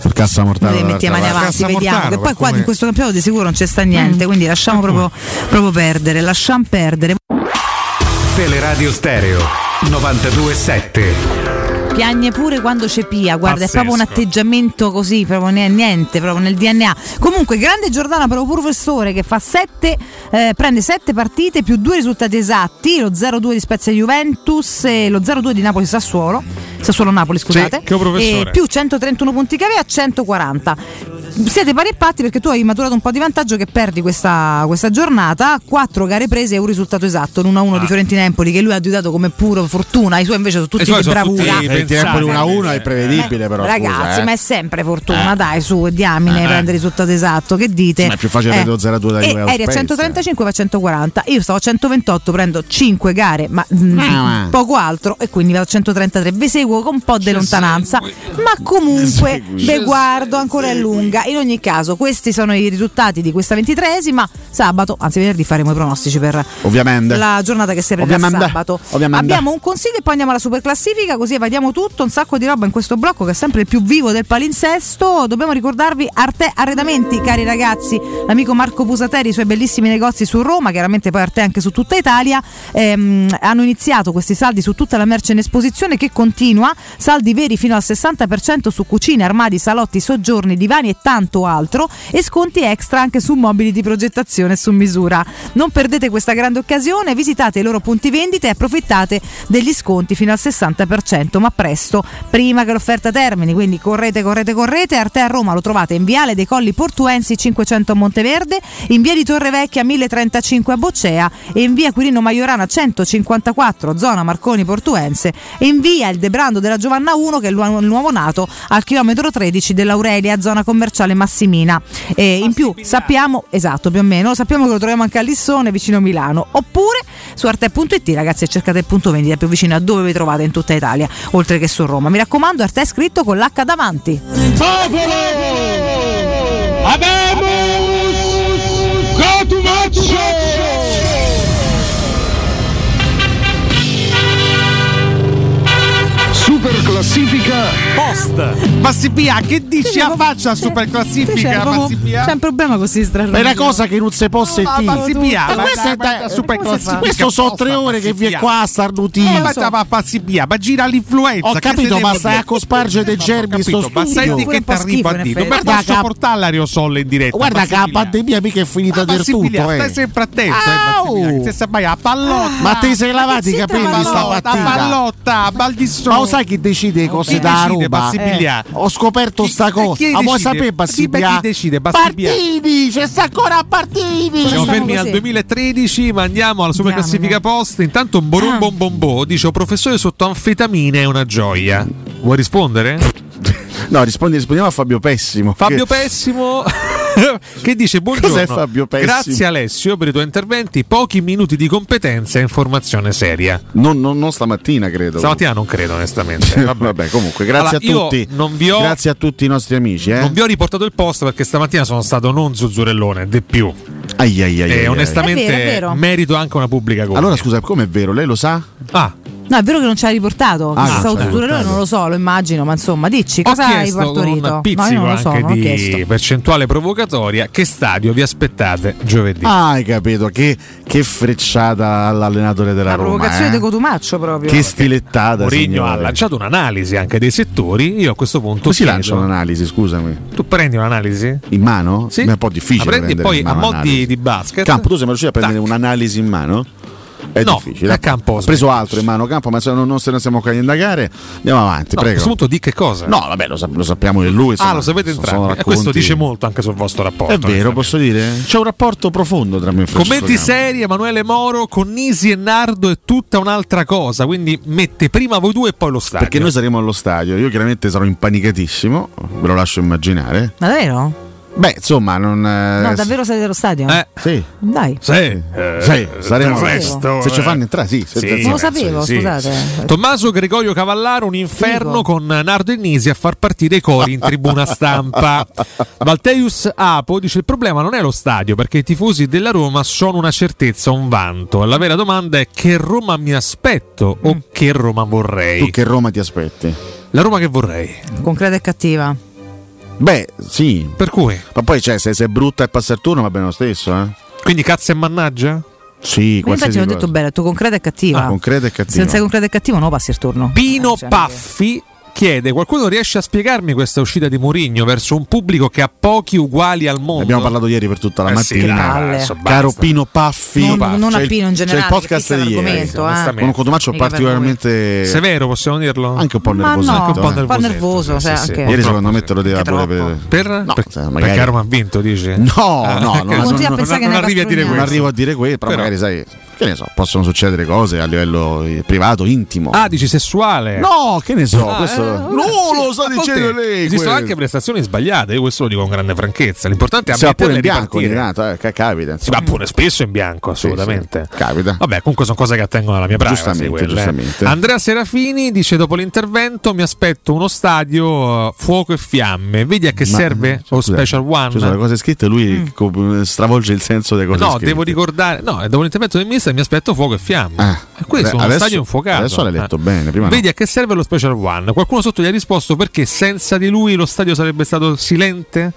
Per cassa mortale. Noi metti le mani avanti, vediamo. Che poi qua in questo campionato di sicuro non c'è sta niente, quindi lasciamo proprio, proprio perdere, lasciamo perdere. Teleradio Stereo 927. Piagne pure quando c'è Pia, guarda, Pazzesco. è proprio un atteggiamento così, proprio ne- niente, proprio nel DNA. Comunque, grande Giordana per un professore che fa sette, eh, prende 7 partite più due risultati esatti, lo 0-2 di Spezia Juventus e lo 0-2 di Napoli Sassuolo. Sassuolo Napoli, scusate. E più 131 punti che aveva, 140. Siete pari e patti perché tu hai maturato un po' di vantaggio che perdi questa, questa giornata. Quattro gare prese e un risultato esatto, l'1-1 di Fiorentina Empoli che lui ha giudato come puro fortuna, i suoi invece sono tutti di bravura. pensati. Empoli 1-1 è prevedibile, però. Ragazzi, scusa, eh. ma è sempre fortuna, Eh. dai, su, diamine, Eh. prende il risultato esatto. Che dite? Ma è più facile prendere lo 0-2 da e Juve Eri a Spezia. 135, va a 140. Io stavo a 128, prendo 5 gare, ma mm, Ah. poco altro, e quindi vado a 133. Vi seguo con un po' di lontananza, ma comunque ve guardo ancora è lunga. In ogni caso, questi sono i risultati di questa ventitresima. Sabato, anzi venerdì, faremo i pronostici per Ovviamente. la giornata che si aprirà sabato. Ovviamente. Abbiamo un consiglio e poi andiamo alla super classifica, così evadiamo tutto, un sacco di roba in questo blocco che è sempre il più vivo del palinsesto. Dobbiamo ricordarvi Arte Arredamenti, cari ragazzi, l'amico Marco Pusateri, i suoi bellissimi negozi su Roma, chiaramente poi Arte anche su tutta Italia. Ehm, hanno iniziato questi saldi su tutta la merce in esposizione che continua, saldi veri fino al 60% su cucine, armadi, salotti, soggiorni, divani e tanto altro e sconti extra anche su mobili di progettazione su misura. Non perdete questa grande occasione, visitate i loro punti vendita e approfittate degli sconti fino al 60%, ma presto, prima che l'offerta termini, quindi correte, correte, correte. Arte a Roma lo trovate in Viale dei Colli Portuensi 500 a Monteverde, in Via di Torrevecchia 1035 a Boccea e in Via Quirino Maiorana 154 zona Marconi Portuense e in Via il Debrando della Giovanna 1 che è il nuovo nato al chilometro 13 dell'Aurelia, zona commerciale Massimina. E in più sappiamo, esatto più o meno, sappiamo che lo troviamo anche a Lissone vicino Milano, oppure su arte.it ragazzi cercate il punto vendita più vicino a dove vi trovate in tutta Italia, oltre che su Roma. Mi raccomando, Arte è scritto con l'H davanti. Popolo! Abemus! Cotumaccio! Super classifica Passi via, che dici a faccia a super C'è, classifica? c'è un problema con questi strano. È una cosa che non si può sentire. Ma passi via, Ma questa è da- super classifica Questo sono tre ore che vi è qua a starnutire. Eh, ma sta- ma passi via, ma gira l'influenza. Ho capito, ma stai a cospargere dei germi sto Capito, ma studio. senti che ti schifo, a in dire. Guarda, posso portare l'aerosol in diretta. Guarda che la pandemia mica è finita del tutto, via, eh. Stai sempre attento, eh, se stai a pallotta. Ma te sei lavati i capelli a sta pallotta, a mattina? pallotta, a bal di sole. Ma lo sai chi decide le cose da decide, Roma? Bassi Piglia? Ho scoperto sta cosa. chi Ma vuoi decide? sapere Bassi Chi- chi decide? Bassi Piglia? Partini, c'è sta ancora Partini. Siamo fermi al 2013, ma andiamo alla super classifica post. Intanto un borom bom bom bo dice: "Oh, professore sotto anfetamine è una gioia. Vuoi rispondere? No, rispondi, rispondiamo a Fabio Pessimo. Fabio Che- Pessimo che dice buongiorno. Cos'è Fabio Pessimo? Grazie Alessio per i tuoi interventi, pochi minuti di competenza e informazione seria. Non, non- non stamattina, credo. Stamattina non credo onestamente. Vabbè. comunque, grazie Allora, a tutti. non vi ho- Grazie a tutti i nostri amici. Eh? Non vi ho riportato il post perché stamattina sono stato non zuzzurellone, di più. Ai, ai, ai, ai, e ai. onestamente È vero, è vero. merito anche una pubblica cosa. Allora, scusa, com'è vero? Lei lo sa? Ah, No, è vero che non ci hai riportato. Ah, autosuro riportato. non lo so, lo immagino, ma insomma, dici ho cosa hai partorito? no, io non lo so, anche non ho chiesto. di percentuale provocatoria. Che stadio vi aspettate giovedì? Ah, hai capito. Che, che frecciata all'allenatore della La Roma. provocazione eh? di Cotumaccio proprio. Che stilettata. Mourinho ha lanciato un'analisi anche dei settori. Io a questo punto Così chiedo- lancia un'analisi, scusami. Tu prendi un'analisi? In mano? Sì. Ma È un po' difficile. La prendi poi in a mano mo' di, un'analisi. di basket. Campo, tu sei mai riuscito a prendere Tac. un'analisi in mano? È No, difficile. a campo Ha preso altro in mano campo, ma se non, non se ne stiamo qua a indagare, andiamo avanti, No, a prego. questo punto di che cosa? No, vabbè, lo, sap- lo sappiamo che lui. ah, insomma, lo sapete entrambi. sono E questo dice molto anche sul vostro rapporto. È vero, posso dire? C'è un rapporto profondo tra me e Francesco Commenti seri, Emanuele Moro con Nisi e Nardo è tutta un'altra cosa, quindi mette prima voi due e poi lo stadio. Perché noi saremo allo stadio, io chiaramente sarò impanicatissimo, ve lo lascio immaginare. Ma davvero? Beh, insomma, non. eh, No, davvero siete allo stadio? Eh. Sì. Dai. Sì, eh, Sì, saremo del resto, se ci eh. fanno entrare, sì. Sì, Non lo sapevo, sì. scusate. Tommaso Gregorio Cavallaro, un inferno Figo. con Nardo e Nisi a far partire i cori in tribuna stampa. Valteius Apo dice: Il problema non è lo stadio, perché i tifosi della Roma sono una certezza, un vanto. La vera domanda è che Roma mi aspetto o che Roma vorrei? Tu che Roma ti aspetti? La Roma che vorrei. Concreta e cattiva. Beh, sì. Per cui? Ma poi, cioè, se, se è brutta e passa il turno va bene lo stesso, eh? Quindi cazzo e mannaggia? Sì, Ma infatti cosa. detto bene, tu concreta e cattiva. Ah, concreta e cattiva. Se non sei concreta e cattivo, non passi il turno. Pino cioè, Paffi chiede: qualcuno riesce a spiegarmi questa uscita di Mourinho verso un pubblico che ha pochi uguali al mondo? Ne abbiamo parlato ieri per tutta la Eh sì, mattina. adesso Caro. Pino Paffi, Non- Paffi. non a C'è Pino in c'è generale, il podcast di ieri. eh. Con un per particolarmente. Severo, possiamo dirlo? Anche un po' nervoso. no, Anche un po' un po' nervoso. sì, cioè, sì, sì. Ieri secondo me te lo deve pure vedere. Per? No, Per- cioè, perché magari- a Roma ha vinto, dici? No, no, no, non- non ne arrivi a dire castrogniamo. non questo. arrivo a dire questo, Però- magari sai, che ne so, possono succedere cose a livello eh, privato, intimo. Ah, dici sessuale? No, che ne so, Ah, questo... eh, no, sì, lo sta dicendo lei. Esistono quello. anche prestazioni sbagliate, io questo lo dico con grande franchezza. L'importante è Siamo pure ammetterle in bianco ripartire. tanto, eh, ca- capita. Si va pure spesso in bianco, Sì, assolutamente. sì, capita. Vabbè, comunque sono cose che attengono alla mia privacy. Giustamente, eh. giustamente. Andrea Serafini dice: Dopo l'intervento mi aspetto uno stadio fuoco e fiamme. Vedi a che Ma- serve o scusa, Special One? Ci sono le cose scritte, lui co- stravolge il senso delle cose No, scritte. devo ricordare. No, dopo l'intervento del ministro mi aspetto fuoco e fiamme. Ah, E questo è uno adesso- stadio infuocato. Adesso l'hai letto Eh. bene, prima no. Vedi a che serve lo Special One? Qualcuno sotto gli ha risposto perché senza di lui lo stadio sarebbe stato silente?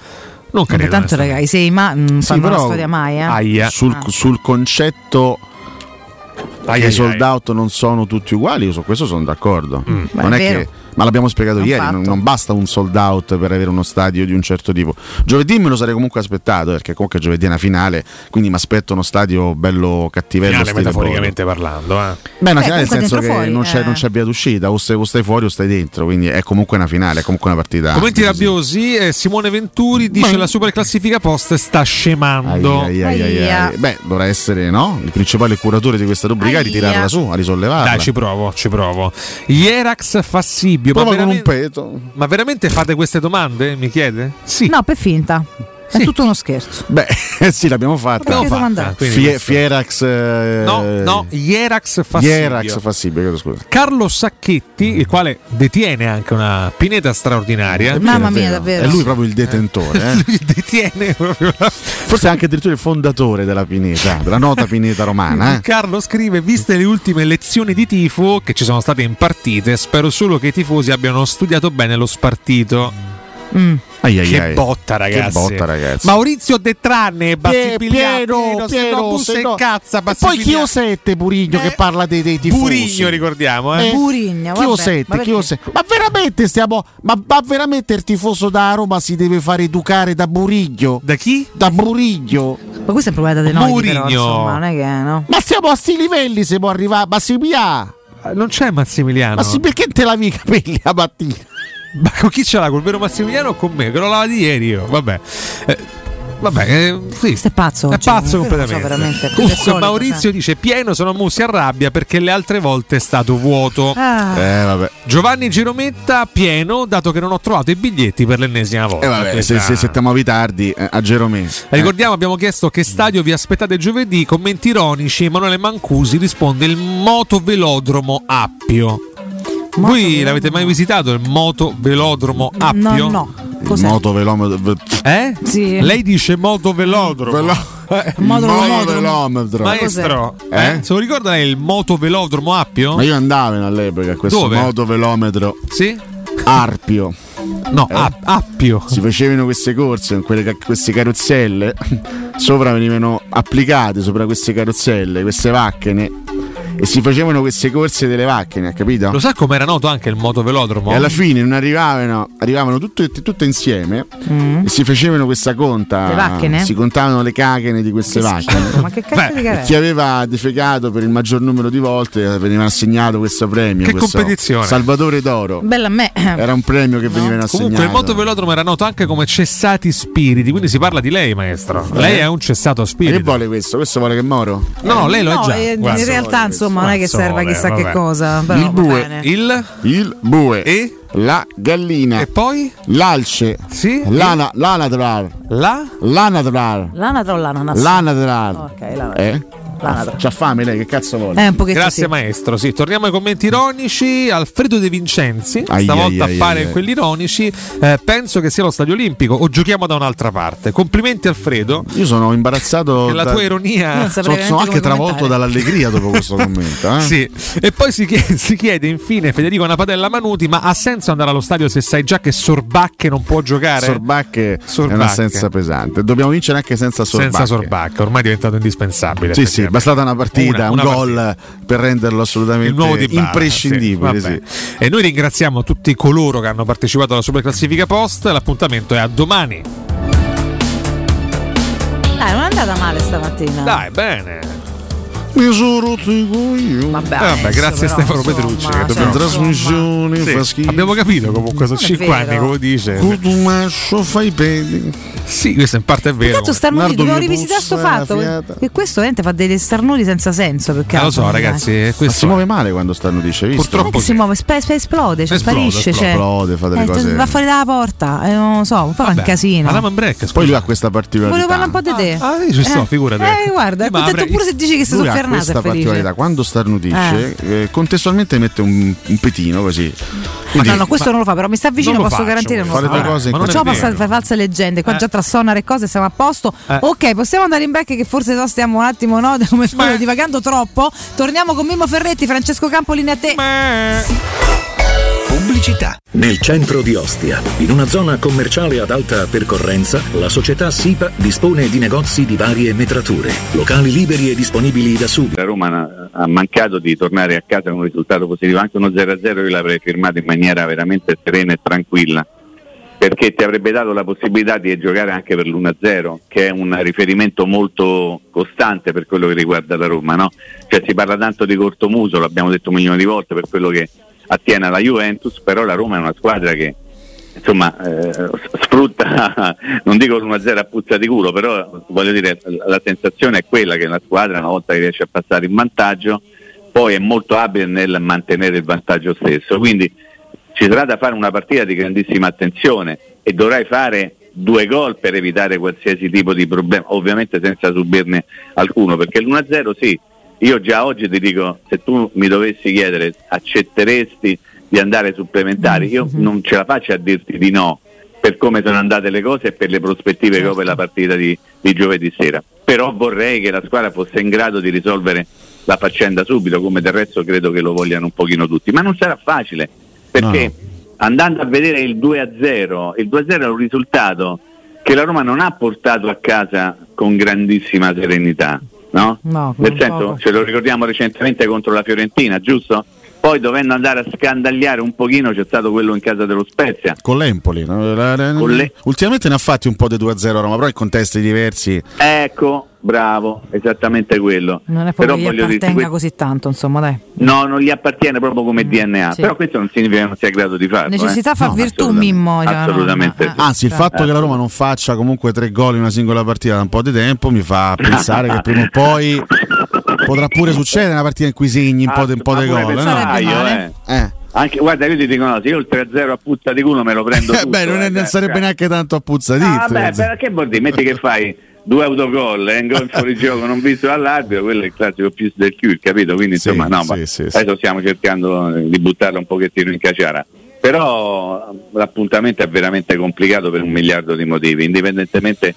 Non credo. tanto onestamente. ragazzi, sei ma non Sì, fanno una però- storia mai, eh. Aia. sul, sul concetto Ai, che i sold out non sono tutti uguali, io su questo sono d'accordo. Mm. Beh, Non è è vero. che, ma l'abbiamo spiegato Non ieri, non, non basta un sold out per avere uno stadio di un certo tipo. Giovedì me lo sarei comunque aspettato, perché comunque giovedì è una finale, quindi mi aspetto uno stadio bello cattivello. Finale metaforicamente parlando, eh. Beh, una Beh, finale nel senso che fuori, non, c'è, eh. non c'è via d'uscita, o stai, o stai fuori o stai dentro, quindi è comunque una finale, è comunque una partita. Commenti rabbiosi, eh, Simone Venturi dice Ma- la super classifica post sta scemando. Ai, ai, ai, ai, Aia. ai. Beh, dovrà essere no? il principale curatore di questa rubrica di Aia. tirarla su, a risollevarla. Dai, ci provo, ci provo. Ierax Fassibio, ma Prova con un peto. ma veramente fate queste domande? Mi chiede? Sì. No, per finta. È tutto uno scherzo. Beh, sì, l'abbiamo fatta. L'abbiamo fatta, Fie- Fierax. eh, No, no, Ierax Fassibio. Ierax Fassibio, scusa. Carlo Sacchetti, il quale detiene anche una pineta straordinaria. Mamma È mia, vero, davvero. È lui proprio il detentore. eh. Lui detiene proprio la- Forse anche addirittura il fondatore della pineta, della nota pineta romana. eh. Carlo scrive: Viste le ultime lezioni di tifo che ci sono state impartite, spero solo che i tifosi abbiano studiato bene lo spartito. Mm. Ai, ai, che ai. botta, ragazzi! Che botta, ragazzi. Maurizio De Tranne, Pie- Bassipigliano, pieno, bussa se no- cazza, E poi Bassipigliano. chi osette Purigno che Eh, parla dei, dei tifosi? Burigno, ricordiamo, eh. Eh, Burigno, vabbè, osette? ma Chi perché? osette? Ma veramente stiamo. Ma, ma veramente il tifoso da Roma si deve fare educare da Burigno? Da chi? Da Burigno? Ma questo è un problema dei noi, però, Mourinho. insomma, non è che no. Ma siamo a sti livelli se può arrivare. Ma si pia! Eh, Non c'è Massimiliano. Ma si, perché te lavi i capelli la mattina? Ma con chi ce l'ha? Col vero Massimiliano o con me? Che l'ho lavato ieri io. Vabbè. Eh, vabbè, eh, sì. Questo è pazzo. È oggi. pazzo so completamente. è Comunque solito, Maurizio dice: Pieno sono musi a rabbia perché le altre volte è stato vuoto. Ah. Eh, vabbè. Giovanni Girometta pieno, dato che non ho trovato i biglietti per l'ennesima volta. Eh, vabbè, se, se, se stiamo tardi eh, a Geromè. Eh, Ricordiamo, abbiamo chiesto che stadio vi aspettate giovedì. Commenti ironici. Emanuele Mancusi risponde: il motovelodromo Appio. Voi l'avete mai visitato il motovelodromo Appio? No, no. Il Cos'è? moto velometro. Eh? Sì. Lei dice motovelodromo. Eh, Modulo, moto modulo. velometro. Maestro, Eh? eh? se lo ricorda lei il motovelodromo Appio? Ma io andavo all'epoca a questo Dove? moto velometro Sì? Arpio. No, Eh? App- Appio. Si facevano queste corse con quelle, queste carozzelle, sopra venivano applicate sopra queste carozzelle, queste macchine e si facevano queste corse delle macchine, capito? Lo sa com'era noto anche il motovelodromo? E alla fine non arrivavano, arrivavano tutte, tutte insieme e si facevano questa conta. Mm. Le macchine? Si contavano le cacchene di queste macchine. Ma che cazzo di E gara è? chi aveva defecato per il maggior numero di volte eh, veniva assegnato questo premio. Che questo competizione. Salvatore d'oro. Bella a me. Era un premio che veniva assegnato. Comunque il motovelodromo era noto anche come cessati spiriti, quindi si parla di lei, maestro. Eh? Lei è un cessato spirito. che vuole questo? Questo vuole che moro? No, no, lei lo No, è già. eh, in realtà insomma non è che sole, chissà che vabbè. cosa. Però, il bue. Il Il bue. E? La gallina. E poi? L'alce. Sì? L'ana, l'anatral. La? L'anatral. L'anatra o l'ananas? L'anatral. Ok, l'anatra. Eh? L'anatra. C'ha fame lei, che cazzo vuole? Eh, Grazie sì. maestro, sì, torniamo ai commenti ironici. Alfredo De Vincenzi, Ai, stavolta ai, appare ai, in quelli ironici. Eh, penso che sia lo stadio olimpico o giochiamo da un'altra parte. Complimenti Alfredo. Io sono imbarazzato. Che la da- tua ironia Sono, sono anche travolto dall'allegria dopo questo commento. Eh? Sì. E poi si chiede, si chiede infine Federico Napadella Manuti: ma ha senso andare allo stadio se sai già che Sorbacche non può giocare? Sorbacche è Sorbacche. un'assenza pesante. Dobbiamo vincere anche senza Sorbacche. Senza Sorbacche, ormai è diventato indispensabile. Sì, sì, è bastata una partita, Una- un una gol per renderlo assolutamente imprescindibile. sì, sì. E noi ringraziamo tutti coloro che hanno partecipato alla Superclassifica Post. L'appuntamento è a domani. Dai, non è andata male stamattina. Dai, bene. Mi sono coglioni. Vabbè, Eh, vabbè, grazie a però, Stefano insomma, Petrucci. Che cioè, dobbiamo... La trasmissione Sì, fa schifo. abbiamo capito comunque sono Non è 5 vero. anni, come dice. Cotumascio fai pedi. Sì, questo in parte è vero. Tanto starnuti, Nardo dobbiamo rivisitare sto puzza la fatto. Che questo veramente fa degli starnuti senza senso. Per Eh, caso, lo so, ragazzi, è Ma questo si muove male quando stanno dice, visto? Purtroppo si muove, spe- spe- esplode, cioè, Esplode, sparisce. Cioè. esplode, fa delle Eh, cose- Va fuori dalla porta, eh, non lo so, un po' fa un casino. Alla break, Poi lui ha questa particolarità. Volevo parlare un po' di te. Ah, io ci sto, Eh, figurati. Eh, guarda, Eh, ma contento avrei- pure se dici che sei soffernato questa particolarità, quando starnutisce, eh, contestualmente mette un, un petino così. no, no, questo non lo fa, però mi sta vicino, non lo posso faccio, garantire non lo fare fa. cose non Facciamo passare fare false leggende, qua Eh. già tra sonar e cose siamo a posto. Eh. Ok, possiamo andare in break che forse no, stiamo un attimo no, come Beh. divagando troppo. Torniamo con Mimmo Ferretti, Francesco Campolini a te. Pubblicità. Nel centro di Ostia, in una zona commerciale ad alta percorrenza, la società SIPA dispone di negozi di varie metrature, locali liberi e disponibili da subito. La Roma ha mancato di tornare a casa con un risultato positivo, anche uno 0-0 io l'avrei firmato in maniera veramente serena e tranquilla, perché ti avrebbe dato la possibilità di giocare anche per l'1-0, che è un riferimento molto costante per quello che riguarda la Roma. No? Cioè, si parla tanto di cortomuso, l'abbiamo detto un milione di volte, per quello che attiene alla Juventus, però la Roma è una squadra che insomma eh, sfrutta, non dico l'1-0 a puzza di culo, però voglio dire la sensazione è quella che la squadra una volta che riesce a passare in vantaggio poi è molto abile nel mantenere il vantaggio stesso, quindi ci sarà da fare una partita di grandissima attenzione e dovrai fare due gol per evitare qualsiasi tipo di problema, ovviamente senza subirne alcuno, perché l'1-0 sì, io già oggi ti dico, se tu mi dovessi chiedere accetteresti di andare supplementari, io non ce la faccio a dirti di no per come sono andate le cose e per le prospettive che ho per la partita di, di giovedì sera. Però vorrei che la squadra fosse in grado di risolvere la faccenda subito, come del resto credo che lo vogliano un pochino tutti, ma non sarà facile, perché andando a vedere il 2-0, il 2-0 è un risultato che la Roma non ha portato a casa con grandissima serenità, no? No, Nel senso, poco. ce lo ricordiamo recentemente contro la Fiorentina, giusto? Poi dovendo andare a scandagliare un pochino c'è stato quello in casa dello Spezia. Con l'Empoli. no? La- la- Con le- Ultimamente ne ha fatti un po' di 2-0 a Roma, però in contesti diversi. Ecco, bravo, esattamente quello. Non è proprio che gli appartenga que- così tanto, insomma, dai. no, non gli appartiene proprio come DNA, Mm, sì. però questo non significa che non sia in grado di farlo. Necessità eh. fa No, virtù, assolutamente- Mimmo. cioè, no, Assolutamente. no, sì. Anzi, il fatto che la Roma non faccia comunque tre gol in una singola partita da un po' di tempo mi fa pensare che prima o poi potrà pure succedere una partita in cui segni un po' di, un po' Ma di pure gol. per no? Male. eh. Eh. Anche, guarda, io ti dico no, se io il 3-0 a puzza di culo me lo prendo Eh, tutto. beh, non, è- eh, non sarebbe cioè. neanche tanto a puzzadito. Ah, vabbè, però che vuol dire? Metti che fai due autogol e un gol fuori gioco non visto dall'arbitro, quello è il classico più del chiù, capito? Quindi Sì, insomma, no, sì, ma sì, sì. adesso stiamo cercando di buttarla un pochettino in caciara. Però l'appuntamento è veramente complicato per un miliardo di motivi, indipendentemente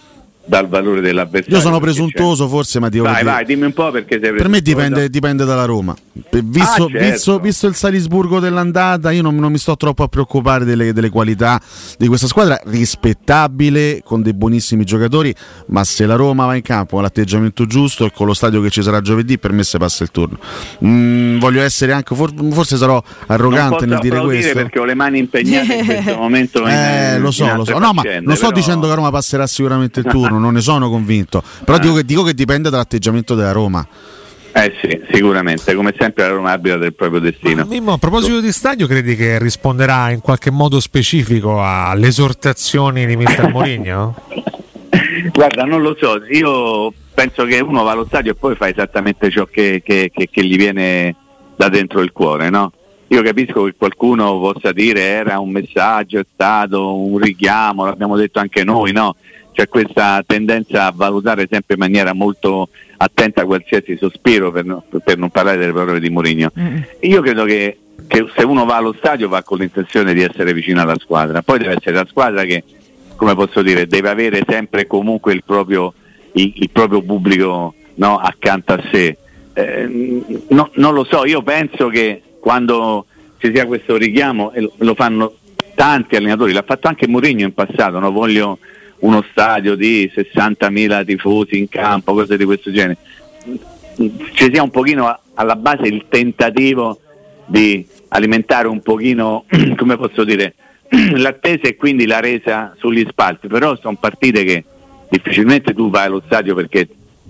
dal valore dell'avversario. Io sono presuntuoso forse, ma c'è- Vai, che- vai, dimmi un po' perché sei Per me dipende, dipende dalla Roma. Visto, Ah, certo. visto- visto il Salisburgo dell'andata, io non, non mi sto troppo a preoccupare delle, delle qualità di questa squadra, rispettabile, con dei buonissimi giocatori, ma se la Roma va in campo con l'atteggiamento giusto e con lo stadio che ci sarà giovedì, per me se passa il turno. Mm, voglio essere anche, for- forse sarò Non arrogante nel dire questo. perché ho le mani impegnate in questo momento. in- Eh, lo so, in lo so. No, ma non sto però- dicendo che Roma passerà sicuramente il turno, non ne sono convinto. Però dico che, dico che dipende dall'atteggiamento della Roma. Eh sì, sicuramente, come sempre la Roma abita del proprio destino. Mimmo, a proposito di stadio, credi che risponderà in qualche modo specifico alle esortazioni di Mister Mourinho? Guarda, non lo so, io penso che uno va allo stadio e poi fa esattamente ciò che, che- che- che gli viene da dentro il cuore, no? Io capisco che qualcuno possa dire era un messaggio, è stato un richiamo, l'abbiamo detto anche noi, no? C'è questa tendenza a valutare sempre in maniera molto attenta a qualsiasi sospiro per, no- per non parlare delle parole di Mourinho. Io credo che, che se uno va allo stadio va con l'intenzione di essere vicino alla squadra, poi deve essere la squadra che, come posso dire, deve avere sempre e comunque il proprio, il, il proprio pubblico no, accanto a sé. Eh, no- non lo so, io penso che quando ci sia questo richiamo, e lo, lo fanno tanti allenatori, l'ha fatto anche Mourinho in passato, no? voglio uno stadio di 60.000 tifosi in campo, cose di questo genere. Ci sia un pochino alla base il tentativo di alimentare un pochino, come posso dire, l'attesa e quindi la resa sugli spalti, però sono partite che difficilmente tu vai allo stadio perché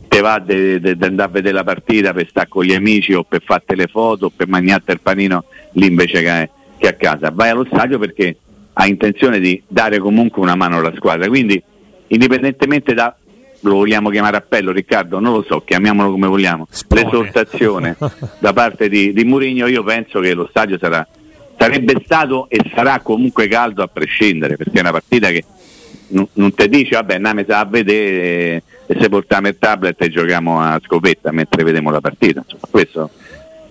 te va di andare a vedere la partita per stare con gli amici o per farti le foto o per mangiarti il panino lì invece che, che a casa, vai allo stadio perché hai intenzione di dare comunque una mano alla squadra, quindi indipendentemente da lo vogliamo chiamare appello Riccardo, non lo so, chiamiamolo come vogliamo, l'esortazione da parte di, di Mourinho, io penso che lo stadio sarà, sarebbe stato e sarà comunque caldo a prescindere, perché è una partita che non, non ti dice vabbè andiamo a vedere e se portiamo il tablet e giochiamo a scopetta mentre vediamo la partita, insomma, questo,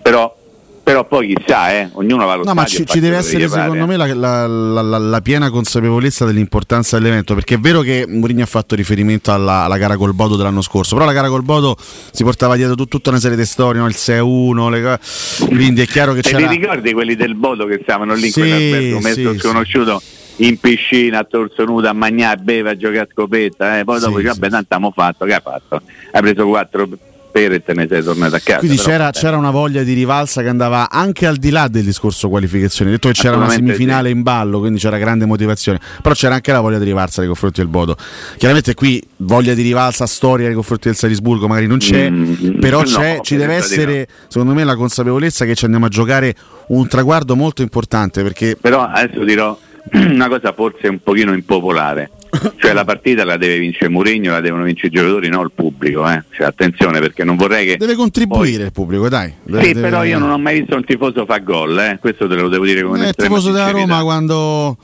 però, però poi chissà, eh, ognuno va allo No, ma ci, e ci deve essere secondo me la, la- la- la- piena consapevolezza dell'importanza dell'evento, perché è vero che Mourinho ha fatto riferimento alla, alla gara col Bodo dell'anno scorso, però la gara col Bodo si portava dietro tut- tutta una serie di storie, no? il 6-1, le quindi è chiaro che Te c'era... li ricordi quelli del Bodo che stavano lì in Sì, quell'albergo mezzo sì, sconosciuto in piscina a torso nudo a mangiare, a bere, a giocare a scopetta, eh? poi dopo Sì, dice vabbè tanto abbiamo fatto, che hai fatto? Hai preso quattro pere e te ne sei tornato a casa. Quindi c'era, c'era una voglia di rivalsa che andava anche al di là del discorso qualificazione. Detto che c'era una semifinale in ballo, quindi c'era grande motivazione. Però c'era anche la voglia di rivalsa nei confronti del Bodo. Chiaramente qui voglia di rivalsa, storia nei confronti del Salisburgo magari non c'è, Mm, però no, c'è, ci deve essere, secondo me, la consapevolezza che ci andiamo a giocare un traguardo molto importante perché Però adesso dirò una cosa forse un pochino impopolare. Cioè la partita la deve vincere Mourinho, la devono vincere i giocatori, non il pubblico. Eh. Cioè, attenzione perché non vorrei che... deve contribuire il pubblico, dai. Deve- Sì, deve- però io non ho mai visto un tifoso fa gol, eh. questo te lo devo dire con Eh, il tifoso della. Roma quando,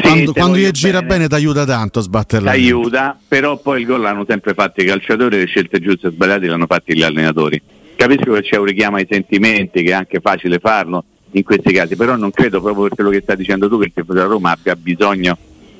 quando, te quando gli gira bene. bene ti aiuta tanto a sbatterla. aiuta, però poi il gol l'hanno sempre fatto i calciatori, le scelte giuste e sbagliate l'hanno fatti gli allenatori. Capisco che c'è un richiamo ai sentimenti, che è anche facile farlo in questi casi, però non credo proprio per quello che stai dicendo tu che il tifoso della Roma abbia bisogno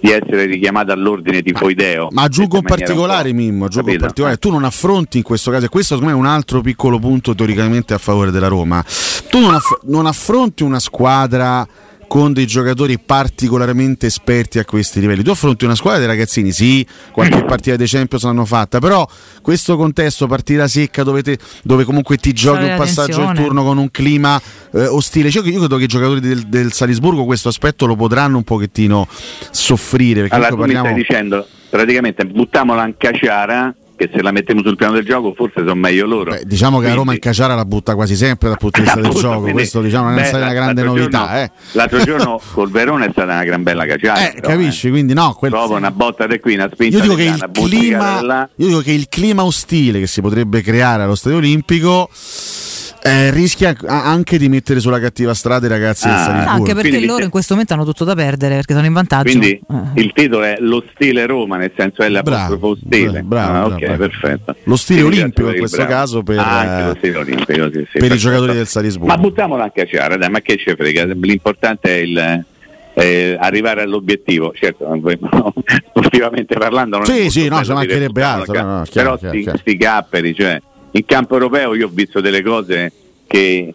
di essere richiamato all'ordine tifoideo. Ma aggiungo un Detto in maniera particolare, po', Mimmo, aggiungo un particolare. Tu non affronti in questo caso, e questo secondo me è un altro piccolo punto teoricamente a favore della Roma. Tu non, aff- non affronti una squadra con dei giocatori particolarmente esperti a questi livelli. Tu affronti una squadra dei ragazzini, sì, qualche partita dei Champions l'hanno fatta, però questo contesto, partita secca, dove, te- dove comunque ti giochi un passaggio tensione. turno con un clima eh, ostile. Cioè, io credo che i giocatori del, del Salisburgo questo aspetto lo potranno un pochettino soffrire. Perché Allora tu comunque mi parliamo... stai dicendo, praticamente buttiamola in caciara, che se la mettiamo sul piano del gioco forse sono meglio loro. Diciamo che la Roma in Caciara la butta quasi sempre dal punto di vista del gioco, quindi, questo diciamo non è beh, stata una grande l'altro novità. giorno- eh. L'altro giorno col Verona è stata una gran bella caciara. Eh, però, capisci? Quindi no, quel- Dopo una botta di qui, una spinta io dico, di che là, clima, io dico che il clima ostile che si potrebbe creare allo Stadio Olimpico eh, rischia anche di mettere sulla cattiva strada i ragazzi del Ah, Salisburgo. Anche perché Quindi- loro in questo momento hanno tutto da perdere perché sono in vantaggio. Quindi Eh. il titolo è Lo stile Roma, nel senso è l'apostrofo stile. bravo, Ah, bravo, ok, bravo. perfetto. Lo stile Ti olimpico in questo bravo. caso per, Ah, anche lo stile olimpico, sì, sì, per i giocatori del Salisburgo. Ma buttiamola anche a Ciara, dai, ma che ci frega? L'importante è il, eh, arrivare all'obiettivo. Certo, sportivamente parlando, non Sì, sì, no, ci mancherebbe altro. no, no, chiaro, però chiaro, sti, chiaro. sti capperi, cioè, in campo europeo io ho visto delle cose che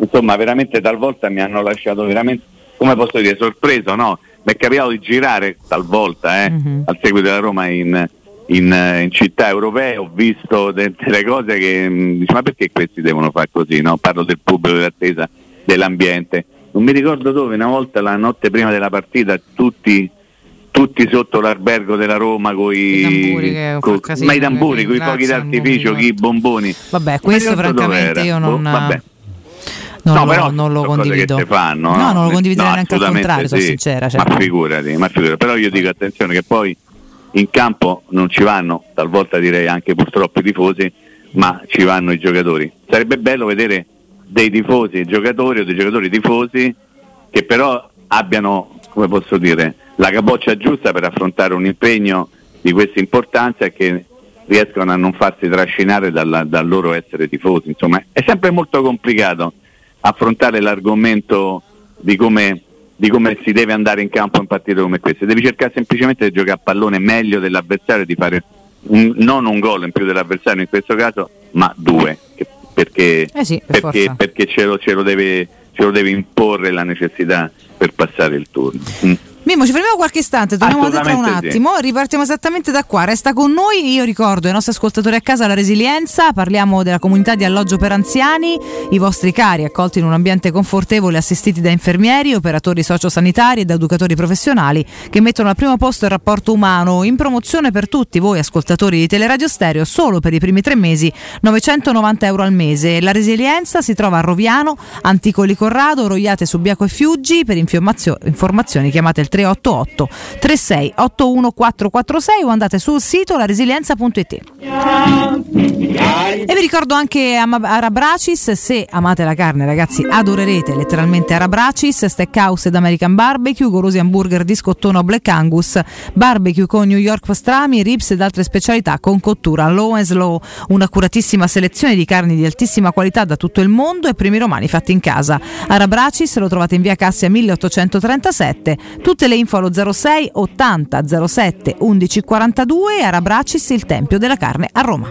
insomma veramente talvolta mi hanno lasciato veramente, come posso dire, sorpreso, no? Mi è capitato di girare talvolta eh, al seguito della Roma in, in, in città europee, ho visto de- delle cose che mh, dici ma perché questi devono fare così? No? Parlo del pubblico, dell'attesa, dell'ambiente. Non mi ricordo dove, una volta la notte prima della partita, tutti tutti sotto l'albergo della Roma con i tamburi, con i fuochi d'artificio, i bomboni. Vabbè, questo francamente io non, vabbè. non No, lo, però non lo condivido. Fanno, no, non lo condividerei No, neanche al contrario, sono sì. sincera. Cioè. Ma figurati, ma figurati. Però io dico attenzione che poi in campo non ci vanno, talvolta direi anche purtroppo i tifosi, ma ci vanno i giocatori. Sarebbe bello vedere dei tifosi giocatori o dei giocatori tifosi che però abbiano, come posso dire, la capoccia giusta per affrontare un impegno di questa importanza e che riescono a non farsi trascinare dalla- dal loro essere tifosi. Insomma, è sempre molto complicato affrontare l'argomento di come, di come si deve andare in campo in partite come queste. Devi cercare semplicemente di giocare a pallone meglio dell'avversario, di fare un- non un gol in più dell'avversario in questo caso, ma due, perché, Eh sì, per perché, perché ce, lo, ce lo deve, ce lo deve imporre la necessità per passare il turno. Mm. Mimmo, ci fermiamo qualche istante, torniamo da te tra un Assolutamente sì. attimo, ripartiamo esattamente da qua. Resta con noi, io ricordo ai nostri ascoltatori a casa la resilienza, parliamo della comunità di alloggio per anziani, i vostri cari accolti in un ambiente confortevole, assistiti da infermieri, operatori sociosanitari ed educatori professionali che mettono al primo posto il rapporto umano, in promozione per tutti voi ascoltatori di Teleradio Stereo, solo per i primi tre mesi 990 euro al mese. La resilienza si trova a Roviano, Anticoli Corrado, Roiate Subiaco e Fiuggi, per informazio- informazioni chiamate il 388 36 81 446 o andate sul sito laresilienza.it. E vi ricordo anche Arabracis, se amate la carne ragazzi adorerete letteralmente Arabracis, Steakhouse ed American Barbecue, golosi hamburger di scottone o Black Angus, barbecue con New York pastrami, ribs ed altre specialità con cottura low and slow, un'accuratissima selezione di carni di altissima qualità da tutto il mondo e primi romani fatti in casa. Arabracis lo trovate in via Cassia 1837, tutte le info allo 06 80 07 11 42 Arabracis il tempio della carne a Roma.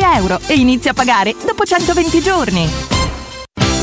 euro e inizia a pagare dopo 120 giorni.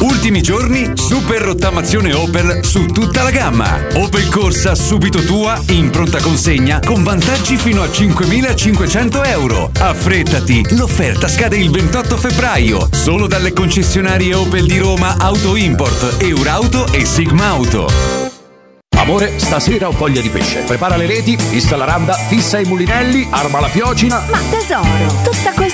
Ultimi giorni, super rottamazione Opel su tutta la gamma. Opel Corsa subito tua in pronta consegna con vantaggi fino a 5.500 euro. Affrettati, l'offerta scade il 28 febbraio. Solo dalle concessionarie Opel di Roma Auto Import, Eurauto e Sigma Auto. Amore, stasera ho voglia di pesce. Prepara le reti, fissa la randa, fissa i mulinelli, arma la fiocina. Ma tesoro, tutta questa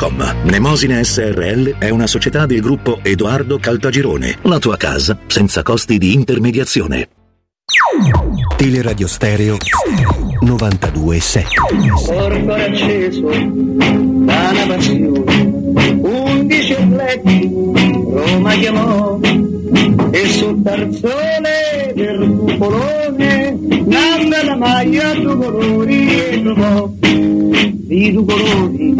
www.kcult.com. Mnemosine SRL è una società del gruppo Edoardo Caltagirone. La tua casa senza costi di intermediazione. Teleradio Stereo 92.7 Corpo acceso da una passione, undici atleti Roma chiamò e sul tarzone del cupolone nanda la maglia due colori e trovò i due colori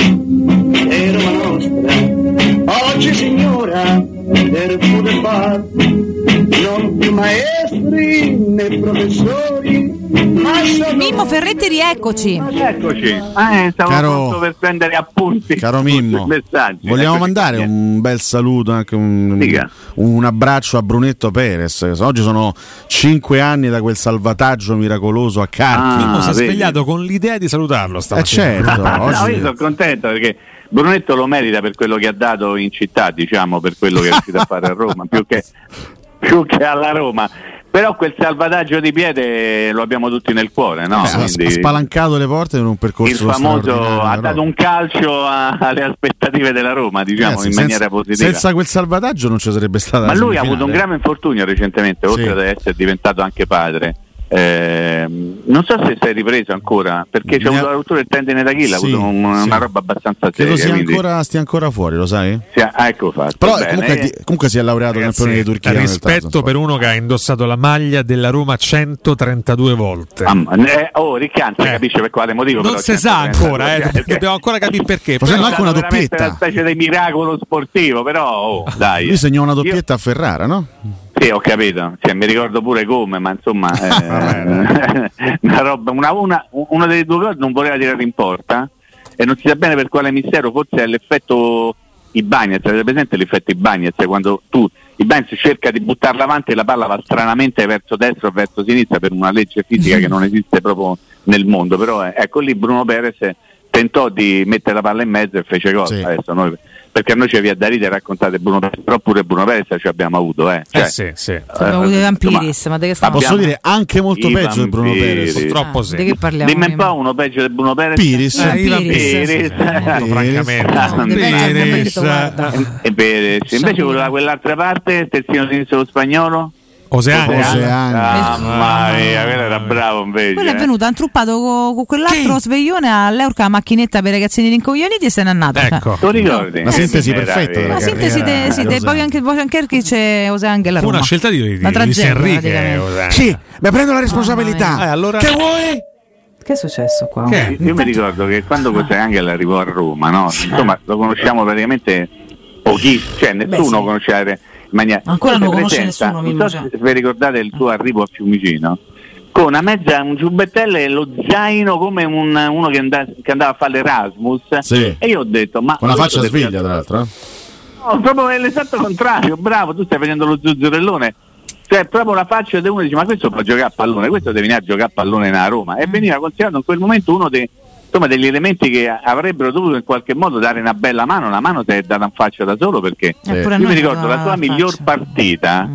e Roma nostra. Oggi signora per poter far non più maestri né professori Mimmo Ferretti, rieccoci. Eccoci. Eh, stavo Caro- pronto per prendere appunti. Caro Mimmo, messaggi. vogliamo Eccoci mandare un bel saluto, anche un, un abbraccio a Brunetto Perez. Oggi sono cinque anni da quel salvataggio miracoloso a Carpi. Mimmo si è vedi. svegliato con l'idea di salutarlo Eh stamattina. certo, no, oggi- io sono contento perché Brunetto lo merita per quello che ha dato in città, diciamo, per quello che è riuscito a fare a Roma, più che, più che alla Roma. Però quel salvataggio di piede lo abbiamo tutti nel cuore, no? Beh, ha- Quindi ha spalancato le porte in un percorso il famoso ha dato un calcio a- alle aspettative della Roma, diciamo, Eh, sì, in senza- maniera positiva. Senza quel salvataggio non ci sarebbe stata Ma lui ha avuto un grave infortunio recentemente, oltre Sì. ad essere diventato anche padre. Ehm, non so se è ripreso ancora, perché c'è avuto la rottura del tendine d'Achille, Sì, ha avuto un- sì. una roba abbastanza Credo seria. sia quindi- ancora, stia ancora fuori, lo sai? Sì, ah, ecco fatto. Però Bene. comunque, comunque si è laureato campione di Turchia. rispetto per uno che ha indossato la maglia della Roma 132 volte. Mamma, eh, oh, Riccanza capisce per quale motivo. non si sa 132, ancora, eh, perché- dobbiamo ancora capire perché. Facendo anche una è doppietta. una specie di miracolo sportivo, però oh, dai. Lui segnò una doppietta a Ferrara, no? Sì, ho capito, Cioè, mi ricordo pure come, ma insomma, eh, una roba, una, una, uno dei due gol non voleva tirare in porta e non si sa bene per quale mistero, forse è l'effetto Ibagnez, avete presente l'effetto Ibagnez quando tu Ibagnez cerca di buttarla avanti e la palla va stranamente verso destra o verso sinistra per una legge fisica che non esiste proprio nel mondo, però eh, ecco lì Bruno Perez tentò di mettere la palla in mezzo e fece gol. Adesso noi- perché a noi ci viene da ridere raccontate Bruno Perez, però pure Bruno Perez ci abbiamo avuto, eh. Cioè, Eh sì, sì. Abbiamo avuto i vampiris, ma di che Ma stiamo posso dire anche molto I peggio di Bruno. Perez. Purtroppo Ah, sì. Di che parliamo? Dimmi un po' uno peggio di Bruno Perez. Piris. Eh, i Piris. Piris. francamente. Piris. Invece quell'altra parte, terzino sinistro spagnolo, Oseanga. Mamma mia, quello era bravo invece. Quello è eh. venuto, ha intruppato con, con quell'altro sveglione all'Eurca macchinetta per i ragazzini rincoglioniti e se n'è andato. Ecco. Lo ricordi? La sintesi Che perfetta della La sintesi carriera de- sì, de- poi anche poi anche che c'è Oseanga e la Fu Roma. una scelta di, di, di. Oseanga. Sì, ma prendo la responsabilità. Eh, allora- Che vuoi? Che è successo qua? Io, io mi ricordo che quando Angel arrivò a Roma, no? insomma, lo conosciamo praticamente pochissimo, cioè nessuno sì. conosceva maniera. Ancora non lo conosce nessuno, Non Mimmo, so cioè. se vi ricordate il suo arrivo a Fiumicino. Con una mezza, un giubbettello e lo zaino come un- uno che, anda- che andava a fare l'Erasmus. Sì. E io ho detto, ma Con la faccia sveglia, tra l'altro. eh. No, proprio è l'esatto contrario, bravo, tu stai facendo lo zuzzurellone. Cioè, proprio la faccia di uno dice, ma questo può giocare a pallone, questo deve venire a giocare a pallone nella Roma. E veniva considerato in quel momento uno dei, insomma, degli elementi che avrebbero dovuto in qualche modo dare una bella mano. La mano si è data in faccia da solo perché Eh, io mi ricordo la sua miglior faccia. partita.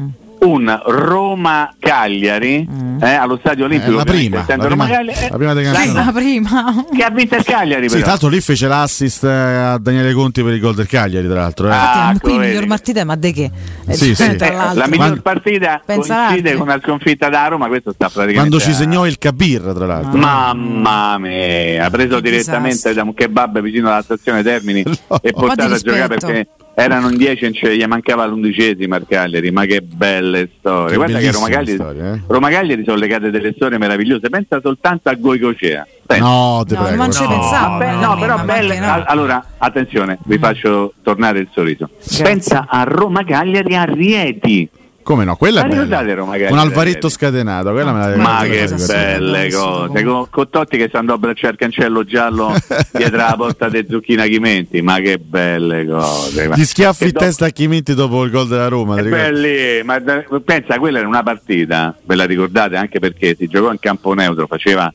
Un Roma-Cagliari eh, allo stadio Olimpico. la ovviamente, prima, la prima- eh, la prima campionati. La prima. che ha vinto il Cagliari Sì, l'altro lì fece l'assist eh, a Daniele Conti per il gol del Cagliari, tra l'altro. eh. Ah, qui ecco, miglior partita, ma de che? Eh, Sì, sì. Eh, l'altro. la miglior Quando- partita Pensa coincide con una sconfitta da Roma, questo sta praticamente Quando ci segnò il Kabir, tra l'altro. Mamma mia, ha preso Che direttamente disastro. da un kebab vicino alla stazione Termini e po' portato di a giocare perché erano in 10 e ce- gli mancava l'undicesima al Cagliari, ma che belle storie. Che Guarda che Roma Cagliari, storie, eh. Roma Cagliari sono legate delle storie meravigliose, pensa soltanto a Goicocea. No, ti No, prego. non ci no. pensavo. Vabbè, no, no, no, però belle. no? Al- Allora, attenzione, Mm. vi faccio tornare il sorriso. Pensa a Roma Cagliari a Rieti. Come no? Quella è Ma bella. Con Alvaretto Rieti? scatenato, quella me la Ma che belle cose, con, con Totti che si andò a abbracciare il cancello giallo dietro la porta dei Zucchina Chimenti, ma che belle cose. Gli schiaffi E in dopo- testa a Chimenti dopo il gol della Roma. belli, ma pensa, quella era una partita, ve la ricordate anche perché si giocò in campo neutro, faceva,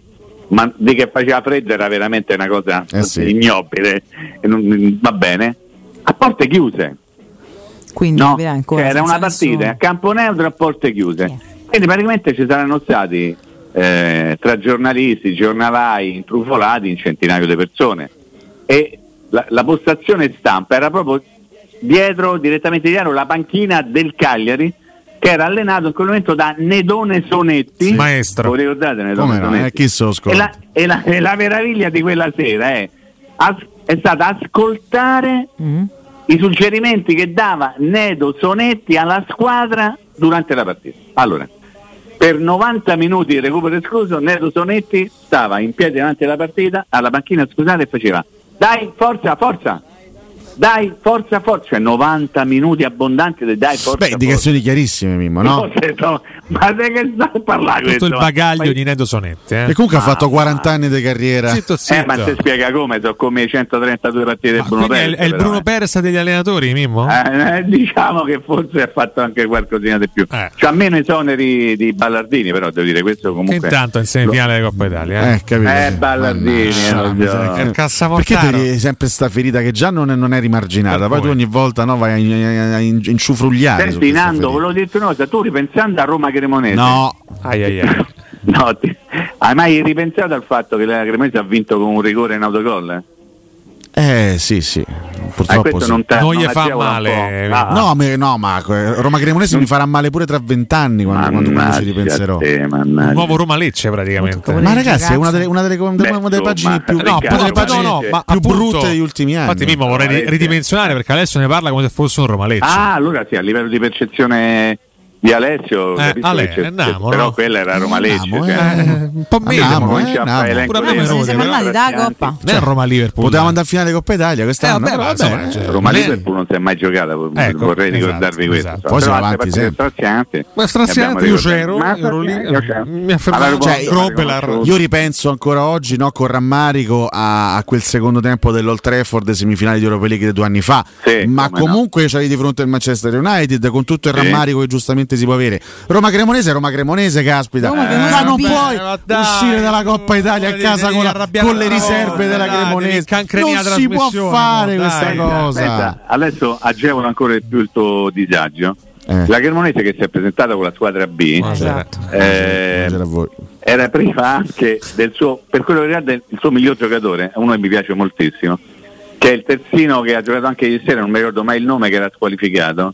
ma di che faceva freddo era veramente una cosa Eh sì. ignobile, va bene, a porte chiuse. Quindi No, ancora Cioè, era una partita nessuno. a campo neutro a porte chiuse. Quindi praticamente ci saranno stati eh, tra giornalisti, giornalai, intrufolati in centinaio di persone. E la, la postazione stampa era proprio dietro, direttamente dietro, la panchina del Cagliari che era allenato in quel momento da Nedone Sonetti. Maestro. Lo ricordate Nedone Come? Sonetti? Eh, E la, e la- e la meraviglia di quella sera è, as- è stata ascoltare Mm. I suggerimenti che dava Nedo Sonetti alla squadra durante la partita. Allora, per 90 minuti di recupero escluso, Nedo Sonetti stava in piedi davanti alla partita, alla panchina scusate, e faceva dai, forza, forza, dai, forza, forza, cioè 90 minuti abbondanti di dai, forza, Beh, forza. indicazioni chiarissime, Mimmo, no? Detto, ma di che stai a parlare Tutto il bagaglio Ma- di Nedo Sonetti. Eh. E comunque ha fatto Ah, 40 anni di carriera. Zitto, zitto. Eh, ma se spiega come, sono come i 132 partite del Bruno Quindi è, Perez. è il Bruno eh. Perez degli allenatori, Mimmo? Eh, eh, diciamo che forse ha fatto anche qualcosina di più. Eh. C'ha meno esoneri di Ballardini, però devo dire questo Che comunque. intanto è in semifinale di Coppa Italia. Eh. Eh, capito? Eh. Ballardini, Mannaggia, eh, lo so. miseria. Il Perché ti sempre sta ferita che già non è, non è rimarginata, poi tu ogni volta no, vai a, a- a in- inciufrugliare. su Senti Nando, volevo dirti una cosa, tu ripensando a Roma Cremonese. No, Ai, ai, ai. No, ti- hai mai ripensato al fatto che la Cremonese ha vinto con un rigore in autogol? eh sì, sì, Eh, purtroppo questo sì. non, te, Non gli la fa male. po'. Ah, No, me- no, ma eh, Roma Cremonese mi farà male pure tra vent'anni quando, quando, quando ci ripenserò. te, Il mannaggia. nuovo Roma Lecce praticamente. Ma ragazzi, è una delle, una delle, una delle- Beh, una delle pagine più, No, delle pagine no, no, ma più appunto- brutte degli ultimi anni. Infatti, Mimmo, vorrei ridimensionare perché adesso ne parla come se fosse un Roma Lecce. Ah, allora sì, a livello di percezione di Alessio, Eh, Ale, c'è- andiamo, però no? quella era Roma Lecce. Andiamo, cioè. eh. un po' meno. Andiamo, eh, andiamo. Pure a me dei mi nomi, rode, siamo però andati da praticamente- Coppa. Non è Roma Liverpool. Potevamo andare a finale Coppa Italia Eh, quest'anno. vabbè, però ma vabbè, insomma, cioè, Roma Eh, Liverpool non si è mai giocata, Ecco, vorrei esatto, ricordarvi questo. esatto. Poi siamo Però avanti strazianti. Ma straziante, io c'ero, ero lì, mi ha fermato Roma- Cioè. Io ripenso ancora oggi no, con rammarico a, quel secondo tempo dell'Old Trafford semifinali di Europa League di due anni fa. Ma comunque c'hai di fronte il Manchester United con tutto il rammarico che giustamente si può avere. Roma Cremonese, Roma Cremonese, caspita. Roma Cremonese ma non puoi Eh, ma dai, uscire dalla Coppa Italia a casa con, la- con le riserve della Cremonese. Non si può fare no, questa dai. cosa. Adesso agevola ancora di più il tuo disagio. Eh. La Cremonese che si è presentata con la squadra B Esatto. eh, era prima anche del suo, per quello che riguarda il suo miglior giocatore, uno che mi piace moltissimo, che è il terzino che ha giocato anche ieri sera, non mi ricordo mai il nome, che era squalificato,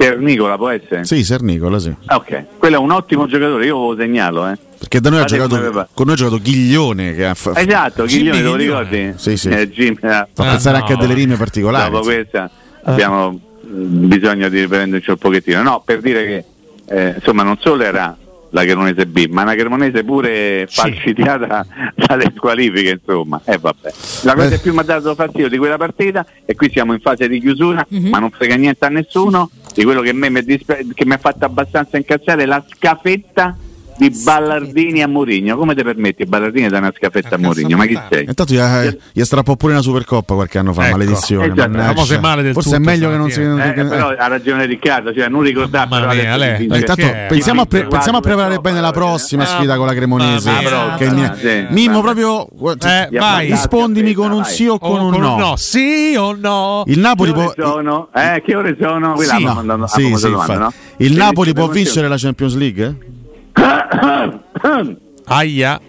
Sernicola può essere? Sì, Sernicola, sì. Ah, ok, quello è un ottimo giocatore, io lo segnalo, eh. Perché da noi ha giocato, con noi ha giocato Ghiglione. Che ha fa- Esatto, Ghiglione, lo ricordi? Sì, sì. Eh, Jimmy, eh. Fa pensare anche a delle rime particolari. Dopo questa abbiamo mh, bisogno di riprenderci un pochettino. No, per dire che eh, insomma non solo era la Cremonese B, ma una Cremonese pure falcidiata dalle squalifiche, insomma. E vabbè. La cosa che più mi ha dato fastidio di quella partita, e qui siamo in fase di chiusura, ma non frega niente a nessuno, di quello che, mi, ha fatto abbastanza incazzare, la scafetta di Ballardini a Mourinho. Come ti permetti Ballardini da una scafetta a Mourinho? Ma chi sei? Intanto gli, gli strappò pure una Supercoppa qualche anno fa, Ecco. maledizione. Esatto. male del Forse è tutto meglio che non si. Eh, che- però ha ragione Riccardo, cioè non è? pensiamo, a, pre- pensiamo a preparare bene la prossima Ah, sfida con la Cremonese. Mimmo, proprio Eh, vai. rispondimi con un sì o con un no. no. Sì o no? Il Napoli Che ore può. sono? Eh, che ore sono? Ha ha no? Il Napoli può vincere la Champions League? Aia.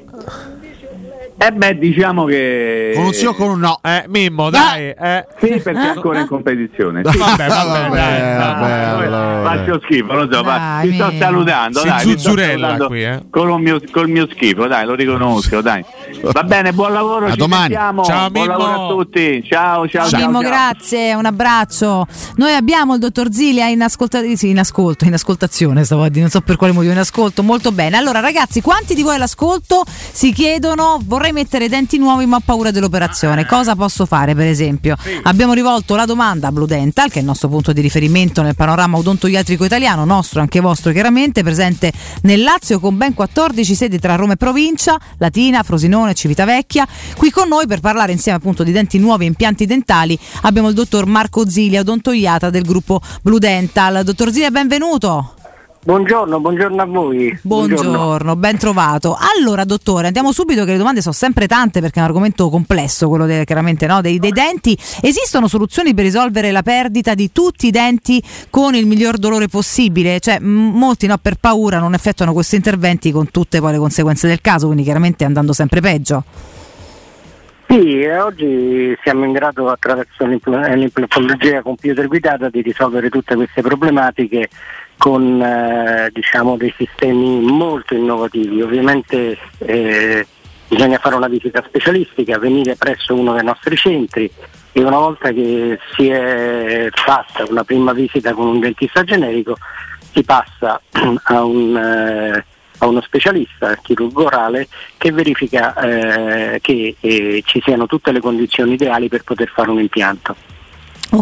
Eh beh, diciamo che... Con un sì o con un no? Eh, Mimmo, dai. Eh. Sì, perché è ancora in competizione. Sì. Vabbè, vabbè, dai. vabbè, allora. Faccio schifo, lo so, ma Dai, ti sto salutando, Si dai, zuzzurella salutando qui, eh. Con il mio, col mio schifo, dai, lo riconosco, dai. Va bene, buon lavoro, A ci domani. sentiamo. Ciao, buon Mimmo. lavoro a tutti. Ciao, ciao, ciao. Mimmo, ciao. grazie, un abbraccio. Noi abbiamo il dottor Zilia in, ascolta- sì, in ascolto, in ascoltazione, stavo a dire, non so per quale motivo, in ascolto, molto bene. Allora ragazzi, quanti di voi all'ascolto si chiedono vorrei mettere i denti nuovi ma ho paura dell'operazione, cosa posso fare per esempio? Abbiamo rivolto la domanda a Blue Dental, che è il nostro punto di riferimento nel panorama odontoiatrico italiano, nostro anche vostro chiaramente, presente nel Lazio con ben 14 sedi tra Roma e provincia, Latina, Frosinone, Civitavecchia. Qui con noi per parlare insieme appunto di denti nuovi e impianti dentali abbiamo il dottor Marco Zilia, odontoiatra del gruppo Blue Dental. Dottor Zilia, benvenuto. Buongiorno, buongiorno a voi. Buongiorno, ben trovato. Allora, dottore, andiamo subito che le domande sono sempre tante perché è un argomento complesso, quello de- chiaramente no, dei, dei denti. Esistono soluzioni per risolvere la perdita di tutti i denti con il miglior dolore possibile? Cioè, m- molti no, per paura non effettuano questi interventi con tutte poi le conseguenze del caso, quindi chiaramente andando sempre peggio. Sì, oggi siamo in grado attraverso l'impl- l'implantologia computer guidata di risolvere tutte queste problematiche con eh, diciamo, dei sistemi molto innovativi. Ovviamente eh, bisogna fare una visita specialistica, venire presso uno dei nostri centri e una volta che si è fatta una prima visita con un dentista generico si passa a un, eh, a uno specialista chirurgo orale che verifica eh, che eh, ci siano tutte le condizioni ideali per poter fare un impianto.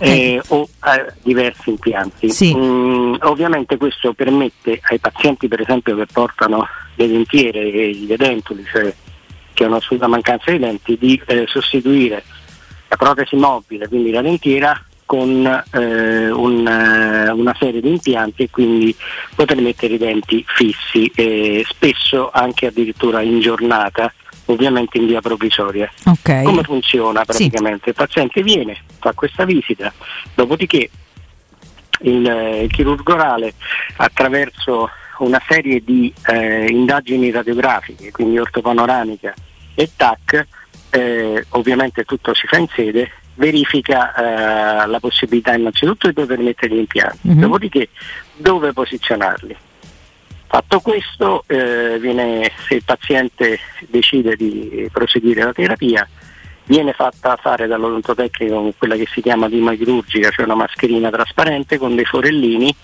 Eh, o eh, diversi impianti. Mm, ovviamente questo permette ai pazienti per esempio che portano le dentiere e gli edentuli, cioè che hanno assoluta mancanza di denti, di eh, sostituire la protesi mobile, quindi la dentiera, con eh, un, eh, una serie di impianti e quindi poter mettere i denti fissi, e spesso anche addirittura in giornata, ovviamente in via provvisoria. Ok. Come funziona praticamente? Il paziente viene, fa questa visita, dopodiché il, eh, il chirurgo orale attraverso una serie di eh, indagini radiografiche, quindi ortopanoramica e TAC, eh, ovviamente tutto si fa in sede, verifica eh, la possibilità innanzitutto di poter mettere gli impianti, Mhm. dopodiché dove posizionarli. Fatto questo, eh, viene, se il paziente decide di proseguire la terapia, viene fatta fare dall'odontotecnico quella che si chiama dima chirurgica, cioè una mascherina trasparente con dei forellini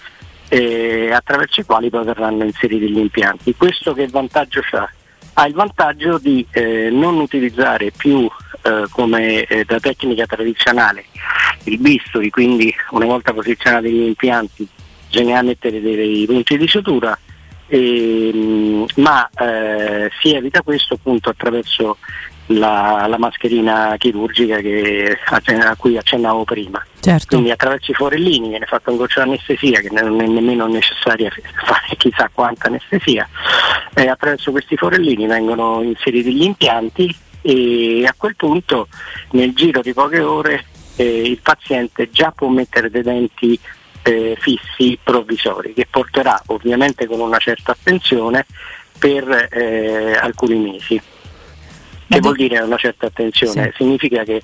eh, attraverso i quali poi verranno inseriti gli impianti. Questo che vantaggio ha? Ha il vantaggio di eh, non utilizzare più eh, come eh, da tecnica tradizionale il bisturi, quindi una volta posizionati gli impianti bisogna mettere dei punti di sutura, ehm, ma eh, si evita questo appunto attraverso la, la mascherina chirurgica che- a cui accennavo prima. Certo. Quindi attraverso i forellini viene fatta un goccio di anestesia che non è nemmeno necessaria fare chissà quanta anestesia. E attraverso questi forellini vengono inseriti gli impianti e a quel punto nel giro di poche ore eh, il paziente già può mettere dei denti eh, fissi provvisori che porterà ovviamente con una certa attenzione per eh, alcuni mesi. Che vuol dire una certa attenzione? Significa che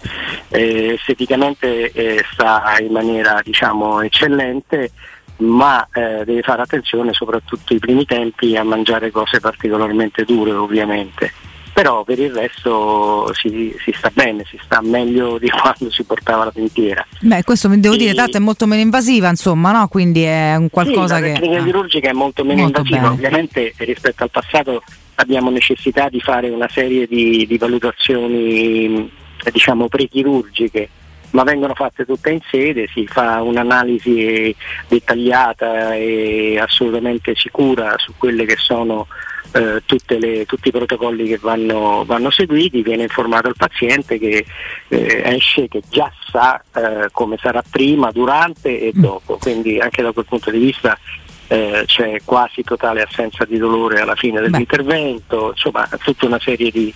eh, esteticamente eh, sta in maniera diciamo eccellente, ma eh, deve fare attenzione soprattutto i primi tempi a mangiare cose particolarmente dure ovviamente. Però per il resto si, si sta bene, si sta meglio di quando si portava la dentiera. Beh, questo mi devo Sì. dire, tanto è molto meno invasiva, insomma, no? Quindi è un qualcosa sì, la che. tecnica ah. chirurgica è molto meno Molto invasiva, bene. ovviamente rispetto al passato abbiamo necessità di fare una serie di, di valutazioni diciamo prechirurgiche, ma vengono fatte tutte in sede, si fa un'analisi dettagliata e assolutamente sicura su quelle che sono eh, tutte le- tutti i protocolli che vanno, vanno seguiti, viene informato il paziente che eh, esce che già sa eh, come sarà prima, durante e dopo, quindi anche da quel punto di vista eh, c'è quasi totale assenza di dolore alla fine dell'intervento, insomma tutta una serie di,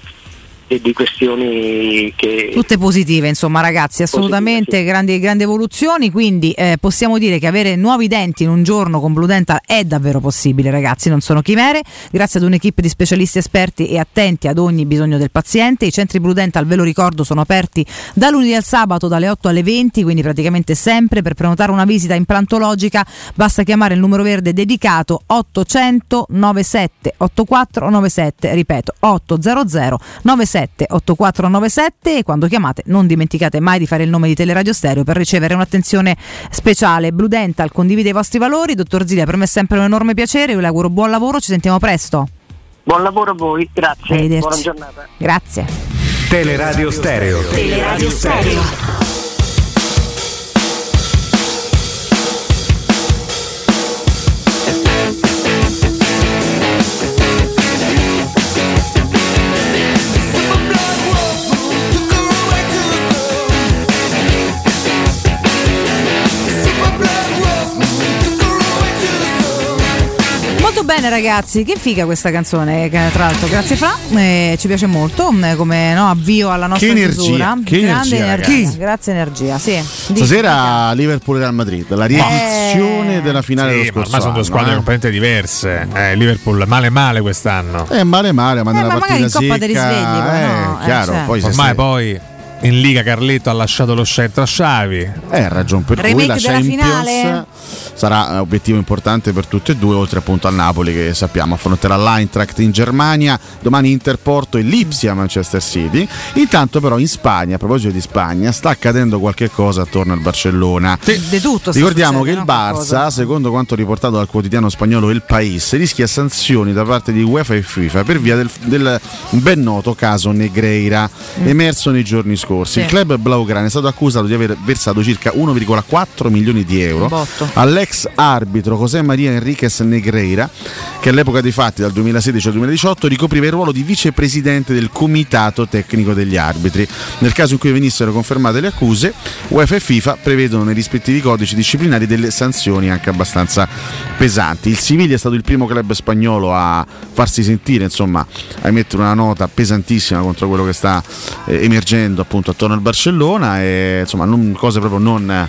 di- di questioni che... Tutte positive, insomma, ragazzi, assolutamente grandi, grandi evoluzioni. Quindi eh, possiamo dire che avere nuovi denti in un giorno con Blue Dental è davvero possibile, ragazzi, non sono chimere. Grazie ad un'equipe di specialisti esperti e attenti ad ogni bisogno del paziente. I centri Blue Dental, ve lo ricordo, sono aperti da lunedì al sabato dalle 8 alle 20, quindi praticamente sempre. Per prenotare una visita implantologica basta chiamare il numero verde dedicato 800 97 8497, ripeto 800 97 8497 e quando chiamate non dimenticate mai di fare il nome di Teleradio Stereo per ricevere un'attenzione speciale. Blue Dental condivide i vostri valori, dottor Zilia, per me è sempre un enorme piacere, io le auguro buon lavoro, ci sentiamo presto. Buon lavoro a voi, grazie, buona giornata. Grazie. Teleradio Stereo. Teleradio Stereo. Bene ragazzi, che figa questa canzone, che tra l'altro grazie Fra, eh, ci piace molto eh, come no, avvio alla nostra Che energia, che Grande energia, energia, grazie energia, sì. Stasera Liverpool Real Madrid, la riedizione della finale Sì, dello ma scorso ormai sono due squadre eh. completamente diverse. Eh, Liverpool male male quest'anno. Eh, male male, ma nella ma magari partita in Coppa secca, risvegli, poi, eh, no? Eh, chiaro, cioè. poi se Ormai stai- poi in Liga Carletto ha lasciato lo centro a Xavi. Eh, ragion per cui la Champions finale? sarà un obiettivo importante per tutte e due, oltre appunto al Napoli che sappiamo affronterà l'Eintracht in Germania, domani Interporto e Lipsia Manchester City. Intanto però in Spagna, a proposito di Spagna, sta accadendo qualche cosa attorno al Barcellona. Di tutto Ricordiamo che il? Barça, secondo quanto riportato dal quotidiano spagnolo El País, rischia sanzioni da parte di UEFA e FIFA per via del, del ben noto caso Negreira Mm. emerso nei giorni scorsi. Il club Blaugrana è stato accusato di aver versato circa 1,4 milioni di euro all'ex arbitro José María Enriquez Negreira, che all'epoca dei fatti, dal 2016 al 2018, ricopriva il ruolo di vicepresidente del comitato tecnico degli arbitri. Nel caso in cui venissero confermate le accuse, UEFA e FIFA prevedono nei rispettivi codici disciplinari delle sanzioni anche abbastanza pesanti. Il Siviglia è stato il primo club spagnolo a farsi sentire, insomma, a emettere una nota pesantissima contro quello che sta eh, emergendo appunto attorno al Barcellona e insomma non- cose proprio non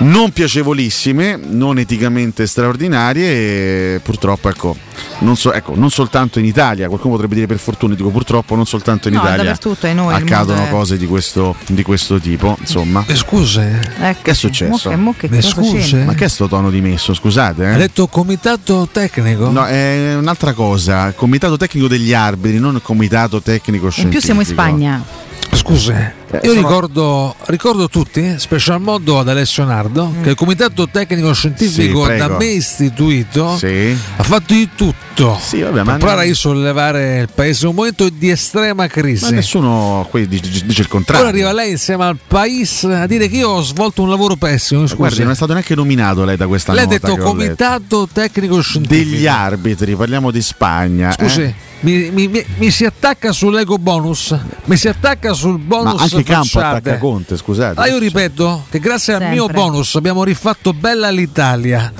non piacevolissime, non eticamente straordinarie e purtroppo ecco non, so- ecco, non soltanto in Italia, qualcuno potrebbe dire per fortuna, dico purtroppo non soltanto in No, Italia noi, accadono è- cose di questo, di questo tipo, insomma. Scuse, Ecco, Che è successo? mo che- mo che c'entra? Ma che è sto tono dimesso, scusate? Ha Eh? detto comitato tecnico? No, è un'altra cosa, il comitato tecnico degli arbitri, non il comitato tecnico In scientifico. più siamo in Spagna. Scusi, io sono- ricordo, ricordo tutti, special modo ad Alessio Nardo, che il comitato tecnico scientifico Sì, da me istituito Sì. ha fatto di tutto Sì, vabbè, ma per provare a non- risollevare il paese in un momento di estrema Ma crisi. nessuno qui dice, dice il contrario. Ora arriva lei insieme al paese a dire che io ho svolto un lavoro pessimo. Scusi, Guardi, non è stato neanche nominato lei da questa lei ha nota detto che ho letto. comitato tecnico scientifico. degli arbitri, parliamo di Spagna. Scusi, eh? mi, mi- mi- mi si attacca sull'ego bonus, mi si attacca sul Ma bonus anche Campo facciate. attacca Conte, scusate. Ah, io ripeto che grazie al mio Sempre. bonus abbiamo rifatto bella l'Italia.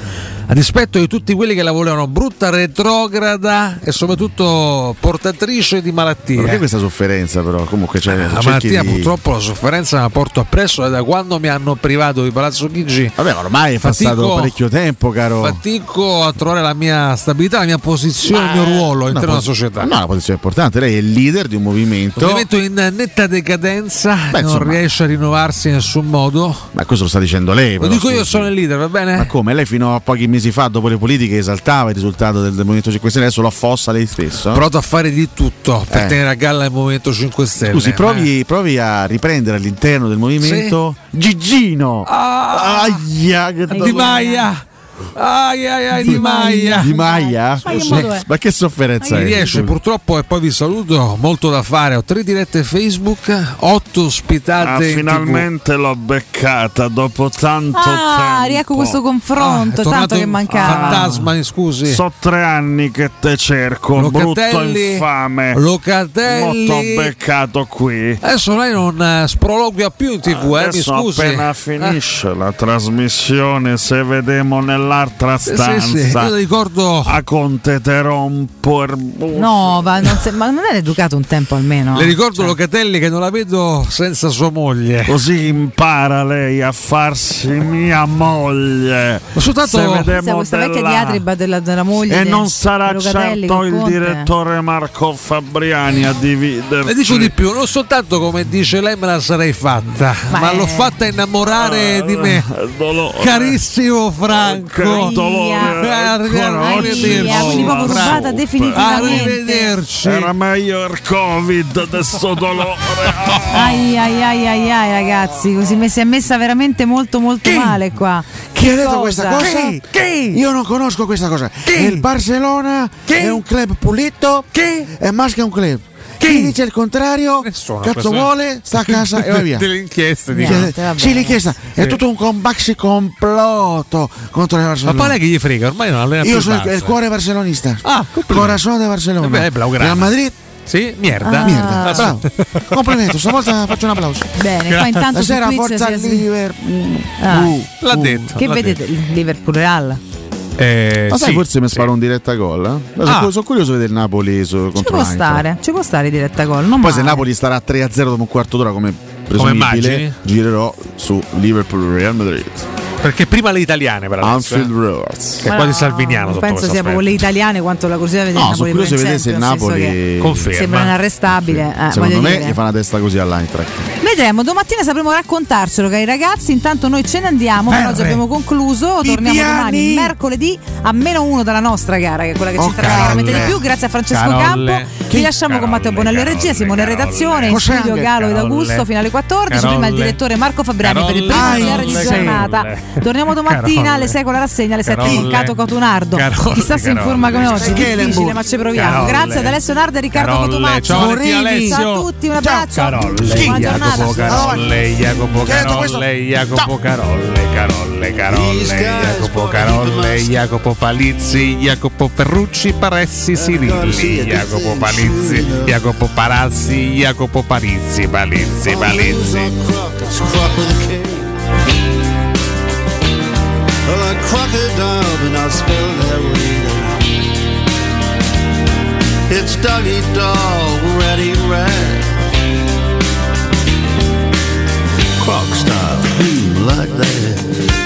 A dispetto di tutti quelli che la volevano brutta, retrograda e soprattutto portatrice di malattie. Perché questa sofferenza però? Comunque cioè, La cerchi malattia di- purtroppo la sofferenza la porto appresso da quando mi hanno privato di Palazzo Chigi. Vabbè, ma ormai è passato parecchio tempo, caro. Fatico a trovare la mia stabilità, la mia posizione, il mio ruolo all'interno della società. No, una posizione importante. Lei è il leader di un movimento. Un movimento in netta decadenza, Beh, non insomma. riesce a rinnovarsi in nessun modo. Ma questo lo sta dicendo lei. Lo dico io, sono il leader, va bene? Ma come? Lei fino a pochi mesi fa, dopo le politiche, esaltava il risultato del, del Movimento 5 Stelle, adesso lo affossa lei stesso? Ho provato a fare di tutto per Eh. tenere a galla il Movimento 5 Stelle. Scusi, provi, provi a riprendere all'interno del movimento Gigino. Aia, che Di Maia! Ai ai ai di Maia! Di Maia? Ma che modo è? Ma che sofferenza Mi è? riesce purtroppo e poi vi saluto, molto da fare. Ho tre dirette Facebook, otto ospitate. Ah, in TV. finalmente l'ho beccata dopo tanto Ah, tempo. riecco questo Ah, confronto, tornato tanto che mancava. Fantasma, mi scusi. So tre anni che te cerco, brutto Locatelli- infame. Locatelli- Mo t'ho beccato qui. Adesso lei non eh, sproloquia più in tv, eh, mi scusi. appena Eh. finisce la trasmissione, se vedemo nell'altra Sì, sì, stanza, sì, io ricordo a Conte te rompo No, va, non se- ma non era educato un tempo almeno. Le ricordo Locatelli che non la vedo senza sua moglie. Così impara lei a farsi mia moglie. Ma soltanto Se Questa, vecchia diatriba della, della moglie. E non sarà Locatelli certo il Conte. direttore Marco Fabriani a dividerci. Le dico di più, non soltanto come dice lei me la sarei fatta, ma, è- l'ho fatta innamorare di me. dolore. Carissimo Franco. Oggi. Arrivederci. Aia, quindi proprio rubata definitivamente. Arrivederci. Era meglio il Covid, adesso dolore. Ai ai ai ai ai ragazzi, così me- si è messa veramente molto molto male qua. Chi ha detto Cosa? questa cosa? Io non conosco questa cosa. Il Barcellona è un club pulito e Masca è un club. Chi dice il contrario? Nessuno, Cazzo questo- vuole? Sta a casa e va via. Delle inchieste di vabbè. sì, l'inchiesta è tutto un combaxi complotto contro il Ma Barcellona. poi lei che gli frega, ormai non allena Io il sono il, il cuore barcelonista. Ah, Corazon de Barcellona. Eh beh, blaugrana. Real Madrid. Sì, merda. Ah. Merda, bravo. Complimento, stavolta faccio un applauso. Bene, poi intanto Stasera forza si Liverpool. Ah. Uh, L'ha uh. detto. Che l'ha vedete il Liverpool Real? Eh, Ma sai, sì, forse mi sì. sparo un diretta gol. eh? Ah. Sono, curioso di vedere il Napoli su, Ci contro può l'Eintracht. stare, ci può stare diretta gol. Non Poi se male. Napoli starà 3-0 dopo un quarto d'ora come presumibile, girerò su Liverpool Real Madrid. Perché prima le italiane, per adesso, Anfield eh. Road. Che è quasi salviniano sotto Penso sia proprio le italiane quanto la curiosità di vedere No, Napoli curioso vedere se il Napoli Conferma. Sembra inarrestabile. eh, Secondo voglio me dire. gli fa una testa così all'Eintracht. Vedremo, domattina sapremo raccontarcelo, cari ragazzi. Intanto noi ce ne andiamo. Per oggi abbiamo concluso. Torniamo domani, mercoledì, a meno uno dalla nostra gara, che è quella che ci Oh, interessa veramente di Carolle. più. Grazie a Francesco Carolle. Campo. Chi? Vi lasciamo con Matteo Bonello in regia, Simone in redazione, in Cos'è studio Galo ed Carolle? Augusto fino alle 14. Prima il Carolle. direttore Marco Fabriani per il primo Carolle. GR di Carolle. giornata. Torniamo domattina Carolle. alle 6 con la rassegna, alle 7 con Carolle. Cato Cotunardo. Carolle, Chissà se in Carolle. forma come oggi. Difficile, ma ci proviamo. Carolle. Grazie ad Alessio Nardo e Riccardo Carolle. Cotumaccio. Ciao a tutti, un abbraccio. Carolle, Buona giornata. Jacopo Carolle, Jacopo? Carolle, Jacopo Carolle, Carolle, Carolle, Jacopo Carolle, Jacopo Palizzi, Jacopo Ferrucci, Paressi, Sirilli, Jacopo Palizzi, Jacopo Parazzi, Jacopo Parizzi, Palizzi, Palizzi. Crocodile, but way. It's doggy dog, red Rock style, boom like that.